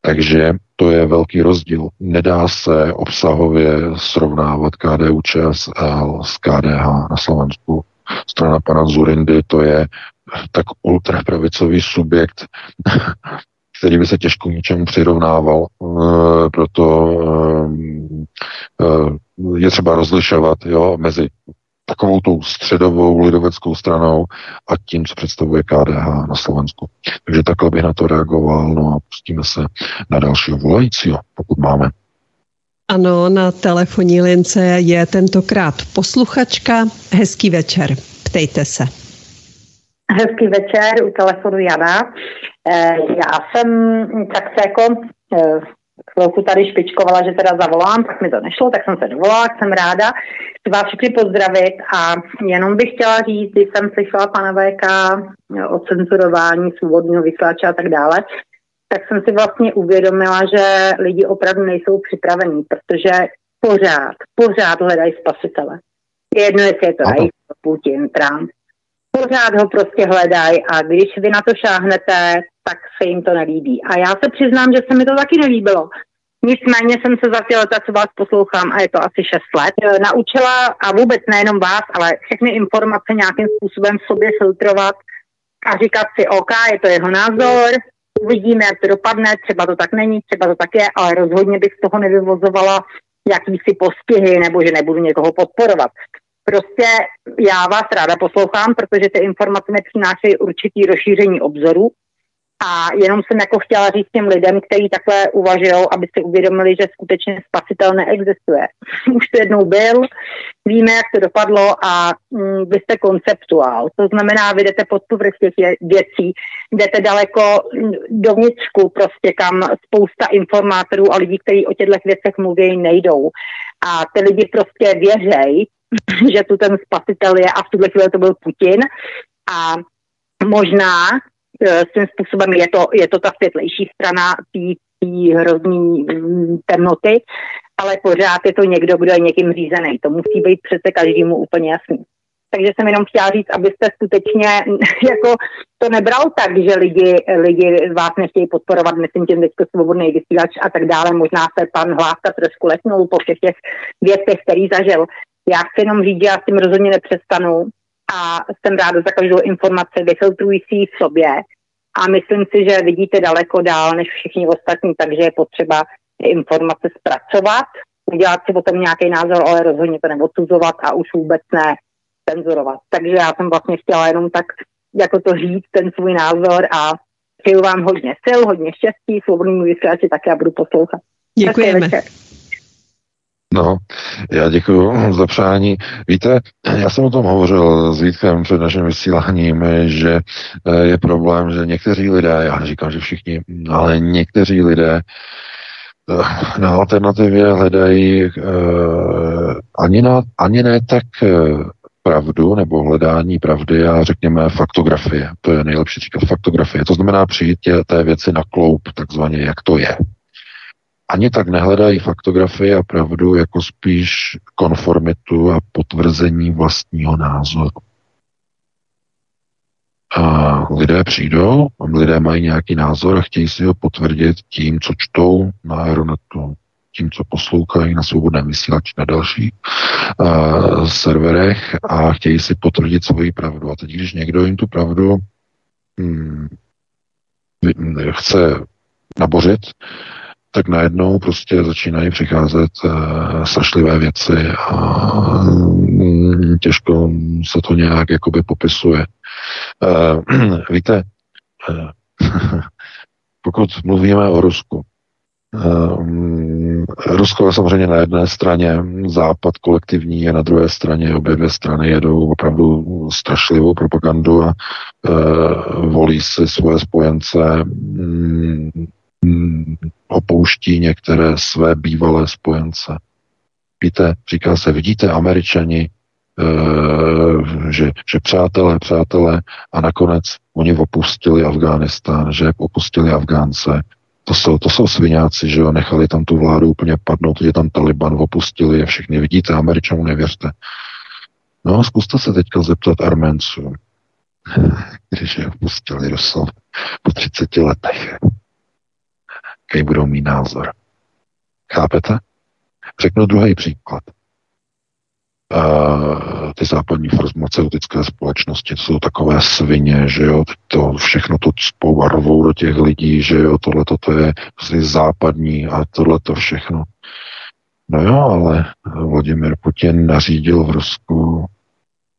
Takže to je velký rozdíl. Nedá se obsahově srovnávat KDU ČSL s KDH na Slovensku. Strana pana Zurindy to je tak ultrapravicový subjekt, který by se těžko ničemu přirovnával. E, proto e, e, je třeba rozlišovat jo, mezi takovou tou středovou lidoveckou stranou a tím, co představuje KDH na Slovensku. Takže takhle bych na to reagoval, no a pustíme se na dalšího volajícího, pokud máme. Ano, na telefonní lince je tentokrát posluchačka. Hezký večer, ptejte se. Hezký večer, u telefonu Jana. Eh, já jsem tak se jako eh, chvilku tady špičkovala, že teda zavolám, tak mi to nešlo, tak jsem se dovolala, jsem ráda. Chci vás všichni pozdravit a jenom bych chtěla říct, když jsem slyšela pana VK eh, o cenzurování svobodného vysílače a tak dále, tak jsem si vlastně uvědomila, že lidi opravdu nejsou připravení, protože pořád, pořád hledají spasitele. Je jedno, jestli je to Putin, Trump, pořád ho prostě hledají a když vy na to šáhnete, tak se jim to nelíbí. A já se přiznám, že se mi to taky nelíbilo. Nicméně jsem se za ty leta, co vás poslouchám, a je to asi 6 let, eh, naučila, a vůbec nejenom vás, ale všechny informace nějakým způsobem v sobě filtrovat a říkat si, OK, je to jeho názor, uvidíme, jak to dopadne, třeba to tak není, třeba to tak je, ale rozhodně bych z toho nevyvozovala jakýsi postihy nebo že nebudu někoho podporovat. Prostě já vás ráda poslouchám, protože ty informace mi přinášejí určitý rozšíření obzoru a jenom jsem jako chtěla říct těm lidem, kteří takhle uvažují, aby si uvědomili, že skutečně spasitel neexistuje. Už to jednou byl, víme, jak to dopadlo a mm, vy jste konceptuál. To znamená, vy jdete pod povrch těch věcí, jdete daleko mm, dovnitřku, prostě kam spousta informátorů a lidí, kteří o těchto věcech mluví, nejdou. A ty lidi prostě věřejí, že tu ten spasitel je a v tuhle chvíli to byl Putin. A možná Eh, svým způsobem je to, je to ta světlejší strana té hrozný mm, temnoty, ale pořád je to někdo, kdo je někým řízený. To musí být přece každému úplně jasný. Takže jsem jenom chtěla říct, abyste skutečně jako to nebral tak, že lidi, lidi vás nechtějí podporovat, myslím tím teďko svobodný vysílač a tak dále. Možná se pan Hláska trošku letnul po všech těch věcech, který zažil. Já chci jenom říct, že já s tím rozhodně nepřestanu a jsem ráda za každou informaci, vyfiltrují si v sobě a myslím si, že vidíte daleko dál než všichni ostatní, takže je potřeba informace zpracovat, udělat si potom nějaký názor, ale rozhodně to neodsuzovat a už vůbec ne cenzurovat. Takže já jsem vlastně chtěla jenom tak jako to říct, ten svůj názor a přeju vám hodně sil, hodně štěstí, svobodný vysílači, tak já budu poslouchat. Děkujeme. No, já děkuji za přání. Víte, já jsem o tom hovořil s Vítkem před naším vysíláním, že eh, je problém, že někteří lidé, já neříkám, že všichni, ale někteří lidé eh, na alternativě hledají uh, ani, na, ani ne tak pravdu nebo hledání pravdy a řekněme faktografie. To je nejlepší říkat faktografie. To znamená přijít té věci na kloup, takzvaně, jak to je ani tak nehledají faktografii a pravdu, jako spíš konformitu a potvrzení vlastního názoru. A lidé přijdou, lidé mají nějaký názor a chtějí si ho potvrdit tím, co čtou na Aeronetu, tím, co poslouchají na svobodném vysílači na dalších serverech a chtějí si potvrdit svoji pravdu. A teď, když někdo jim tu pravdu hmm, chce nabořit, tak najednou prostě začínají přicházet uh, strašlivé věci a um, těžko se to nějak jakoby popisuje. Uh, víte, uh, pokud mluvíme o Rusku, Rusko je samozřejmě na jedné straně, západ kolektivní a na druhé straně obě dvě strany jedou opravdu strašlivou propagandu a uh, volí si svoje spojence Hmm, opouští některé své bývalé spojence. Víte, říká se, vidíte, američani, e, že, že přátelé, přátelé a nakonec oni opustili Afghánistán, že opustili Afgánce. To jsou, to jsou svináci, že jo, nechali tam tu vládu úplně padnout, je tam Taliban, opustili je všichni. Vidíte, američanům nevěřte. No, zkuste se teďka zeptat Arménců, když je opustili Rusov po 30 letech jaký budou mít názor. Chápete? Řeknu druhý příklad. Uh, ty západní farmaceutické společnosti to jsou takové svině, že jo, to všechno to cpou a rvou do těch lidí, že jo, tohle to je prostě západní a tohle to všechno. No jo, ale Vladimir Putin nařídil v Rusku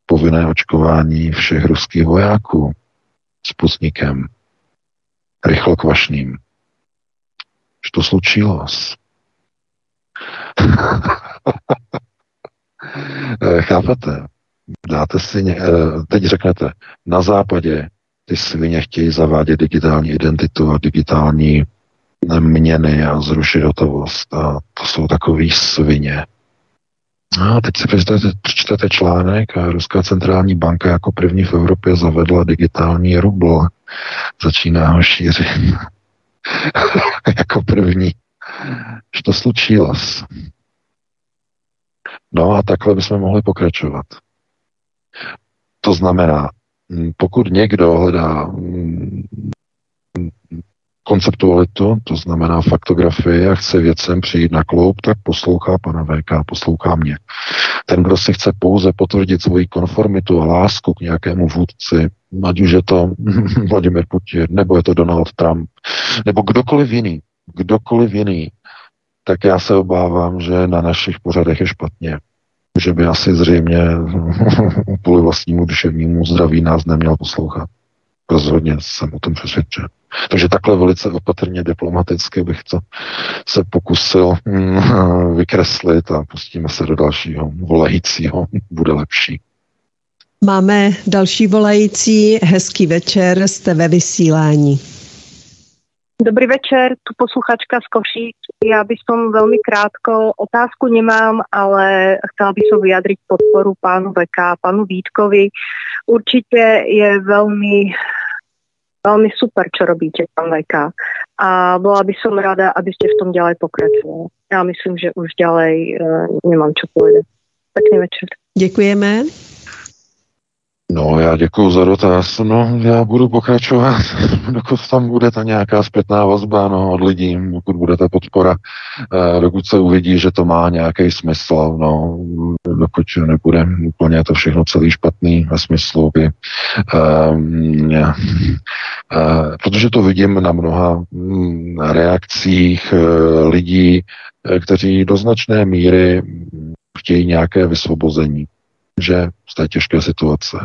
povinné očkování všech ruských vojáků s pusníkem, rychlokvašným. Что случилось? Chápete? Dáte si, ně, eh, teď řeknete, na západě ty svině chtějí zavádět digitální identitu a digitální měny a zrušit hotovost. A to jsou takový svině. A teď si přečtete, přečtete článek a Ruská centrální banka jako první v Evropě zavedla digitální rubl. Začíná ho šířit. jako první. Že to slučilo. No a takhle bychom mohli pokračovat. To znamená, pokud někdo hledá konceptualitu, to znamená faktografii a chce věcem přijít na kloup, tak poslouchá pana VK, poslouchá mě. Ten, kdo si chce pouze potvrdit svoji konformitu a lásku k nějakému vůdci, ať už je to Vladimir Putin, nebo je to Donald Trump, nebo kdokoliv jiný, kdokoliv jiný, tak já se obávám, že na našich pořadech je špatně. Že by asi zřejmě kvůli vlastnímu duševnímu zdraví nás neměl poslouchat. Rozhodně jsem o tom přesvědčen. Takže takhle velice opatrně diplomaticky bych to se pokusil mm, vykreslit a pustíme se do dalšího volajícího. Bude lepší. Máme další volající. Hezký večer, jste ve vysílání. Dobrý večer, tu posluchačka z Košíc. Ja by som veľmi krátko, otázku nemám, ale chcela by som vyjadriť podporu pánu Beka, pánu Vítkovi. Určite je veľmi veľmi super, čo robíte, pán VK. A bola by som rada, aby ste v tom ďalej pokračovali. Já myslím, že už ďalej uh, nemám čo povedať. Pekný večer. Děkujeme. No, já děkuji za dotaz. No, já budu pokračovat, dokud tam bude ta nějaká zpětná vazba no, od lidí, dokud bude ta podpora, eh, dokud se uvidí, že to má nějaký smysl, no, dokud nebude úplně to všechno celý špatný ve smyslu, by, um, uh, protože to vidím na mnoha um, reakcích uh, lidí, kteří do značné míry chtějí nějaké vysvobození že z té těžké situace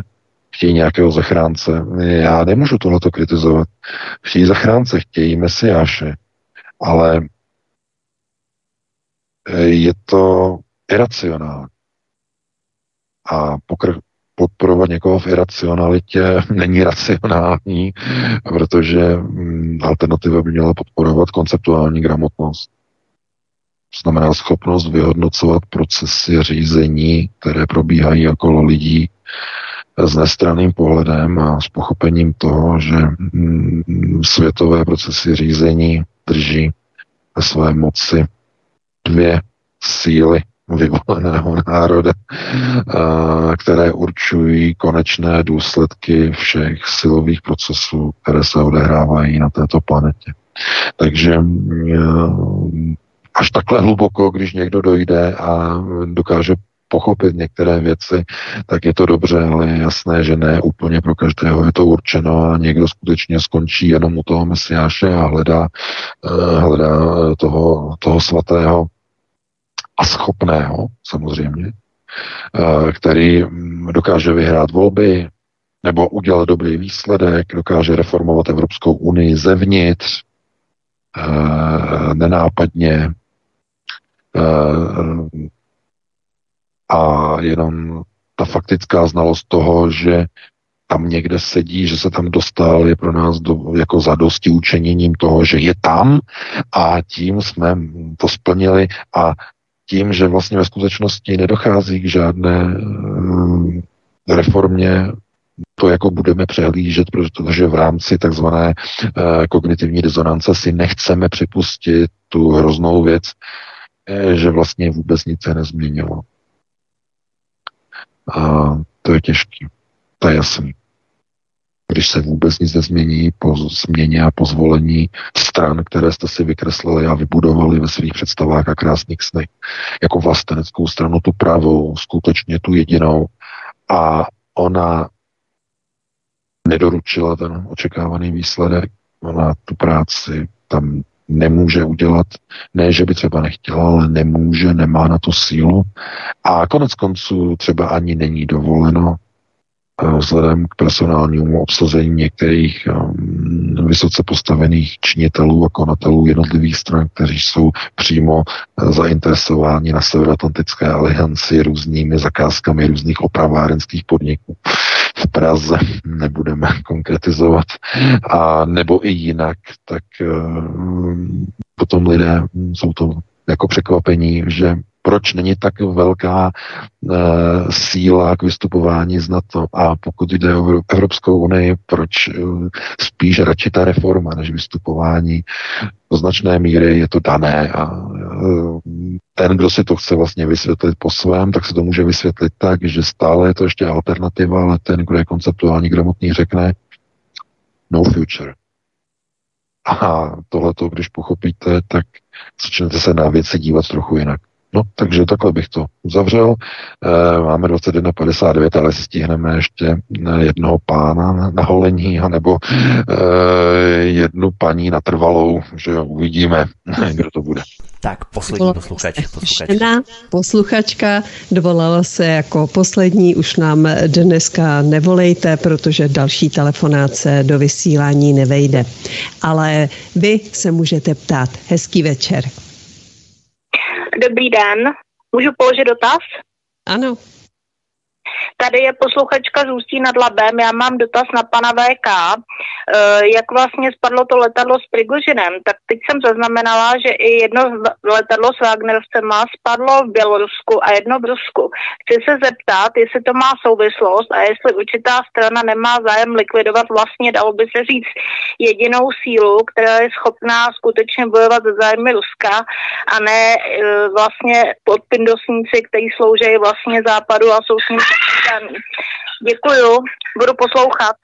chtějí nějakého zachránce. Já nemůžu tohleto kritizovat. Chtějí zachránce, chtějí mesiáše, ale eh, je to iracionální. A pokr- podporovat někoho v iracionalitě není racionální, protože mm, alternativa by měla podporovat konceptuální gramotnost. Znamená schopnost vyhodnocovat procesy řízení, které probíhají okolo lidí, s nestranným pohledem a s pochopením toho, že mm, světové procesy řízení drží ve své moci dvě síly vyvoleného národa, které určují konečné důsledky všech silových procesů, které se odehrávají na této planetě. Takže až takhle hluboko, když někdo dojde a dokáže pochopit některé věci, tak je to dobře, ale je jasné, že ne úplně pro každého je to určeno a někdo skutečně skončí jenom u toho mesiáše a hledá, eh, hledá toho, toho svatého a schopného samozřejmě, eh, který mm, dokáže vyhrát volby, nebo udělat dobrý výsledek, dokáže reformovat Evropskou unii zevnitř, eh, nenápadně, a jenom ta faktická znalost toho, že tam někde sedí, že se tam dostal, je pro nás do, jako zadosti učeněním toho, že je tam a tím jsme to splnili a tím, že vlastně ve skutečnosti nedochází k žádné um, reformě, to jako budeme přehlížet, protože v rámci takzvané uh, kognitivní disonance si nechceme připustit tu hroznou věc, uh, že vlastně vůbec nic se nezměnilo. A to je těžký. To je jasný. Když se vůbec nic nezmění po změně a po zvolení stran, které jste si vykreslili a vybudovali ve svých představách a krásných snech, jako vlasteneckou stranu, tu pravou, skutečně tu jedinou, a ona nedoručila ten očekávaný výsledek, ona tu práci tam nemůže udělat, ne, že by třeba nechtěla, ale nemůže, nemá na to sílu. A konec konců třeba ani není dovoleno eh, vzhledem k personálnímu obsazení některých um, vysoce postavených činitelů a konatelů jednotlivých stran, kteří jsou přímo uh, zainteresováni na Severoatlantické alianci různými zakázkami různých opravárenských podniků Praze, nebudeme konkretizovat, a nebo i jinak, tak uh, potom lidé jsou to jako překvapení, že proč není tak velká e, síla k vystupování z NATO a pokud jde o Evropskou unii, proč e, spíš radši ta reforma než vystupování. Do značné míry je to dané a e, ten, kdo si to chce vlastně vysvětlit po svém, tak se to může vysvětlit tak, že stále je to ještě alternativa, ale ten, kdo je konceptuální gramotný, řekne no future. A tohleto, když pochopíte, tak začnete se na věci dívat trochu jinak. No, takže takhle bych to uzavřel. E, máme 21.59, ale si stihneme ještě jednoho pána na, holení, anebo e, jednu paní na trvalou, že uvidíme, kdo to bude. Tak, poslední posluchač. posluchač. Žena, posluchačka, dovolala se jako poslední, už nám dneska nevolejte, protože další telefonáce do vysílání nevejde. Ale vy se můžete ptát. Hezký večer. Dobrý den. Můžu položit dotaz? Ano. Tady je posluchačka z Ústí nad Labem. Já mám dotaz na pana VK. E, jak vlastně spadlo to letadlo s Prigožinem? Tak teď jsem zaznamenala, že i jedno letadlo s Wagnerovcema spadlo v Bělorusku a jedno v Rusku. Chci se zeptat, jestli to má souvislost a jestli určitá strana nemá zájem likvidovat vlastně, dalo by se říct, jedinou sílu, která je schopná skutečně bojovat za zájmy Ruska a ne e, vlastně podpindosníci, kteří slouží vlastně západu a jsou s ním Děkuju, budu poslouchat.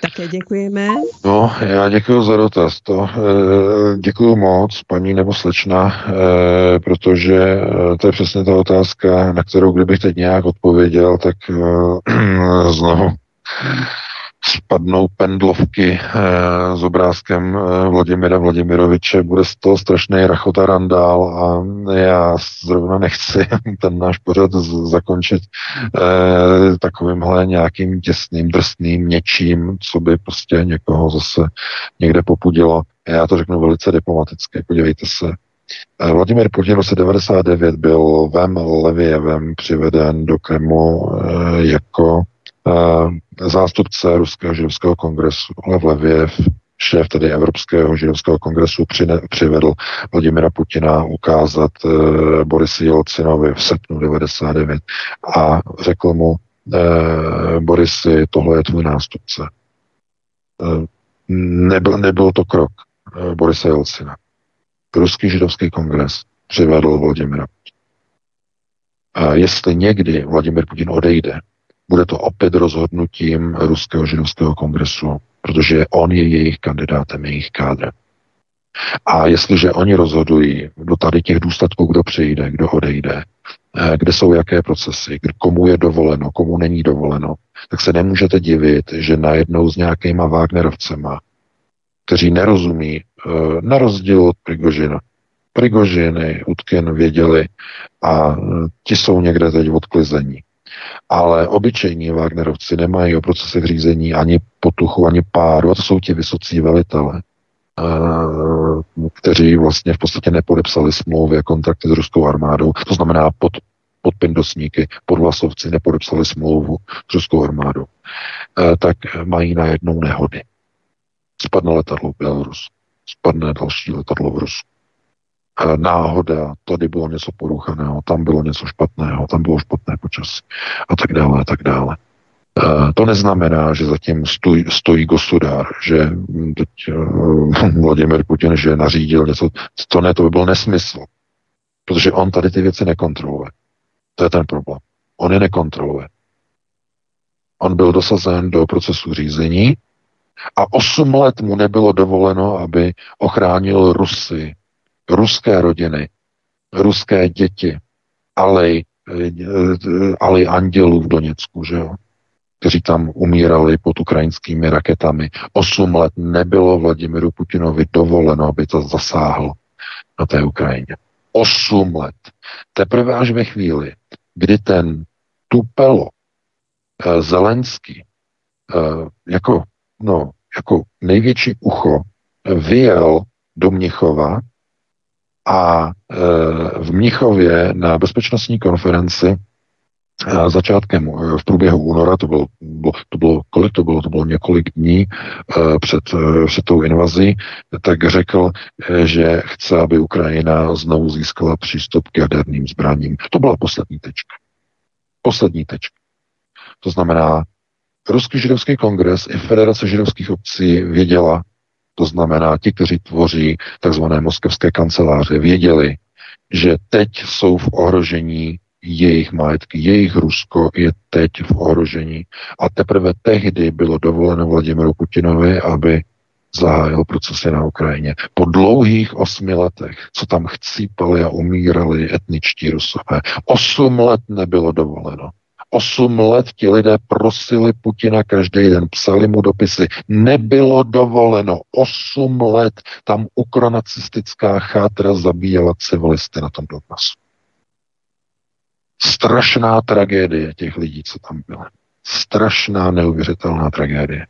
Také děkujeme. No, já děkuji za dotaz. To, e, děkuji moc, paní nebo slečna, e, protože e, to je přesně ta otázka, na kterou kdybych teď nějak odpověděl, tak e, znovu spadnou pendlovky eh, s obrázkem eh, Vladimira Vladimiroviče, bude z toho strašný rachotarandál a já zrovna nechci ten náš pořad zakončit eh, takovýmhle nějakým těsným, drsným něčím, co by prostě někoho zase někde popudilo. Já to řeknu velice diplomaticky, podívejte se. Vladimir Putin v roce 99 byl vem Levěvem přiveden do Kremlu jako zástupce Ruského židovského kongresu Lev Leviev, šéf tedy Evropského židovského kongresu, přine, přivedl Vladimira Putina ukázat e, Borisi Jelcinovi v srpnu 99 a řekl mu, e, Borisi, tohle je tvůj nástupce. E, nebyl, nebyl to krok e, Borise Jelcina. Ruský židovský kongres přivedl Vladimira Putina. A jestli někdy Vladimir Putin odejde, bude to opět rozhodnutím Ruského židovského kongresu, protože on je jejich kandidátem, jejich kádrem. A jestliže oni rozhodují do tady těch důsledků, kdo přijde, kdo odejde, eh, kde jsou jaké procesy, komu je dovoleno, komu není dovoleno, tak se nemůžete divit, že najednou s nějakýma Wagnerovcema, kteří nerozumí, eh, na rozdíl od Prigožina, Prigožiny, Utkin věděli a eh, ti jsou někde teď odklizení. Ale obyčejní Wagnerovci nemají o procesech řízení ani potuchu, ani páru, a to jsou ti vysocí velitele, kteří vlastně v podstatě nepodepsali smlouvy a kontrakty s ruskou armádou, to znamená pod podpindosníky, podvlasovci nepodepsali smlouvu s ruskou armádou, tak mají najednou nehody. Spadne letadlo v Bělorus, spadne další letadlo v Rusku náhoda, tady bylo něco poruchaného, tam bylo něco špatného, tam bylo špatné počasí a tak dále a tak dále. To neznamená, že zatím stojí, stojí gosudár, že teď Vladimir Putin, že nařídil něco, to ne, to by byl nesmysl. Protože on tady ty věci nekontroluje. To je ten problém. On je nekontroluje. On byl dosazen do procesu řízení a osm let mu nebylo dovoleno, aby ochránil Rusy ruské rodiny, ruské děti, alej, alej andělů v Doněcku, že jo? kteří tam umírali pod ukrajinskými raketami. Osm let nebylo Vladimiru Putinovi dovoleno, aby to zasáhl na té Ukrajině. Osm let. Teprve až ve chvíli, kdy ten Tupelo, eh, Zelenský, eh, jako, no, jako největší ucho vyjel do Mnichova a e, v Mnichově na bezpečnostní konferenci e, začátkem e, v průběhu února, to bylo, to bylo, kolik to bylo, to bylo několik dní před, před tou invazí, tak řekl, že chce, aby Ukrajina znovu získala přístup k jaderným zbraním. To byla poslední tečka. Poslední tečka. To znamená, Ruský židovský kongres i Federace židovských obcí věděla, to znamená, ti, kteří tvoří takzvané moskevské kanceláře, věděli, že teď jsou v ohrožení jejich majetky, jejich Rusko je teď v ohrožení. A teprve tehdy bylo dovoleno Vladimiru Putinovi, aby zahájil procesy na Ukrajině. Po dlouhých osmi letech, co tam chcípali a umírali etničtí rusové, osm let nebylo dovoleno. Osm let ti lidé prosili Putina každý den, psali mu dopisy. Nebylo dovoleno. Osm let tam ukronacistická chátra zabíjela civilisty na tom Donbasu. Strašná tragédie těch lidí, co tam byly. Strašná, neuvěřitelná tragédie.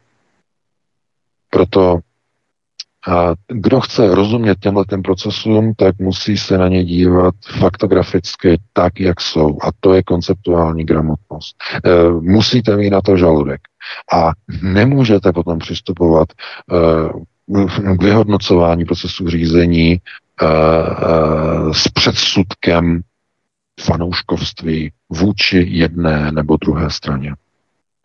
Proto a kdo chce rozumět těmhle těm procesům, tak musí se na ně dívat faktograficky tak, jak jsou. A to je konceptuální gramotnost. E, musíte mít na to žaludek. A nemůžete potom přistupovat e, k vyhodnocování procesu řízení e, e, s předsudkem fanouškovství vůči jedné nebo druhé straně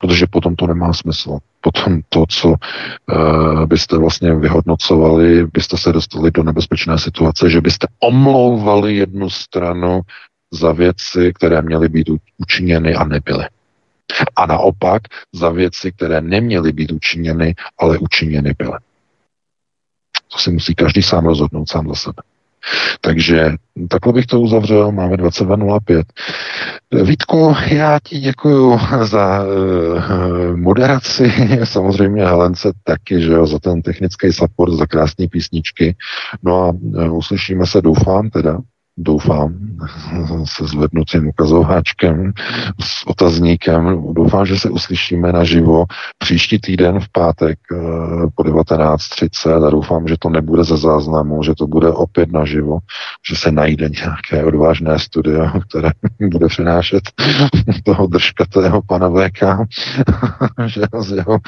protože potom to nemá smysl. Potom to, co uh, byste vlastně vyhodnocovali, byste se dostali do nebezpečné situace, že byste omlouvali jednu stranu za věci, které měly být učiněny a nebyly. A naopak za věci, které neměly být učiněny, ale učiněny byly. To si musí každý sám rozhodnout, sám za sebe. Takže takhle bych to uzavřel, máme 22.05. Vítku, já ti děkuji za uh, moderaci, samozřejmě Helence taky, že jo, za ten technický support, za krásné písničky. No a uh, uslyšíme se, doufám teda, doufám, se zvednutým ukazováčkem, s otazníkem. Doufám, že se uslyšíme naživo příští týden v pátek eh, po 19.30 a doufám, že to nebude ze záznamu, že to bude opět naživo, že se najde nějaké odvážné studio, které bude přinášet toho držkatého pana VK, že s jeho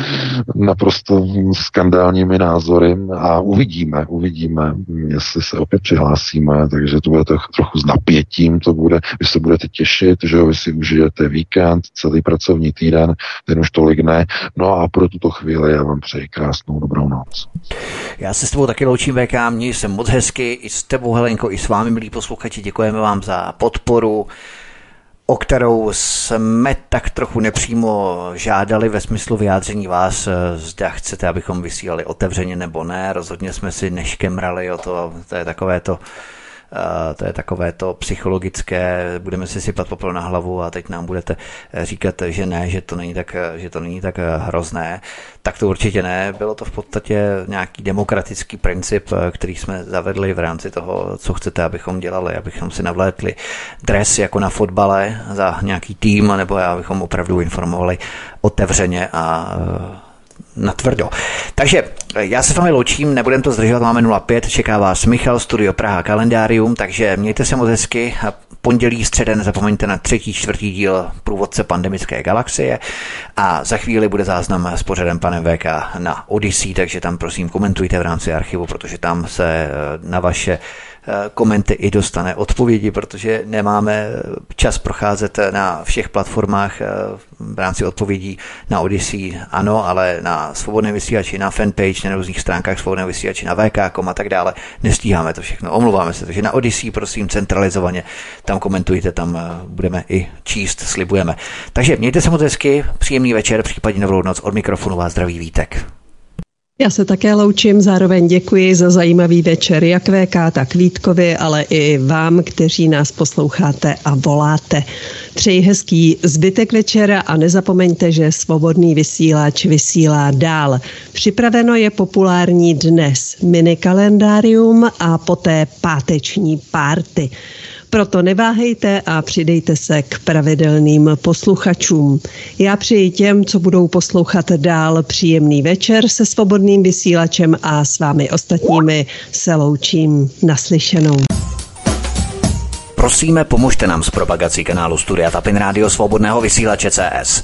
naprosto skandálními názory a uvidíme, uvidíme, jestli se opět přihlásíme, takže to bude trochu s napětím, to bude, vy se budete těšit, že vy si užijete víkend, celý pracovní týden, ten už tolik ne. No a pro tuto chvíli já vám přeji krásnou dobrou noc. Já se s tebou taky loučím, VK, měj se moc hezky, i s tebou Helenko, i s vámi, milí posluchači, děkujeme vám za podporu o kterou jsme tak trochu nepřímo žádali ve smyslu vyjádření vás, zda chcete, abychom vysílali otevřeně nebo ne. Rozhodně jsme si neškemrali o to, to je takové to to je takové to psychologické, budeme si sypat popel na hlavu a teď nám budete říkat, že ne, že to není tak, že to není tak hrozné. Tak to určitě ne. Bylo to v podstatě nějaký demokratický princip, který jsme zavedli v rámci toho, co chcete, abychom dělali, abychom si navlétli dres jako na fotbale za nějaký tým, nebo abychom opravdu informovali otevřeně a natvrdo. Takže eh, já se s vámi loučím, nebudem to zdržovat, máme 05, čeká vás Michal, Studio Praha, kalendárium, takže mějte se moc hezky. Pondělí, středen, nezapomeňte na třetí, čtvrtý díl průvodce pandemické galaxie a za chvíli bude záznam s pořadem panem VK na Odyssey, takže tam prosím komentujte v rámci archivu, protože tam se eh, na vaše komenty i dostane odpovědi, protože nemáme čas procházet na všech platformách eh, v rámci odpovědí na Odyssey, ano, ale na svobodné vysílači, na fanpage, na různých stránkách svobodné vysílači, na VK.com a tak dále. Nestíháme to všechno, omluváme se. Takže na Odyssey, prosím, centralizovaně, tam komentujte, tam eh, budeme i číst, slibujeme. Takže mějte se moc hezky, příjemný večer, případně novou noc od mikrofonu vás zdraví Vítek. Já se také loučím, zároveň děkuji za zajímavý večer jak VK, tak Vítkovi, ale i vám, kteří nás posloucháte a voláte. Přeji hezký zbytek večera a nezapomeňte, že svobodný vysílač vysílá dál. Připraveno je populární dnes mini kalendárium a poté páteční párty. Proto neváhejte a přidejte se k pravidelným posluchačům. Já přeji těm, co budou poslouchat dál příjemný večer se svobodným vysílačem a s vámi ostatními se loučím naslyšenou. Prosíme, pomožte nám s propagací kanálu Studia Tapin Rádio Svobodného vysílače CS.